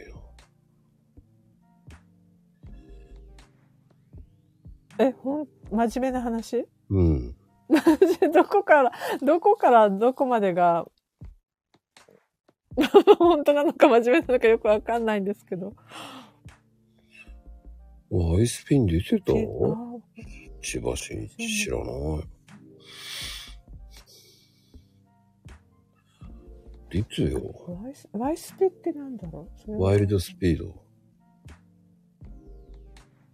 な。え、ほん、真面目な話？うん。どこから、どこからどこまでが、本当なのか真面目なのかよくわかんないんですけど。アイスピン出てた？千葉真一知らない。いつよ。ワイス、ワイスピってなんだろう？ワイルドスピード。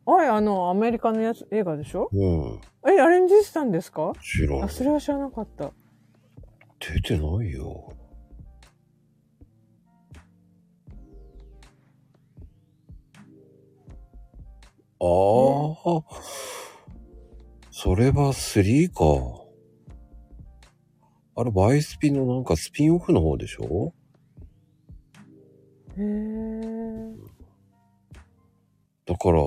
はい、あの、アメリカのやつ、映画でしょ？うん。え、あれに出てたんですか？あ、知らん。それは知らなかった。出てないよ。ああ、それは3か。あれ、バイスピのなんかスピンオフの方でしょ？へえ。だから、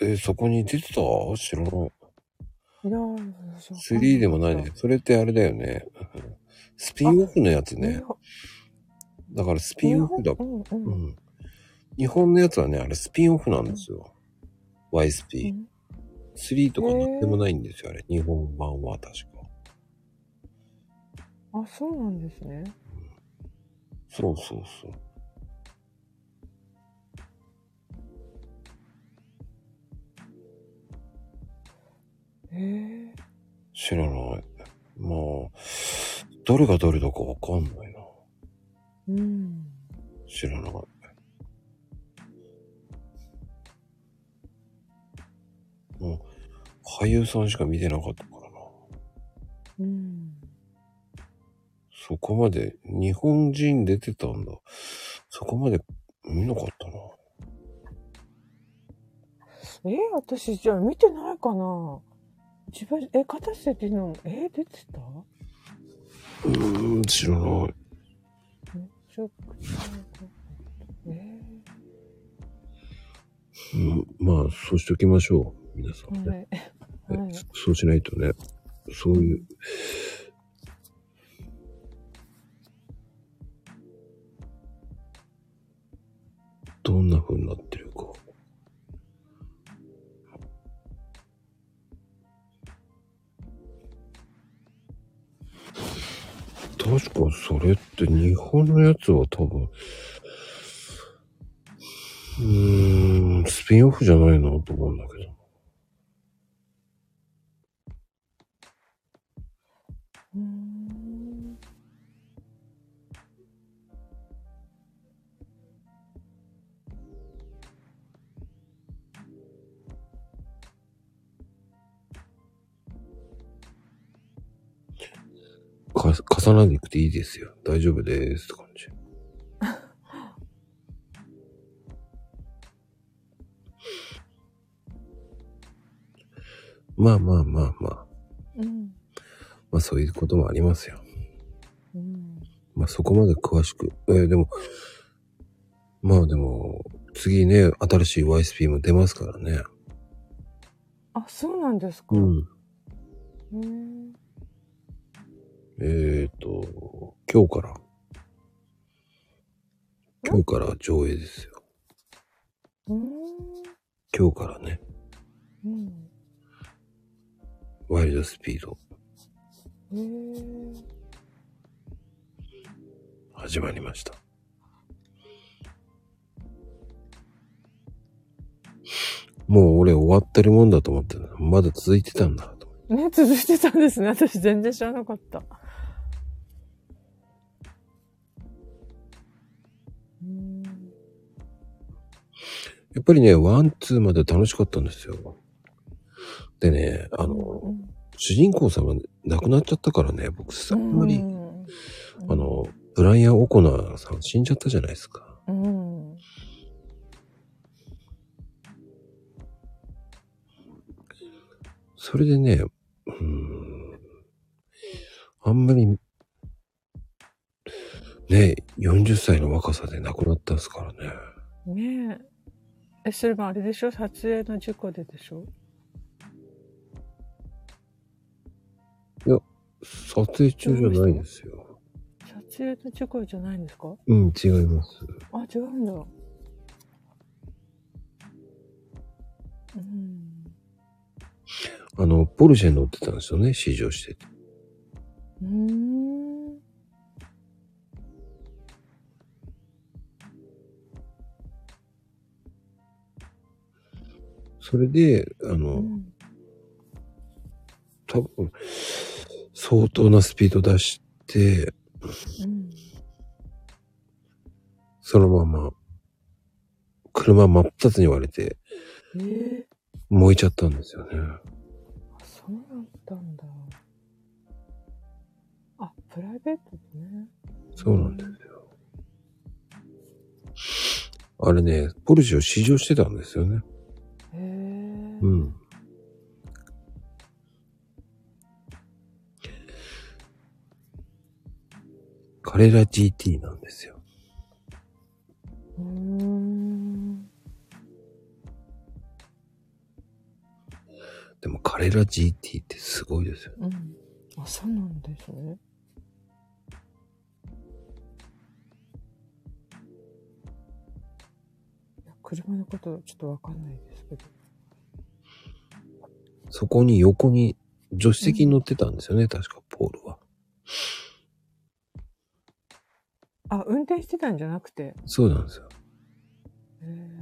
え、そこに出てた？知らない。いやー、私わかん3でもないね。それってあれだよね。スピンオフのやつね。だからスピンオフだ。うんうんうん。日本のやつはね、あれスピンオフなんですよ。う YSP。ん3とかなんでもないんですよ、あれ。日本版は確か。あ、そうなんですね。そうそうそう。へえ。知らない。まあ、どれがどれだかわかんないな。うん。知らない。もう、俳優さんしか見てなかったからな。うん。そこまで、日本人出てたんだ。そこまで見なかったな。えー、私、じゃあ見てないかな自分、え、片瀬っていうの、えー、出てた？うーん、知らない。めちゃくちゃ。えうん、まあ、そうしときましょう。皆さんー、ね。はい。はい。そうしないとね、そういう、どんな風になって確かそれって日本のやつは多分、うーん、スピンオフじゃないなと思うんだけど。か、重ななくていいですよ。大丈夫ですって感じ。まあまあまあまあ。うん。まあそういうこともありますよ。うん。まあそこまで詳しく。えーでも、まあでも、次ね、新しい YSP も出ますからね。あ、そうなんですか。うん。へーえっ、と、今日から。今日から上映ですよ。うーん。今日からね、うん。ワイルドスピード。始まりました。もう俺終わってるもんだと思ってたまだ続いてたんだと。ね、続いてたんですね。私全然知らなかった。やっぱりね、 one、two まで楽しかったんですよ。でね、あの、うん主人公さんが亡くなっちゃったからね、僕さ、あんまり、うんあ、の、ブライアン・オコナーさん死んじゃったじゃないですか。うん。それでね、うーん、あんまり、ね、40歳の若さで亡くなったんですからね。ねえ。え、それもあれでしょ？撮影の事故ででしょ？撮影中じゃないですよ。撮影の事故じゃないんですか？うん、違います。あ、違うんだ。うん。あの、ポルシェ乗ってたんですよね、試乗してて。うーん。それで、あの、うん多分、相当なスピード出して、うん。そのまま、車真っ二つに割れてええ燃えちゃったんですよね。あそうだったんだ。あ、プライベートでね。そうなんですよ。あれね、ポルシェを試乗してたんですよね。うん。カレラ GT なんですよ。うん。でもカレラ GT ってすごいですよ。ねうん。あ、そうなんですね。車のことちょっとわかんないですけど。そこに横に助手席に乗ってたんですよね、確かポールは。あ、運転してたんじゃなくて？そうなんですよ。へえ。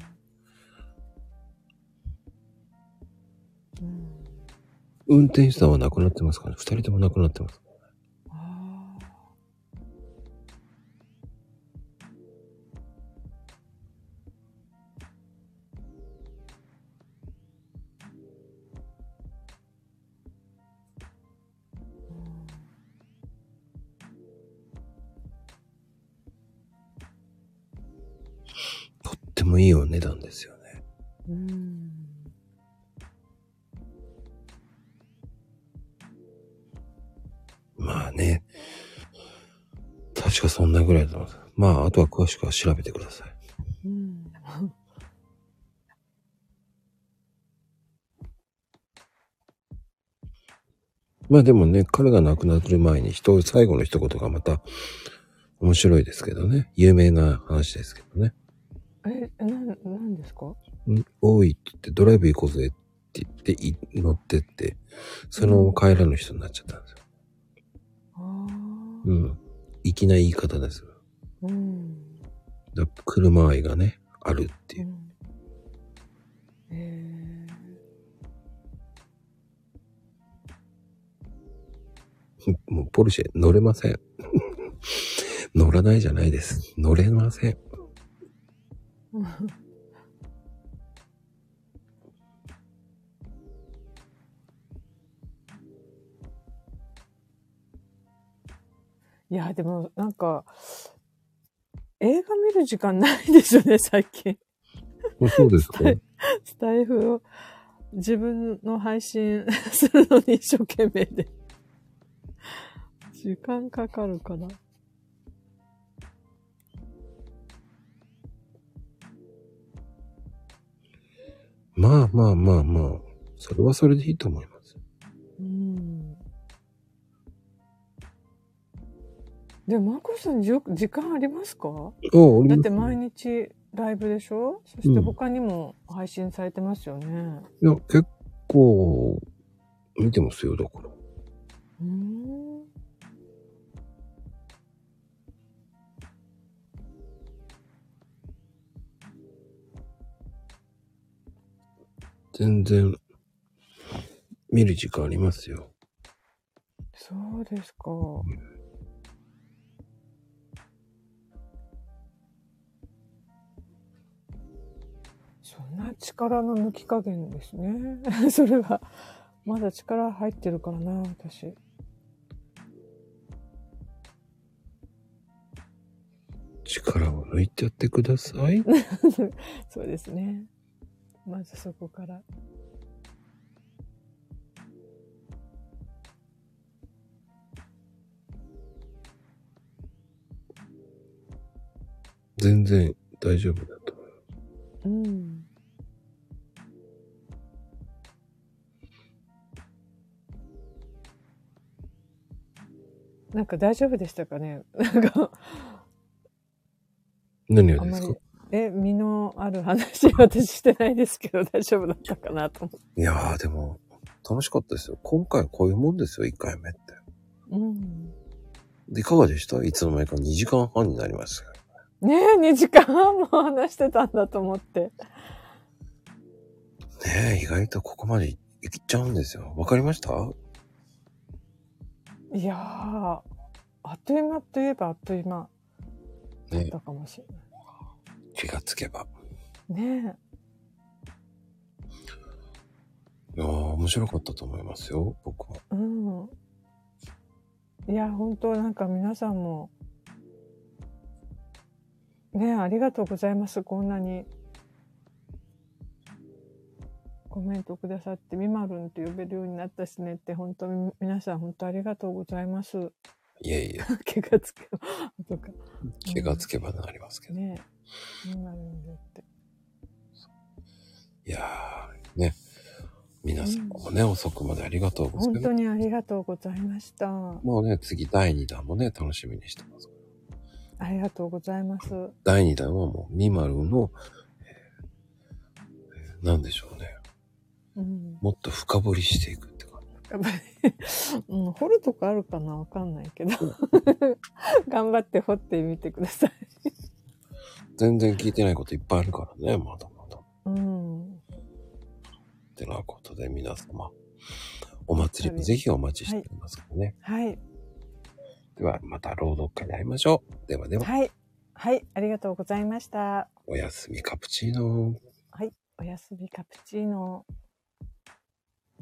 うん。運転手さんは亡くなってますからね。二人とも亡くなってます。ってもいいお値段ですよね。う。まあね。確かそんなぐらいだと思います。まあ、あとは詳しくは調べてください。まあでもね、彼が亡くなる前に人、最後の一言がまた面白いですけどね。有名な話ですけどね。え、なん、なんですか？んおいって言ってドライブ行こうぜって言ってい乗ってって、そのまま帰らぬ人になっちゃったんですよ。ああ。うん。粋な言い方です。うん。だ車愛がね、あるっていうう。ん。え もうポルシェ乗れません。乗らないじゃないです。乗れません。ー。いや、でもなんか、映画見る時間ないですよね、最近。そうですかはいスタイフを自分の配信 するのに一生懸命で。時間かかるかな。まあまあまあまあ、それはそれでいいと思います。うん。でも、マコさんじょ時間ありますか？だって毎日ライブでしょ？そして他にも配信されてますよね。いや、結構、見てますよ、だから。うーん。全然、見る時間ありますよ。そうですか。そんな力の抜き加減ですね。それは、まだ力入ってるからな、私。力を抜いてやってください。そうですね。まずそこから。全然大丈夫だと思う。うん。なんか大丈夫でしたかね？なんか、何をですか？え、身のある話 私してないですけど大丈夫だったかなと思って。いやー、でも、楽しかったですよ。今回はこういうもんですよ、1回目って。うん。で、いかがでした？いつの間にか2時間半になりましたよ。ねえ、2時間半も話してたんだと思って。ねえ、意外とここまでいっちゃうんですよ。わかりました？いやー、あっという間といえばあっという間だっねたかもしれない。気がつけば。ねいやー面白かったと思いますよ、僕は。え。うん。いや、本当なんか皆さんも、ねえ、ありがとうございます。こんなに。コメントくださって、みまるんって呼べるようになったしねって、本当に皆さん本当ありがとうございます。いえいえ、気がつけば、とか。気がつけばなりますけど。ねえ。みまるんでって。いやー、ね。皆さんもね、遅くまでありがとうございます。本当にありがとうございました。もうね、次第2弾もね、楽しみにしてます。ありがとうございます。第2弾はもう、ミマルの、えーえーなんでしょうね。うん。もっと深掘りしていくって感やっぱり、うん、掘るとこあるかな？わかんないけど。頑張って掘ってみてください。じ。全然聞いてないこといっぱいあるからね、まだまだ。うん。ってなことで皆様、お祭りもぜひお待ちしておりますからね。はい。では、また朗読会で会いましょう。ではでは、はい。はい。ありがとうございました。おやすみカプチーノ。はい。おやすみカプチーノ。